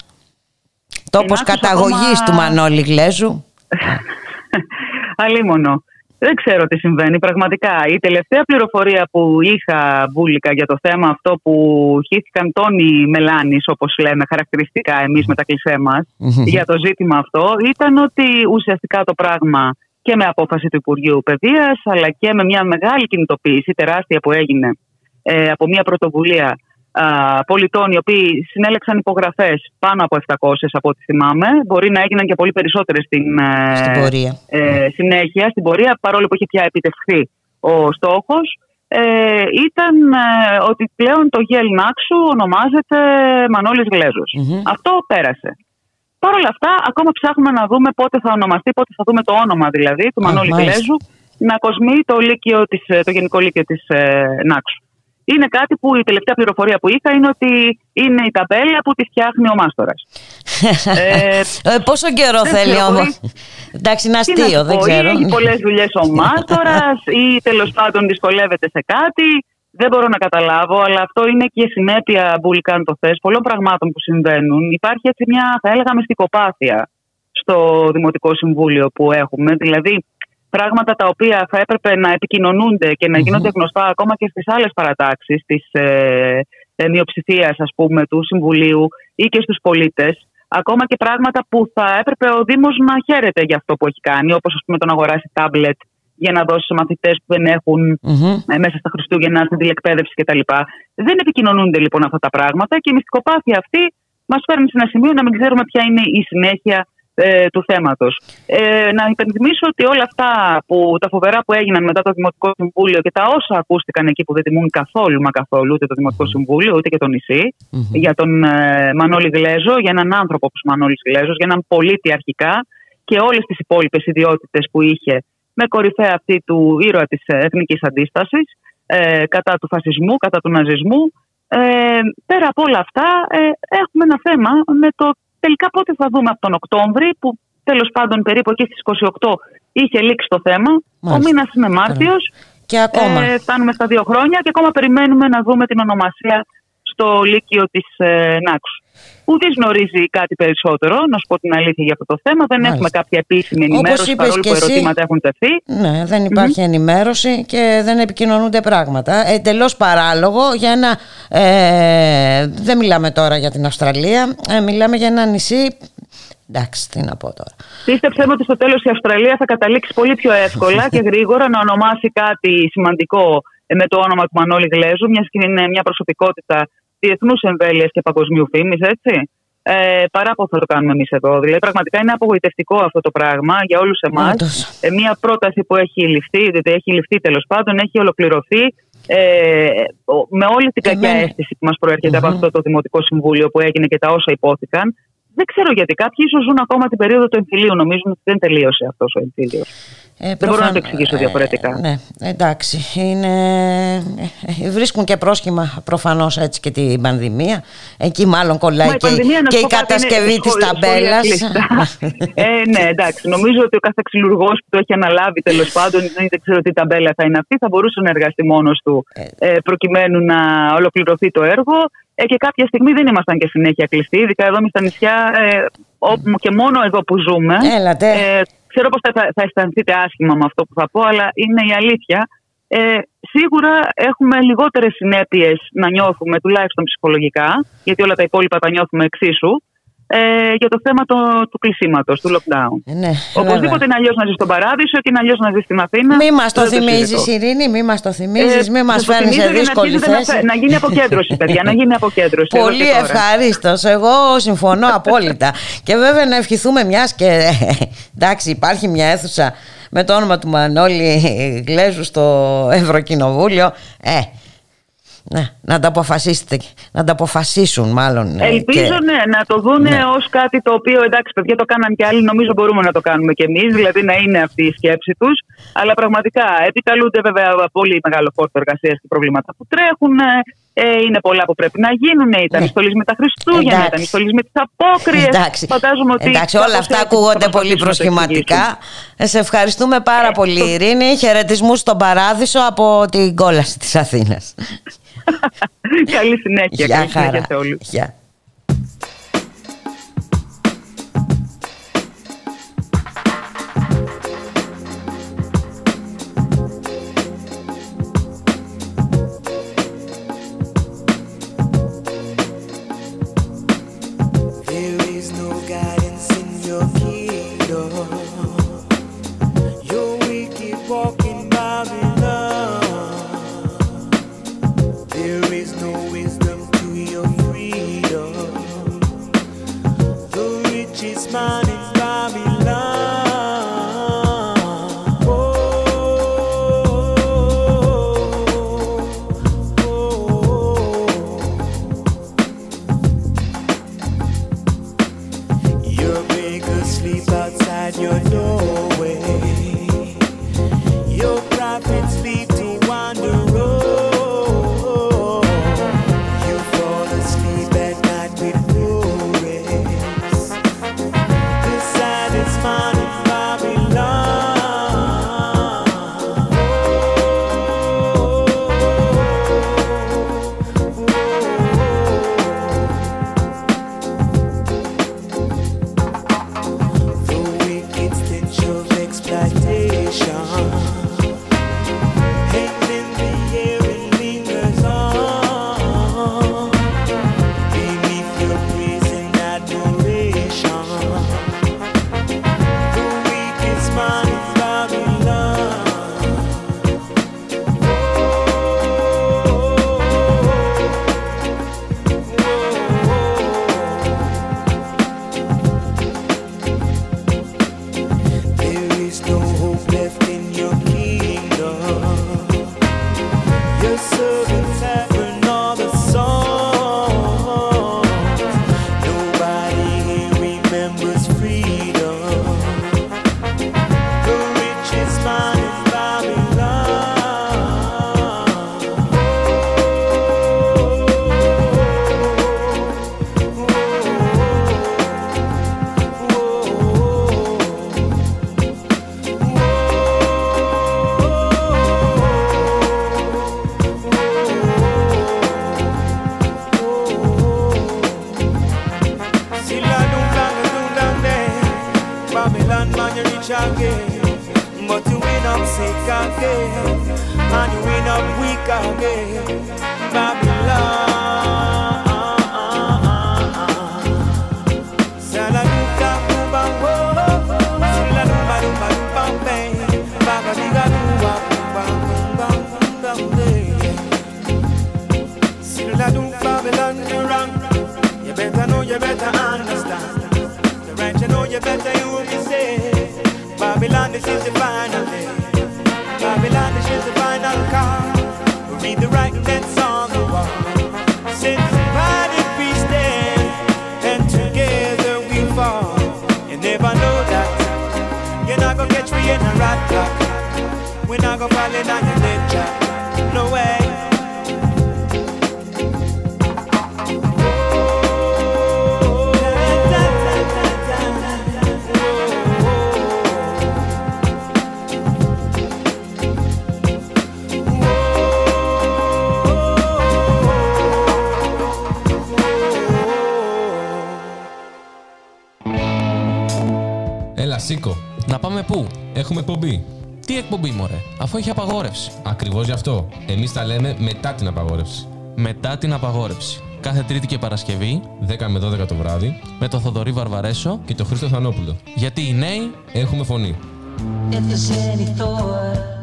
τόπος καταγωγής του Μανώλη Γλέζου. <laughs> <laughs> Αλίμονο. Δεν ξέρω τι συμβαίνει πραγματικά. Η τελευταία πληροφορία που είχα βούλικα για το θέμα αυτό που χύθηκαν τόνοι μελάνης όπως λέμε χαρακτηριστικά εμείς με τα κλεισέ μας για το ζήτημα αυτό ήταν ότι ουσιαστικά το πράγμα και με απόφαση του Υπουργείου Παιδείας αλλά και με μια μεγάλη κινητοποίηση τεράστια που έγινε ε, από μια πρωτοβουλία πολιτών οι οποίοι συνέλεξαν υπογραφές πάνω από 700 από ό,τι θυμάμαι. Μπορεί να έγιναν και πολύ περισσότερες στην, ε, στην πορεία. Ε, συνέχεια, στην πορεία, παρόλο που είχε πια επιτευχθεί ο στόχος. Ε, ήταν ε, ότι πλέον το ΓΕΛ Νάξου ονομάζεται Μανώλης Αυτό πέρασε. Παρ' όλα αυτά, ακόμα ψάχνουμε να δούμε πότε θα ονομαστεί, πότε θα δούμε το όνομα δηλαδή του Μανώλη Γλέζου να κοσμεί το, λύκειο της, το Γενικό Λύκειο της Νάξου είναι κάτι που η τελευταία πληροφορία που είχα είναι ότι είναι η ταμπέλα που τη φτιάχνει ο Μάστορας. ε, <laughs> ε, πόσο καιρό θέλει όμως; Εντάξει, είναι αστείο, δεν ξέρω. Έχει πολλές δουλειές ο Μάστορας ή τέλος πάντων δυσκολεύεται σε κάτι. Δεν μπορώ να καταλάβω, αλλά αυτό είναι και συνέπεια μπουλικάν το θες, πολλών πραγμάτων που συμβαίνουν. Υπάρχει έτσι μια, θα έλεγα, μυστικοπάθεια στο Δημοτικό Συμβούλιο που έχουμε. Δηλαδή, πράγματα τα οποία θα έπρεπε να επικοινωνούνται και να γίνονται γνωστά ακόμα και στις άλλες παρατάξεις της ε, ε, μειοψηφίας ας πούμε του Συμβουλίου ή και στους πολίτες ακόμα και πράγματα που θα έπρεπε ο Δήμος να χαίρεται για αυτό που έχει κάνει όπως ας πούμε το να αγοράσει τάμπλετ για να δώσει σε μαθητές που δεν εχουν ε, μέσα στα Χριστούγεννα στην τηλεκπαίδευση κτλ. Δεν επικοινωνούνται λοιπόν αυτά τα πράγματα και η μυστικοπάθεια αυτή μας φέρνει σε ένα σημείο να μην ξέρουμε ποια είναι η συνέχεια ε, του θέματος. Ε, να υπενθυμίσω ότι όλα αυτά που, τα φοβερά που έγιναν μετά το Δημοτικό Συμβούλιο και τα όσα ακούστηκαν εκεί που δεν τιμούν καθόλου μα καθόλου ούτε το Δημοτικό Συμβούλιο ούτε και το νησι για τον ε, Μανώλη Γλέζο, για έναν άνθρωπο όπως Μανώλης Γλέζος, για έναν πολίτη αρχικά και όλες τις υπόλοιπες ιδιότητες που είχε με κορυφαία αυτή του ήρωα της εθνικής αντίστασης ε, κατά του φασισμού, κατά του ναζισμού. Ε, πέρα από όλα αυτά ε, έχουμε ένα θέμα με το τελικά πότε θα δούμε από τον Οκτώβρη, που τέλος πάντων περίπου εκεί στις 28 είχε λήξει το θέμα. Ο μήνας είναι Μάρτιος. Και ακόμα. Ε, φτάνουμε στα δύο χρόνια και ακόμα περιμένουμε να δούμε την ονομασία στο Λύκειο της ε, Νάξου. Ούτε γνωρίζει κάτι περισσότερο, να σου πω την αλήθεια για αυτό το θέμα. Δεν έχουμε κάποια επίσημη ενημέρωση παρόλο που ερωτήματα έχουν τεθεί. Ναι, δεν υπαρχει ενημέρωση και δεν επικοινωνούνται πράγματα. Εντελώς παράλογο για ένα. Ε, δεν μιλάμε τώρα για την Αυστραλία, ε, μιλάμε για ένα νησί Εντάξει, τι να πω τώρα. Πίστεψε ότι στο τέλος η Αυστραλία θα καταλήξει πολύ πιο εύκολα και <laughs> γρήγορα να ονομάσει κάτι σημαντικό με το όνομα του Μανώλη Γλέζου, μιας, μια προσωπικότητα διεθνούς εμβέλειας και παγκοσμίου φήμης, έτσι. ε, παρά από θα το κάνουμε εμείς εδώ. Δηλαδή, πραγματικά είναι απογοητευτικό αυτό το πράγμα για όλους εμάς. Ε, μια πρόταση που έχει ληφθεί, δηλαδή έχει ληφθεί τέλος πάντων, έχει ολοκληρωθεί. Ε, με όλη την κακιά αίσθηση που μας προερχεται από αυτό το Δημοτικό Συμβούλιο που έγινε και τα όσα υπόθηκαν. Δεν ξέρω γιατί. Κάποιοι ίσως ζουν ακόμα την περίοδο του εμφυλίου. Νομίζουν ότι δεν τελείωσε αυτός ο εμφύλιος. Ε, δεν μπορώ να το εξηγήσω διαφορετικά. Ε, ναι, εντάξει. Είναι... ε, Βρίσκουν και πρόσχημα προφανώς έτσι και την πανδημία. Εκεί μάλλον κολλάει Μα η και, πανδημία, να και σου η πω κάτι, κατασκευή είναι τη σχολεία ταμπέλας. κλειστά. ε, ναι, εντάξει. Νομίζω ότι ο κάθε ξυλουργό που το έχει αναλάβει τέλος πάντων, δεν ξέρω τι ταμπέλα θα είναι αυτή, θα μπορούσε να εργαστεί μόνος του ε, προκειμένου να ολοκληρωθεί το έργο. Ε, και κάποια στιγμή δεν ήμασταν και συνέχεια κλειστοί, ειδικά εδώ εμείς στα νησιά, ε, όπου και μόνο εδώ που ζούμε. Έλατε. Ε, ξέρω πως θα, θα αισθανθείτε άσχημα με αυτό που θα πω, αλλά είναι η αλήθεια. Ε, σίγουρα έχουμε λιγότερες συνέπειες να νιώθουμε, τουλάχιστον ψυχολογικά, γιατί όλα τα υπόλοιπα τα νιώθουμε εξίσου, ε, για το θέμα το, του κλεισίματος, του lockdown. Ε, ναι, Οπωσδήποτε είναι αλλιώς να ζεις στον Παράδεισο και είναι αλλιώς να ζεις στην Αθήνα. Μη μας το Δεν θυμίζει, συζητώ. Ειρήνη, μη μας το θυμίζεις, Ε, μη μας σας το φέρνεις σε θυμίζω για να δύσκολη αρχίσετε να θέση. φε- Να, γίνει αποκέντρωση, παιδιά, να γίνει αποκέντρωση. εδώ Πολύ και τώρα. ευχαρίστως. Εγώ συμφωνώ απόλυτα. και βέβαια να ευχηθούμε μιας και εντάξει, υπάρχει μια αίθουσα με το όνομα του Μανώλη Γλέζου στο Ευρωκοινοβούλιο. Ε, ναι, να τα αποφασίσετε, να τα αποφασίσουν μάλλον. ε, Ελπίζω και- ναι, να το δούνε Ναι. ως κάτι το οποίο εντάξει, παιδιά το κάναν και άλλοι. Νομίζω μπορούμε να το κάνουμε κι εμείς, δηλαδή να είναι αυτή η σκέψη τους. Αλλά πραγματικά επικαλούνται βέβαια πολύ μεγάλο φόρτο εργασίας και προβλήματα που τρέχουν. Ε, είναι πολλά που πρέπει να γίνουν. Ήταν οι στολισμοί τα Χριστούγεννα, Ναι. Εντάξει. ήταν οι στολισμοί τη Απόκριες. Εντάξει. Φαντάζομαι ότι. Εντάξει, όλα κάπως αυτά έτσι ακούγονται θα πολύ προσπαθήσουν να το προσχηματικά. εξηγήσουν. Ε, Σε ευχαριστούμε πάρα πολύ, Ειρήνη. Χαιρετισμού στον Παράδεισο από την κόλαση της Αθήνας. <laughs> Καλή συνέχεια. Γεια Καλή συνέχεια χαρά. σε όλους. Γεια. Just the final call. Read the writing that's on the wall. Since divided we stand, and together we fall. You never know that. You're not gonna catch me in a rat. We're not gonna fall in on your dead Έχουμε εκπομπή. Τι εκπομπή, μωρέ, αφού έχει απαγόρευση. Ακριβώς γι' αυτό. Εμείς τα λέμε μετά την απαγόρευση. Μετά την απαγόρευση. Κάθε Τρίτη και Παρασκευή, 10 με 12 το βράδυ, με τον Θοδωρή Βαρβαρέσο και τον Χρήστο Θανόπουλο. Γιατί οι νέοι έχουμε φωνή. If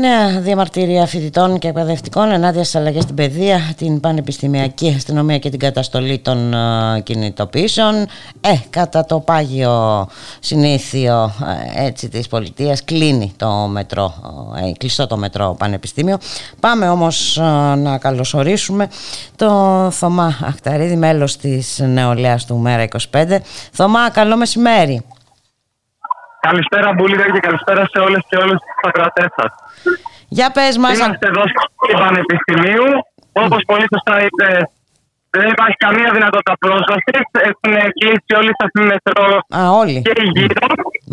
Νέα διαμαρτυρία φοιτητών και εκπαιδευτικών ενάντια στις αλλαγές στην παιδεία, την πανεπιστημιακή αστυνομία και την καταστολή των ε, κινητοποιήσεων. Ε, κατά το πάγιο συνήθιο ε, έτσι, της πολιτείας κλείνει το μετρό, ε, κλειστό το μετρό πανεπιστήμιο. Πάμε όμως ε, να καλωσορίσουμε το Θωμά Αχταρίδη, μέλος της νεολαίας του Μέρα 25. Θωμά, καλό μεσημέρι. Καλησπέρα Μπούλικα και καλησπέρα σε όλες και όλους τους ακροατές σας. Για πες μας. Είμαστε εδώ στο Πανεπιστημίου. Όπως πολύ σωστά είπες, δεν υπάρχει καμία δυνατότητα πρόσβασης. Έχουν κλείσει όλοι στα μετρό Α, όλοι. και γύρω.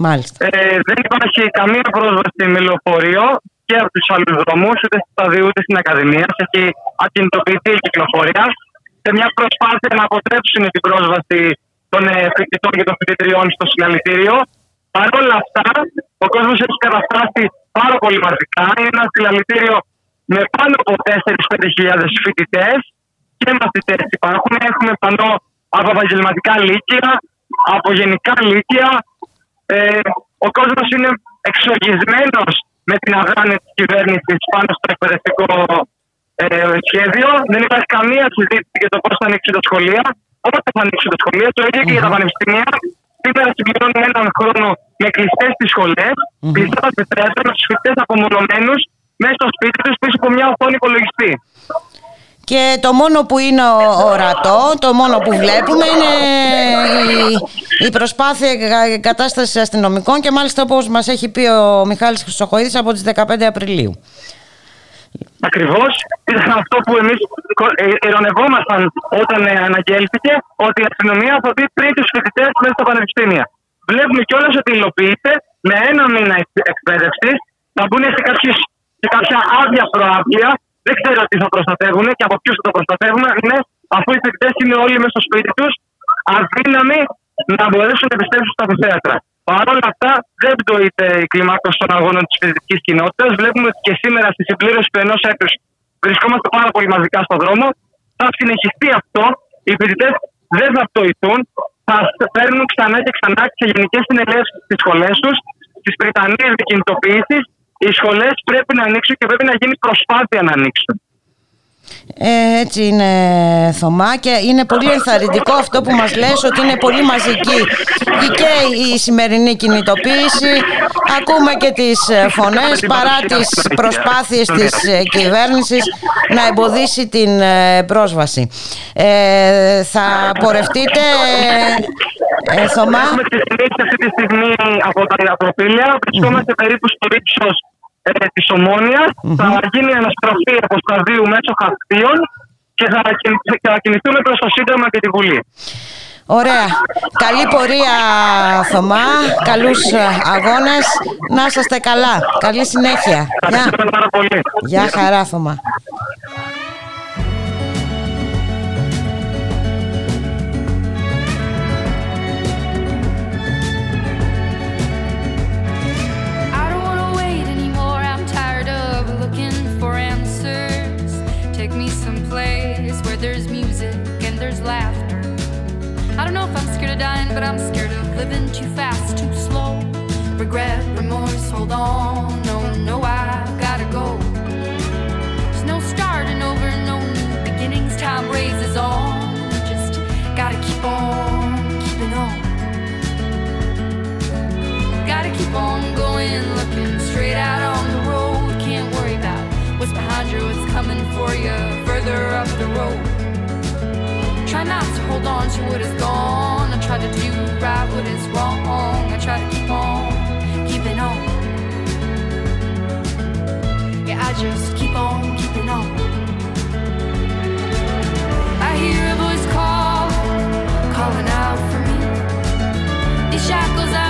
Μάλιστα. Ε, δεν υπάρχει καμία πρόσβαση με λεωφορείο και από τους άλλους δρόμους, ούτε στο σταδίο ούτε στην Ακαδημία. Έχει ακινητοποιηθεί η κυκλοφορία. Σε μια προσπάθεια να αποτρέψουν την πρόσβαση των ε, φοιτητών και των φοιτητριών στο συλλαλητήριο. Παρ' όλα αυτά, ο κόσμος έχει καταφτάσει πάρα πολύ μαζικά. Είναι ένα συλλαλητήριο με πάνω από 4-5 φοιτητές και μαθητές υπάρχουν. Έχουμε πανώ από επαγγελματικά λύκεια, από γενικά λύκεια. Ε, ο κόσμος είναι εξοργισμένος με την αγάνεια της κυβέρνησης πάνω στο εκπαιδευτικό ε, σχέδιο. Δεν υπάρχει καμία συζήτηση για το πώς θα ανοίξει τα σχολεία. Πότε θα ανοίξει τα σχολεία, το ίδιο και για τα πανεπιστήμια. Σήμερα συμπληρώνουμε έναν χρόνο με κλειστές τις σχολές, κλειστά τα τετράδια, με του φοιτητέ απομονωμένους μέσα στο σπίτι τους πίσω από μια οθόνη υπολογιστή. Και το μόνο που είναι ο- ορατό, το μόνο που βλέπουμε είναι η, η προσπάθεια κατάστασης αστυνομικών και μάλιστα όπως μας έχει πει ο Μιχάλης Χρυσοχοίδης από τις 15 Απριλίου. Ακριβώς ήταν αυτό που εμείς ειρωνευόμασταν όταν ε, αναγγέλθηκε ότι η αστυνομία θα δει πριν τους φοιτητές μέσα στα πανεπιστήμια. Βλέπουμε κιόλας ότι υλοποιείται με ένα μήνα εκπαίδευσης. Θα μπουν σε, κάποιες, σε κάποια άδεια προάβλια. Δεν ξέρω τι θα προστατεύουν και από ποιους θα το προστατεύουν. Ναι, αφού οι φοιτητές είναι όλοι μέσα στο σπίτι τους, αδύναμοι να μπορέσουν να επιστρέψουν στα θέατρα. Παρ' όλα αυτά, δεν πτωείται η κλιμάκωση των αγώνων της φοιτητική κοινότητας. Βλέπουμε ότι και σήμερα στη συμπλήρωση του ενός έτους βρισκόμαστε πάρα πολύ μαζικά στον δρόμο. Θα συνεχιστεί αυτό. Οι φοιτητές δεν θα πτωηθούν. Θα παίρνουν ξανά και ξανά σε γενικές συνελεύσεις στις σχολές τους, στις Βρετανίε δικινητοποιήσει. Οι σχολές πρέπει να ανοίξουν και πρέπει να γίνει προσπάθεια να ανοίξουν. Ε, έτσι είναι Θωμά και είναι πολύ ενθαρρυντικό αυτό που μας λες ότι είναι πολύ μαζική και η σημερινή κινητοποίηση. Ακούμε και τις ε, φωνές παρά τις προσπάθειες της ε, κυβέρνησης να εμποδίσει την ε, πρόσβαση. Ε, θα πορευτείτε ε, ε, Θωμά; Έχουμε ξεκινήσει αυτή τη στιγμή από τα Ιδαπροπήλαια. Βρισκόμαστε περίπου στο ύψο ε, τη ομονια Θα γίνει αναστροφή από σταδίου μέσω χαρτίων και θα, κιν- και θα κινηθούμε προς το Σύνταγμα και τη Βουλή. Ωραία. Καλή πορεία Θωμά, καλούς ε, αγώνες, να είσαστε καλά. Καλή συνέχεια. Γεια. πάρα πολύ. Γεια χαρά Θωμά. dying, but I'm scared of living too fast, too slow. Regret, remorse, hold on. No, no, I gotta go. There's no starting over, no new beginnings. Time raises on. Just gotta keep on keeping on. Gotta keep on going, looking straight out on the road. Can't worry about what's behind you, what's coming for you further up the road. Try not to hold on to what is gone. I try to do right what is wrong. I try to keep on, keeping on. Yeah, I just keep on keeping on. I hear a voice call, calling out for me. These shackles I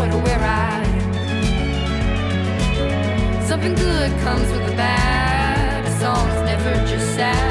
what or where I am. Something good comes with the bad. A song's never just sad.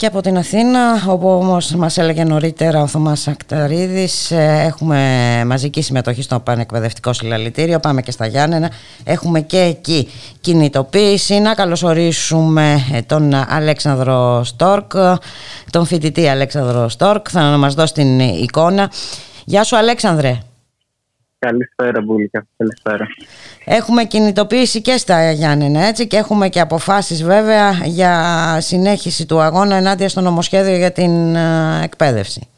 Και από την Αθήνα, όπου όμως μας έλεγε νωρίτερα ο Θωμάς Ακταρίδης, ε, έχουμε μαζική συμμετοχή στο Πανεκπαιδευτικό Συλλαλητήριο, πάμε και στα Γιάννενα, έχουμε και εκεί κινητοποίηση. Να καλωσορίσουμε ε, τον Αλέξανδρο Στόρκ, τον φοιτητή Αλέξανδρο Στόρκ, θα μας δώσει την εικόνα. Γεια σου Αλέξανδρε. Καλησπέρα, Μπούλικα. Καλησπέρα. Έχουμε κινητοποίηση και στα Γιάννενα έτσι και έχουμε και αποφάσεις βέβαια για συνέχιση του αγώνα ενάντια στο νομοσχέδιο για την ε, εκπαίδευση.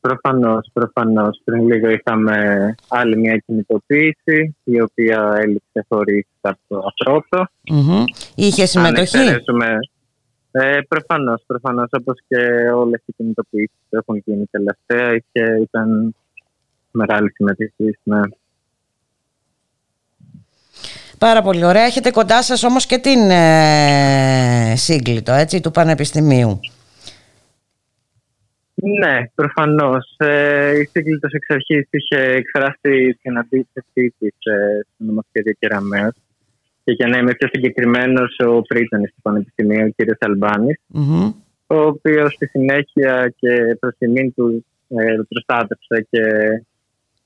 Προφανώς, προφανώς. Πριν λίγο είχαμε άλλη μια κινητοποίηση, η οποία έλειξε χωρίς κάποιο αφρότο. Μμμ. Είχε συμμετοχή; Αν εξαιρέσουμε- Ε, προφανώς, προφανώς, όπως και όλες οι κινητοποιήσεις που έχουν γίνει τελευταία, είχε, ήταν μεγάλη συμμετοχή, ναι. Πάρα πολύ ωραία. Έχετε κοντά σας όμως και την ε, σύγκλιτο έτσι, του Πανεπιστημίου. Ναι, προφανώς. Ε, η Σύγκλιτο εξ αρχής είχε εκφράσει την αντίθεσή της ε, στο νομοσχέδιο Κεραμαίο. Και για να είμαι πιο συγκεκριμένος, ο πρίτανη του Πανεπιστημίου, ο κ. Αλμπάνης, Μμμ. ο οποίος στη συνέχεια και προς τιμήν του ε, προστάτευσε και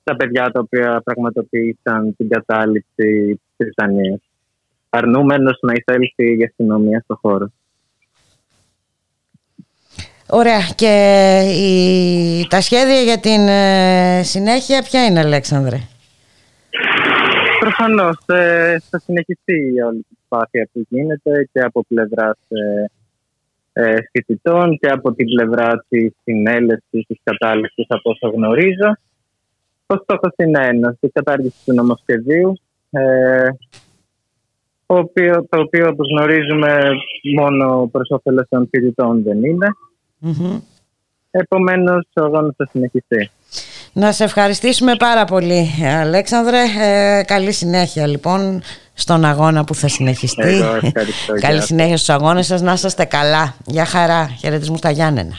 τα παιδιά τα οποία πραγματοποίησαν την κατάληψη της Βρυτανία. Αρνούμενος να εισέλθει η αστυνομία στο χώρο. Ωραία. Και η, τα σχέδια για την ε, συνέχεια ποια είναι Αλέξανδρε; Προφανώς ε, θα συνεχιστεί η όλη η προσπάθεια που γίνεται και από πλευράς ε, ε, φοιτητών και από την πλευρά της συνέλευσης της κατάληψης, από όσο γνωρίζω. Ο στόχο είναι ένα, η κατάργηση του νομοσχεδίου, ε, το οποίο, το οποίο όπως γνωρίζουμε μόνο προς όφελος των φοιτητών δεν είναι. Μμμ. Επομένως, ο αγώνας θα συνεχιστεί. Να σε ευχαριστήσουμε πάρα πολύ Αλέξανδρε. Ε, καλή συνέχεια λοιπόν στον αγώνα που θα συνεχιστεί. Εγώ ευχαριστώ. καλή Γεια συνέχεια στους αγώνες σας. Να είστε καλά. Γεια χαρά. Χαιρετισμού στα Γιάννενα.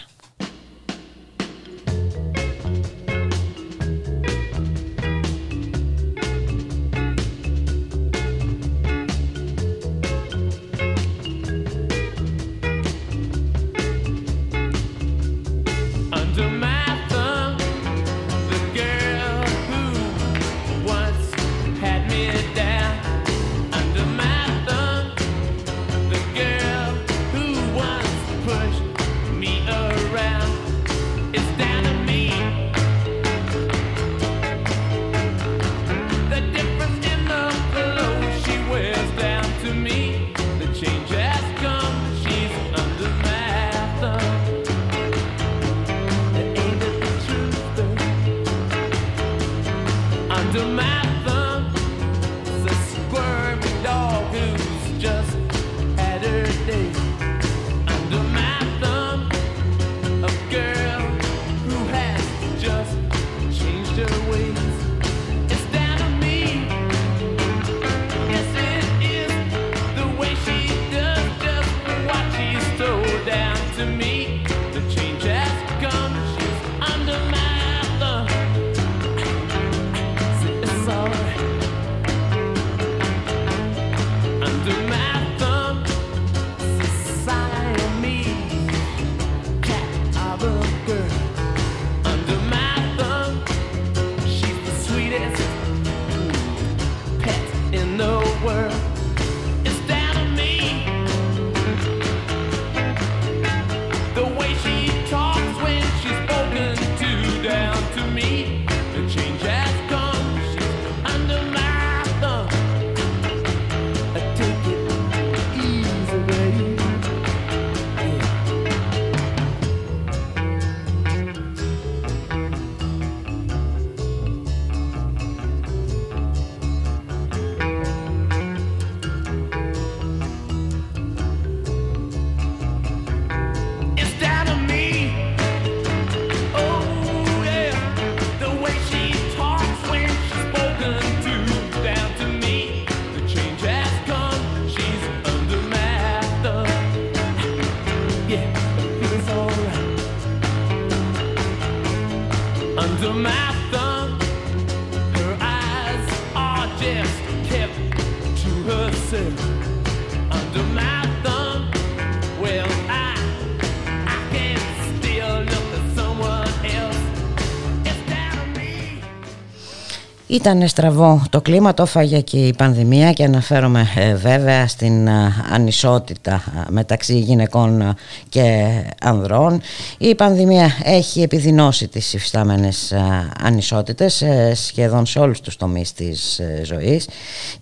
Ήταν στραβό το κλίμα, το έφαγε και η πανδημία και αναφέρομαι ε, βέβαια στην α, ανισότητα α, μεταξύ γυναικών α, και ανδρών. Η πανδημία έχει επιδεινώσει τις υφιστάμενες α, ανισότητες ε, σχεδόν σε όλους τους τομείς της ε, ζωής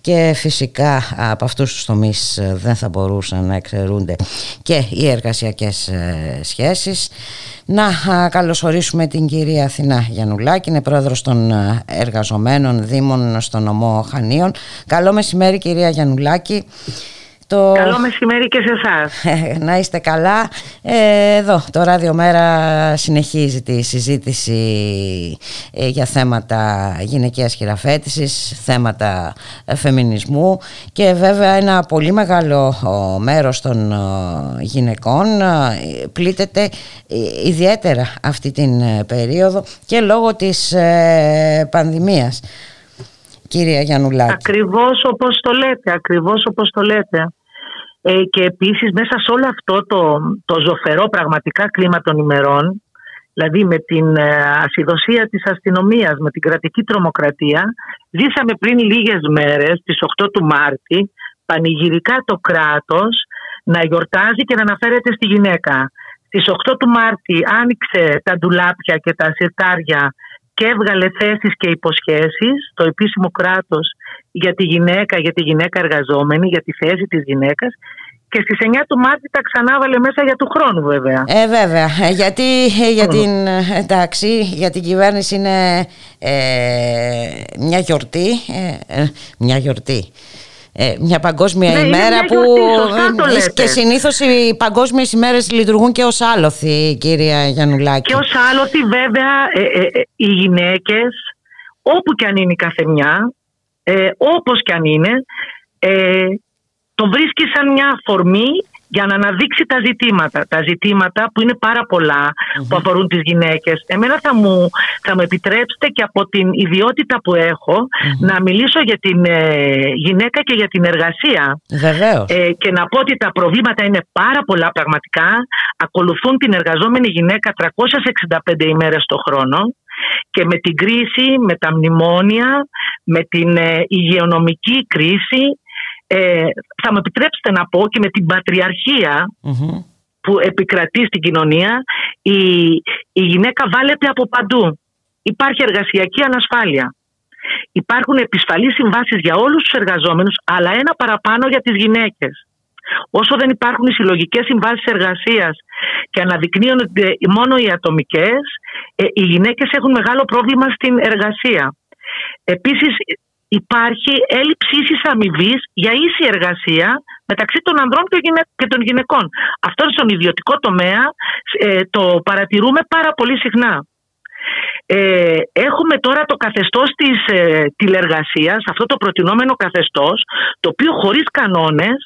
και φυσικά από αυτούς τους τομείς ε, δεν θα μπορούσαν να εξαιρούνται και οι εργασιακές ε, σχέσεις. Να α, καλωσορίσουμε την κυρία Αθηνά Γιαννουλάκη, είναι πρόεδρος των α, εργαζομένων Δήμων στο νομό Χανίων. Καλό μεσημέρι κυρία Γιαννουλάκη. Το... Καλό μεσημέρι και σε εσάς. να είστε καλά. Ε, εδώ το Ράδιο Μέρα συνεχίζει τη συζήτηση ε, για θέματα γυναικείας χειραφέτησης, θέματα ε, φεμινισμού και βέβαια ένα πολύ μεγάλο ο, μέρος των ο, γυναικών ε, πλήττεται ε, ιδιαίτερα αυτή την ε, περίοδο και λόγω της ε, πανδημίας. Κυρία Γιαννουλάκη. Ακριβώς όπως το λέτε, ακριβώς όπως το λέτε. Ε, και επίσης μέσα σε όλο αυτό το, το ζωφερό πραγματικά κλίμα των ημερών, δηλαδή με την ε, ασυδοσία της αστυνομίας, με την κρατική τρομοκρατία, ζήσαμε πριν λίγες μέρες, τις 8 του Μάρτη, πανηγυρικά το κράτος να γιορτάζει και να αναφέρεται στη γυναίκα. Στις 8 του Μάρτη άνοιξε τα ντουλάπια και τα σιρτάρια και έβγαλε θέσεις και υποσχέσεις το επίσημο κράτος για τη γυναίκα, για τη γυναίκα εργαζόμενη, για τη θέση της γυναίκας και στις 9 του Μάρτη τα ξανάβαλε μέσα για του χρόνου βέβαια. Ε, βέβαια. Ε, Γιατί ε, για την, ε, εντάξει, για την κυβέρνηση είναι ε, μια γιορτή. ε, ε, μια γιορτή. Ε, μια παγκόσμια Ναι, είναι ημέρα μια που γιορτή, σωστά το ε, λέτε. και συνήθως οι παγκόσμιες ημέρες λειτουργούν και ως άλοθη κυρία Γιαννουλάκη. Και ως άλοθη βέβαια ε, ε, ε, οι γυναίκες όπου και αν είναι η καθεμιά, ε, όπως και αν είναι, ε, το βρίσκει σαν μια αφορμή για να αναδείξει τα ζητήματα. Τα ζητήματα που είναι πάρα πολλά, που αφορούν τις γυναίκες. Εμένα θα μου, θα μου επιτρέψετε και από την ιδιότητα που εχω να μιλήσω για την ε, γυναίκα και για την εργασία. Βεβαίως. Ε, και να πω ότι τα προβλήματα είναι πάρα πολλά πραγματικά. Ακολουθούν την εργαζόμενη γυναίκα 365 ημέρες το χρόνο και με την κρίση, με τα μνημόνια, με την ε, υγειονομική κρίση, ε, θα μου επιτρέψετε να πω και με την πατριαρχία που επικρατεί στην κοινωνία, η, η γυναίκα βάλεται από παντού. Υπάρχει εργασιακή ανασφάλεια. Υπάρχουν επισφαλείς συμβάσεις για όλους τους εργαζόμενους, αλλά ένα παραπάνω για τις γυναίκες. Όσο δεν υπάρχουν οι συλλογικές συμβάσεις εργασίας και αναδεικνύονται μόνο οι ατομικές, ε, οι γυναίκες έχουν μεγάλο πρόβλημα στην εργασία. Επίσης υπάρχει έλλειψη ίσης αμοιβής για ίση εργασία μεταξύ των ανδρών και γυναι- και των γυναικών. Αυτό στον ιδιωτικό τομέα ε, το παρατηρούμε πάρα πολύ συχνά. Ε, έχουμε τώρα το καθεστώς της ε, τηλεργασίας, αυτό το προτινόμενο καθεστώς, το οποίο χωρίς κανόνες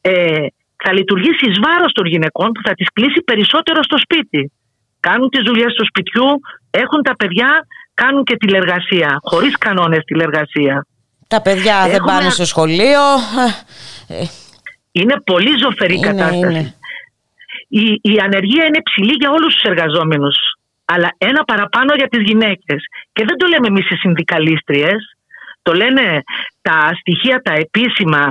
ε, θα λειτουργήσει εις βάρος των γυναικών που θα τις κλείσει περισσότερο στο σπίτι. Κάνουν τις δουλειές του σπιτιού, έχουν τα παιδιά, κάνουν και τηλεργασία, χωρίς κανόνες τηλεργασία. Τα παιδιά δεν Έχουμε- πάνε στο σχολείο. Ε, Είναι πολύ ζωφερή Είναι, κατάσταση. είναι. η, η ανεργία είναι ψηλή για όλους τους εργαζόμενους αλλά ένα παραπάνω για τις γυναίκες. Και δεν το λέμε εμείς οι συνδικαλίστριες, το λένε τα στοιχεία τα επίσημα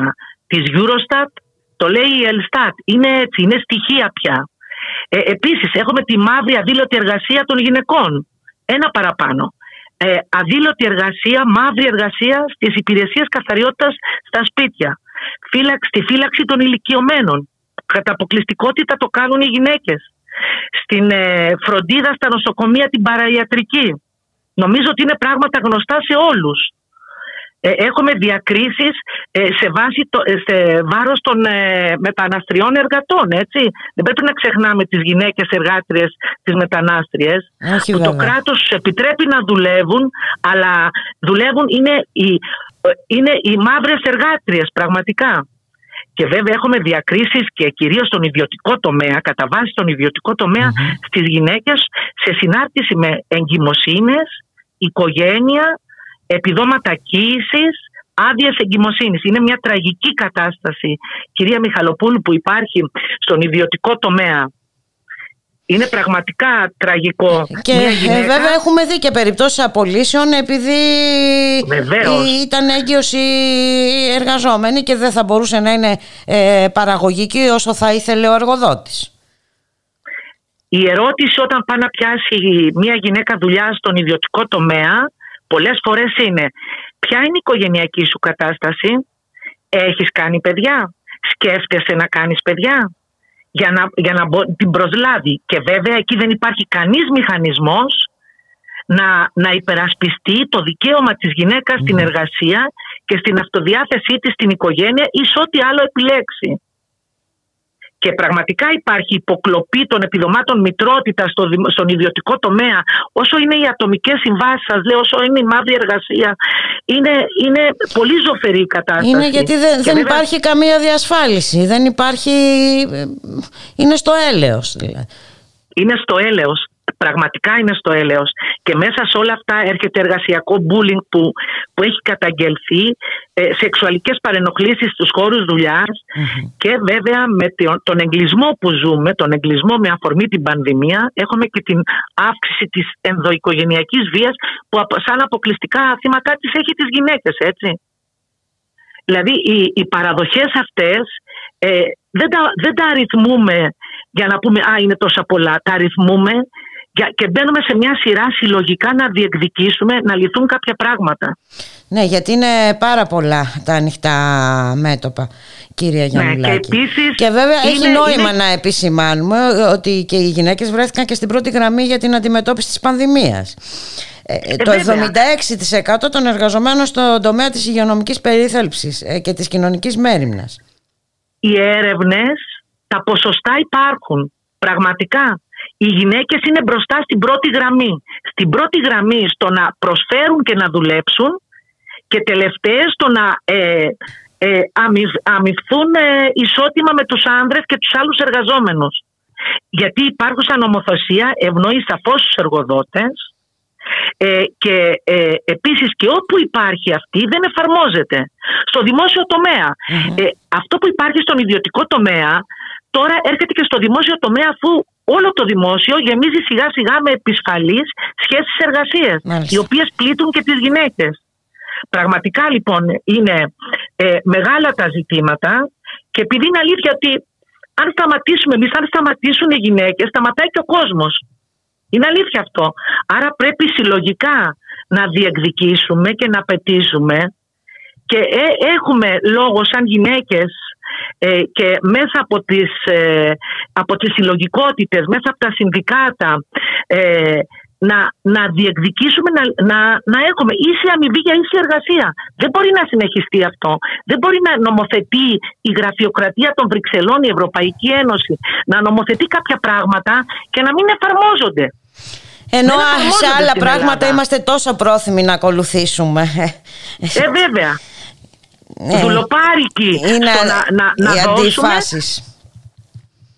της Eurostat, το λέει η Ελστάτ. Είναι έτσι, είναι στοιχεία πια. Ε, επίσης έχουμε τη μαύρη αδήλωτη εργασία των γυναικών. Ένα παραπάνω. Ε, αδήλωτη εργασία, μαύρη εργασία στις υπηρεσίες καθαριότητας στα σπίτια. Φύλαξη, στη φύλαξη των ηλικιωμένων. Κατά αποκλειστικότητα το κάνουν οι γυναίκες στην ε, φροντίδα στα νοσοκομεία την παραϊατρική. Νομίζω ότι είναι πράγματα γνωστά σε όλους. Ε, έχουμε διακρίσεις ε, σε, βάση το, σε βάρος των μεταναστριών εργατών, έτσι. Δεν πρέπει να ξεχνάμε τις γυναίκες εργάτριες, τις μετανάστριες, που το κράτος τους επιτρέπει να δουλεύουν, αλλά δουλεύουν είναι οι, είναι οι μαύρες εργάτριες πραγματικά. Και βέβαια έχουμε διακρίσεις και κυρίως στον ιδιωτικό τομέα, κατά βάση στον ιδιωτικό τομέα mm-hmm. στις γυναίκες σε συνάρτηση με εγκυμοσύνες, οικογένεια, επιδόματα κοίησης, άδειε εγκυμοσύνης. Είναι μια τραγική κατάσταση, κυρία Μιχαλοπούλου, που υπάρχει στον ιδιωτικό τομέα είναι πραγματικά τραγικό. Και ε, βέβαια έχουμε δει και περιπτώσεις απολύσεων επειδή Βεβαίως. ήταν έγκυος οι εργαζόμενοι και δεν θα μπορούσε να είναι ε, παραγωγική όσο θα ήθελε ο εργοδότης. Η ερώτηση όταν πάει να πιάσει μια γυναίκα δουλειά στον ιδιωτικό τομέα πολλές φορές είναι ποια είναι η οικογενειακή σου κατάσταση, έχεις κάνει παιδιά, σκέφτεσαι να κάνεις παιδιά, για να, για να την προσλάβει. Και βέβαια εκεί δεν υπάρχει κανείς μηχανισμός να, να υπερασπιστεί το δικαίωμα της γυναίκας στην ναι. εργασία και στην αυτοδιάθεσή της στην οικογένεια ή σε ό,τι άλλο επιλέξει. Και πραγματικά υπάρχει υποκλοπή των επιδομάτων μητρότητα στο, στον ιδιωτικό τομέα, όσο είναι οι ατομικές συμβάσεις, σας λέω, όσο είναι η μαύρη εργασία. Είναι, είναι πολύ ζωφερή η κατάσταση. Είναι γιατί δεν, δεν υπάρχει καμία διασφάλιση. Δεν υπάρχει. Ε, είναι στο έλεος δηλαδή. Είναι στο έλεος πραγματικά είναι στο έλεος και μέσα σε όλα αυτά έρχεται εργασιακό bullying που, που έχει καταγγελθεί ε, σεξουαλικές παρενοχλήσεις στους χώρους και βέβαια με τον εγκλισμό που ζούμε, τον εγκλισμό με αφορμή την πανδημία έχουμε και την αύξηση της ενδοοικογενειακής βίας που σαν αποκλειστικά θύματα της έχει τις γυναίκες έτσι. Δηλαδή οι, οι παραδοχές αυτές ε, δεν, τα, δεν τα αριθμούμε για να πούμε «Α, είναι τόσα πολλά». Τα αριθμούμε και μπαίνουμε σε μια σειρά συλλογικά να διεκδικήσουμε να λυθούν κάποια πράγματα. Ναι, γιατί είναι πάρα πολλά τα ανοιχτά μέτωπα, κυρία Γιάννη. Ναι, και, επίσης και βέβαια έχει νόημα να επισημάνουμε ότι και οι γυναίκες βρέθηκαν και στην πρώτη γραμμή για την αντιμετώπιση της πανδημίας. Ε, ε το 76% των εργαζομένων στον τομέα της υγειονομικής περίθαλψης ε, και της κοινωνικής μέρημνας. Οι έρευνες, τα ποσοστά υπάρχουν. Πραγματικά οι γυναίκες είναι μπροστά στην πρώτη γραμμή. Στην πρώτη γραμμή στο να προσφέρουν και να δουλέψουν και τελευταίες στο να ε, ε, αμυφθούν ε, ισότιμα με τους άνδρες και τους άλλους εργαζόμενους. Γιατί υπάρχουσα νομοθεσία ευνοεί σαφώς τους εργοδότες ε, και ε, επίσης και όπου υπάρχει αυτή δεν εφαρμόζεται. Στο δημόσιο Ε, αυτό που υπάρχει στον ιδιωτικό τομέα τώρα έρχεται και στο δημόσιο τομέα αφού όλο το δημόσιο γεμίζει σιγά σιγά με επισφαλείς σχέσεις εργασίας οι οποίες πλήττουν και τις γυναίκες. Πραγματικά λοιπόν είναι ε, μεγάλα τα ζητήματα και επειδή είναι αλήθεια ότι αν σταματήσουμε εμείς, αν σταματήσουν οι γυναίκες, σταματάει και ο κόσμος. Είναι αλήθεια αυτό. Άρα πρέπει συλλογικά να διεκδικήσουμε και να πετήσουμε και ε, έχουμε λόγο σαν γυναίκες ε, και μέσα από τις, ε, από τις συλλογικότητες, μέσα από τα συνδικάτα ε, να, να διεκδικήσουμε να, να, να έχουμε ίση αμοιβή για ίση εργασία. Δεν μπορεί να συνεχιστεί αυτό. Δεν μπορεί να νομοθετεί η γραφειοκρατία των Βρυξελών, η Ευρωπαϊκή Ένωση, να νομοθετεί κάποια πράγματα και να μην εφαρμόζονται. Ενώ σε άλλα πράγματα είμαστε τόσο πρόθυμοι να ακολουθήσουμε. Ε, βέβαια ναι. δουλοπάρικοι είναι στο να, να, να οι δώσουμε. αντιφάσεις.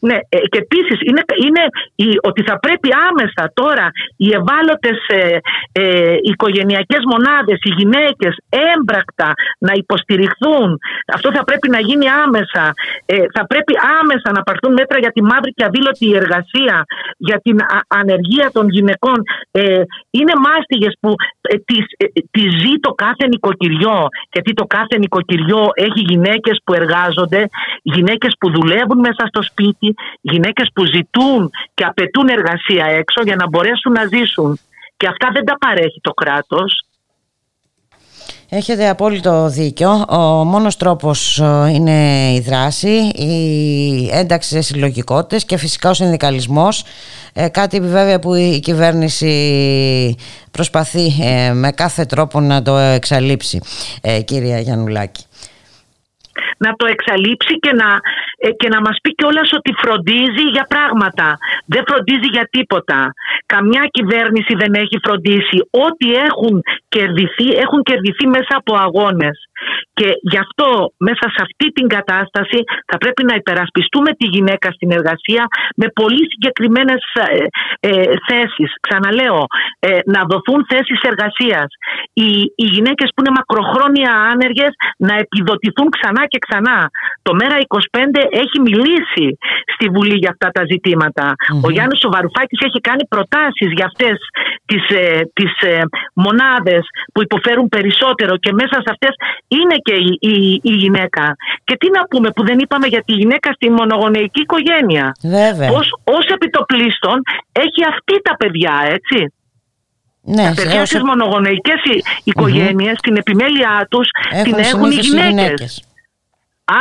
Ναι, ε, και επίσης είναι, είναι η, ότι θα πρέπει άμεσα τώρα οι ευάλωτες ε, ε, οικογενειακές μονάδες, οι γυναίκες έμπρακτα να υποστηριχθούν. Αυτό θα πρέπει να γίνει άμεσα. Ε, θα πρέπει άμεσα να πάρθουν μέτρα για τη μαύρη και αδήλωτη εργασία, για την α- ανεργία των γυναικών. Ε, είναι μάστιγες που ε, τις, ε, τις ζει το κάθε νοικοκυριό. Γιατί το κάθε νοικοκυριό έχει γυναίκες που εργάζονται, γυναίκες που δουλεύουν μέσα στο σπίτι, γυναίκες που ζητούν και απαιτούν εργασία έξω για να μπορέσουν να ζήσουν. Και αυτά δεν τα παρέχει το κράτος. Έχετε απόλυτο δίκιο. Ο μόνος τρόπος ε, είναι η δράση, η ένταξη σε συλλογικότητες και φυσικά ο συνδικαλισμός. Ε, κάτι βέβαια που η κυβέρνηση προσπαθεί ε, με κάθε τρόπο να το εξαλείψει, ε, κυρία Γιαννουλάκη. Να το εξαλείψει και να, ε, και να μας πει κιόλας ότι φροντίζει για πράγματα. Δεν φροντίζει για τίποτα. Καμιά κυβέρνηση δεν έχει φροντίσει. Ό,τι έχουν κερδιθεί, έχουν κερδιθεί μέσα από αγώνες. Και γι' αυτό μέσα σε αυτή την κατάσταση θα πρέπει να υπερασπιστούμε τη γυναίκα στην εργασία με πολύ συγκεκριμένες ε, ε, θέσεις. Ξαναλέω, ε, να δοθούν θέσεις εργασίας. Οι, οι γυναίκες που είναι μακροχρόνια άνεργες να επιδοτηθούν ξανά και ξανά. Το ΜΕΡΑ25 έχει μιλήσει στη Βουλή για αυτά τα ζητηματα Ο Γιάννης Σοβαρουφάκης έχει κάνει προτάσεις για αυτές τις, ε, τις ε, μονάδες που υποφέρουν περισσότερο και μέσα σε αυτές είναι και η, η, η γυναίκα. Και τι να πούμε που δεν είπαμε για τη γυναίκα στη μονογονεϊκή οικογένεια. Βέβαια. Πώς ως επιτοπλίστων έχει αυτή τα παιδιά, έτσι. Ναι, τα παιδιά ως- στις μονογονεϊκές οι- οικογένειες, την επιμέλειά τους την έχουν οι συνήθως οι γυναίκες. γυναίκες.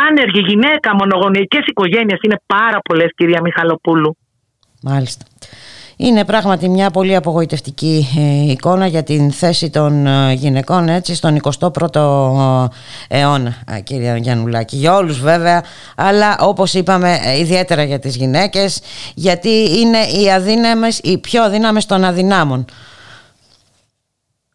Άνεργη γυναίκα, μονογονεϊκές οικογένειες είναι πάρα πολλές κυρία Μιχαλοπούλου. Μάλιστα. Είναι πράγματι μια πολύ απογοητευτική ε, εικόνα για την θέση των ε, γυναικών έτσι, στον 21ο αιώνα, ε, κυρία Γιαννουλάκη. Για όλους βέβαια, αλλά όπως είπαμε ε, ιδιαίτερα για τις γυναίκες, γιατί είναι οι αδύναμες, οι πιο αδύναμες των αδυνάμων.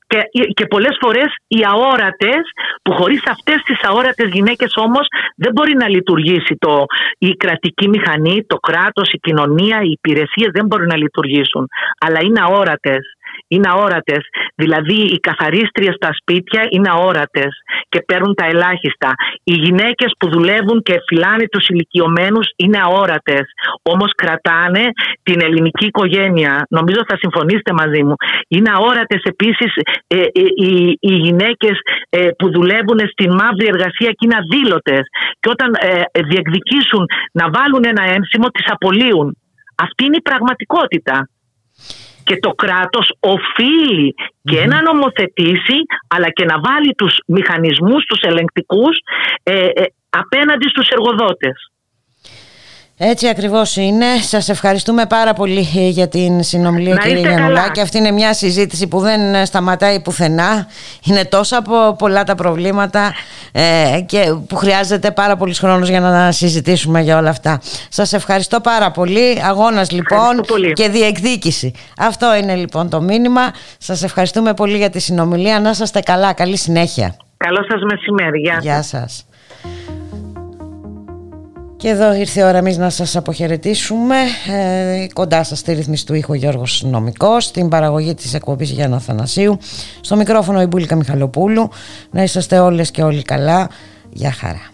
Και, και πολλές φορές οι αόρατες που χωρίς αυτές τις αόρατες γυναίκες όμως δεν μπορεί να λειτουργήσει το, η κρατική μηχανή, το κράτος, η κοινωνία, οι υπηρεσίες δεν μπορούν να λειτουργήσουν. Αλλά είναι αόρατες. Είναι αόρατες. Δηλαδή οι καθαρίστριες στα σπίτια είναι αόρατες και παίρνουν τα ελάχιστα. Οι γυναίκες που δουλεύουν και φυλάνε τους ηλικιωμένους είναι αόρατες. Όμως κρατάνε την ελληνική οικογένεια. Νομίζω θα συμφωνήσετε μαζί μου. Είναι αόρατες επίσης ε, ε, οι, οι γυναίκες ε, που δουλεύουν στην μαύρη εργασία και είναι αδήλωτες. Και όταν ε, διεκδικήσουν να βάλουν ένα ένσημο τις απολύουν. Αυτή είναι η πραγματικότητα και το κράτος οφείλει και να νομοθετήσει αλλά και να βάλει τους μηχανισμούς, τους ελεγκτικούς ε, ε, απέναντι στους εργοδότες. Έτσι ακριβώς είναι. Σας ευχαριστούμε πάρα πολύ ε, για την συνομιλία Να κύριε είστε Γιαννουλάκη. καλά. Αυτή είναι μια συζήτηση που δεν ε, σταματάει πουθενά. Είναι τόσα πο- πολλά τα προβλήματα ε, και που χρειάζεται πάρα πολύς χρόνος για να συζητήσουμε για όλα αυτά. Σας ευχαριστώ πάρα πολύ. Αγώνας λοιπόν και διεκδίκηση. Αυτό είναι λοιπόν το μήνυμα. Σας ευχαριστούμε πολύ για τη συνομιλία. Να είστε καλά. Καλή συνέχεια. Καλό σας μεσημέρι. Γεια, Γεια σας. Και εδώ ήρθε η ώρα εμείς να σας αποχαιρετήσουμε. Ε, κοντά σας στη ρύθμιση του ήχου Γιώργος Νομικός, στην παραγωγή της εκπομπής Γιάννα Θανασίου, στο μικρόφωνο η Μπούλικα Μιχαλοπούλου. Να είσαστε όλες και όλοι καλά. Γεια χαρά.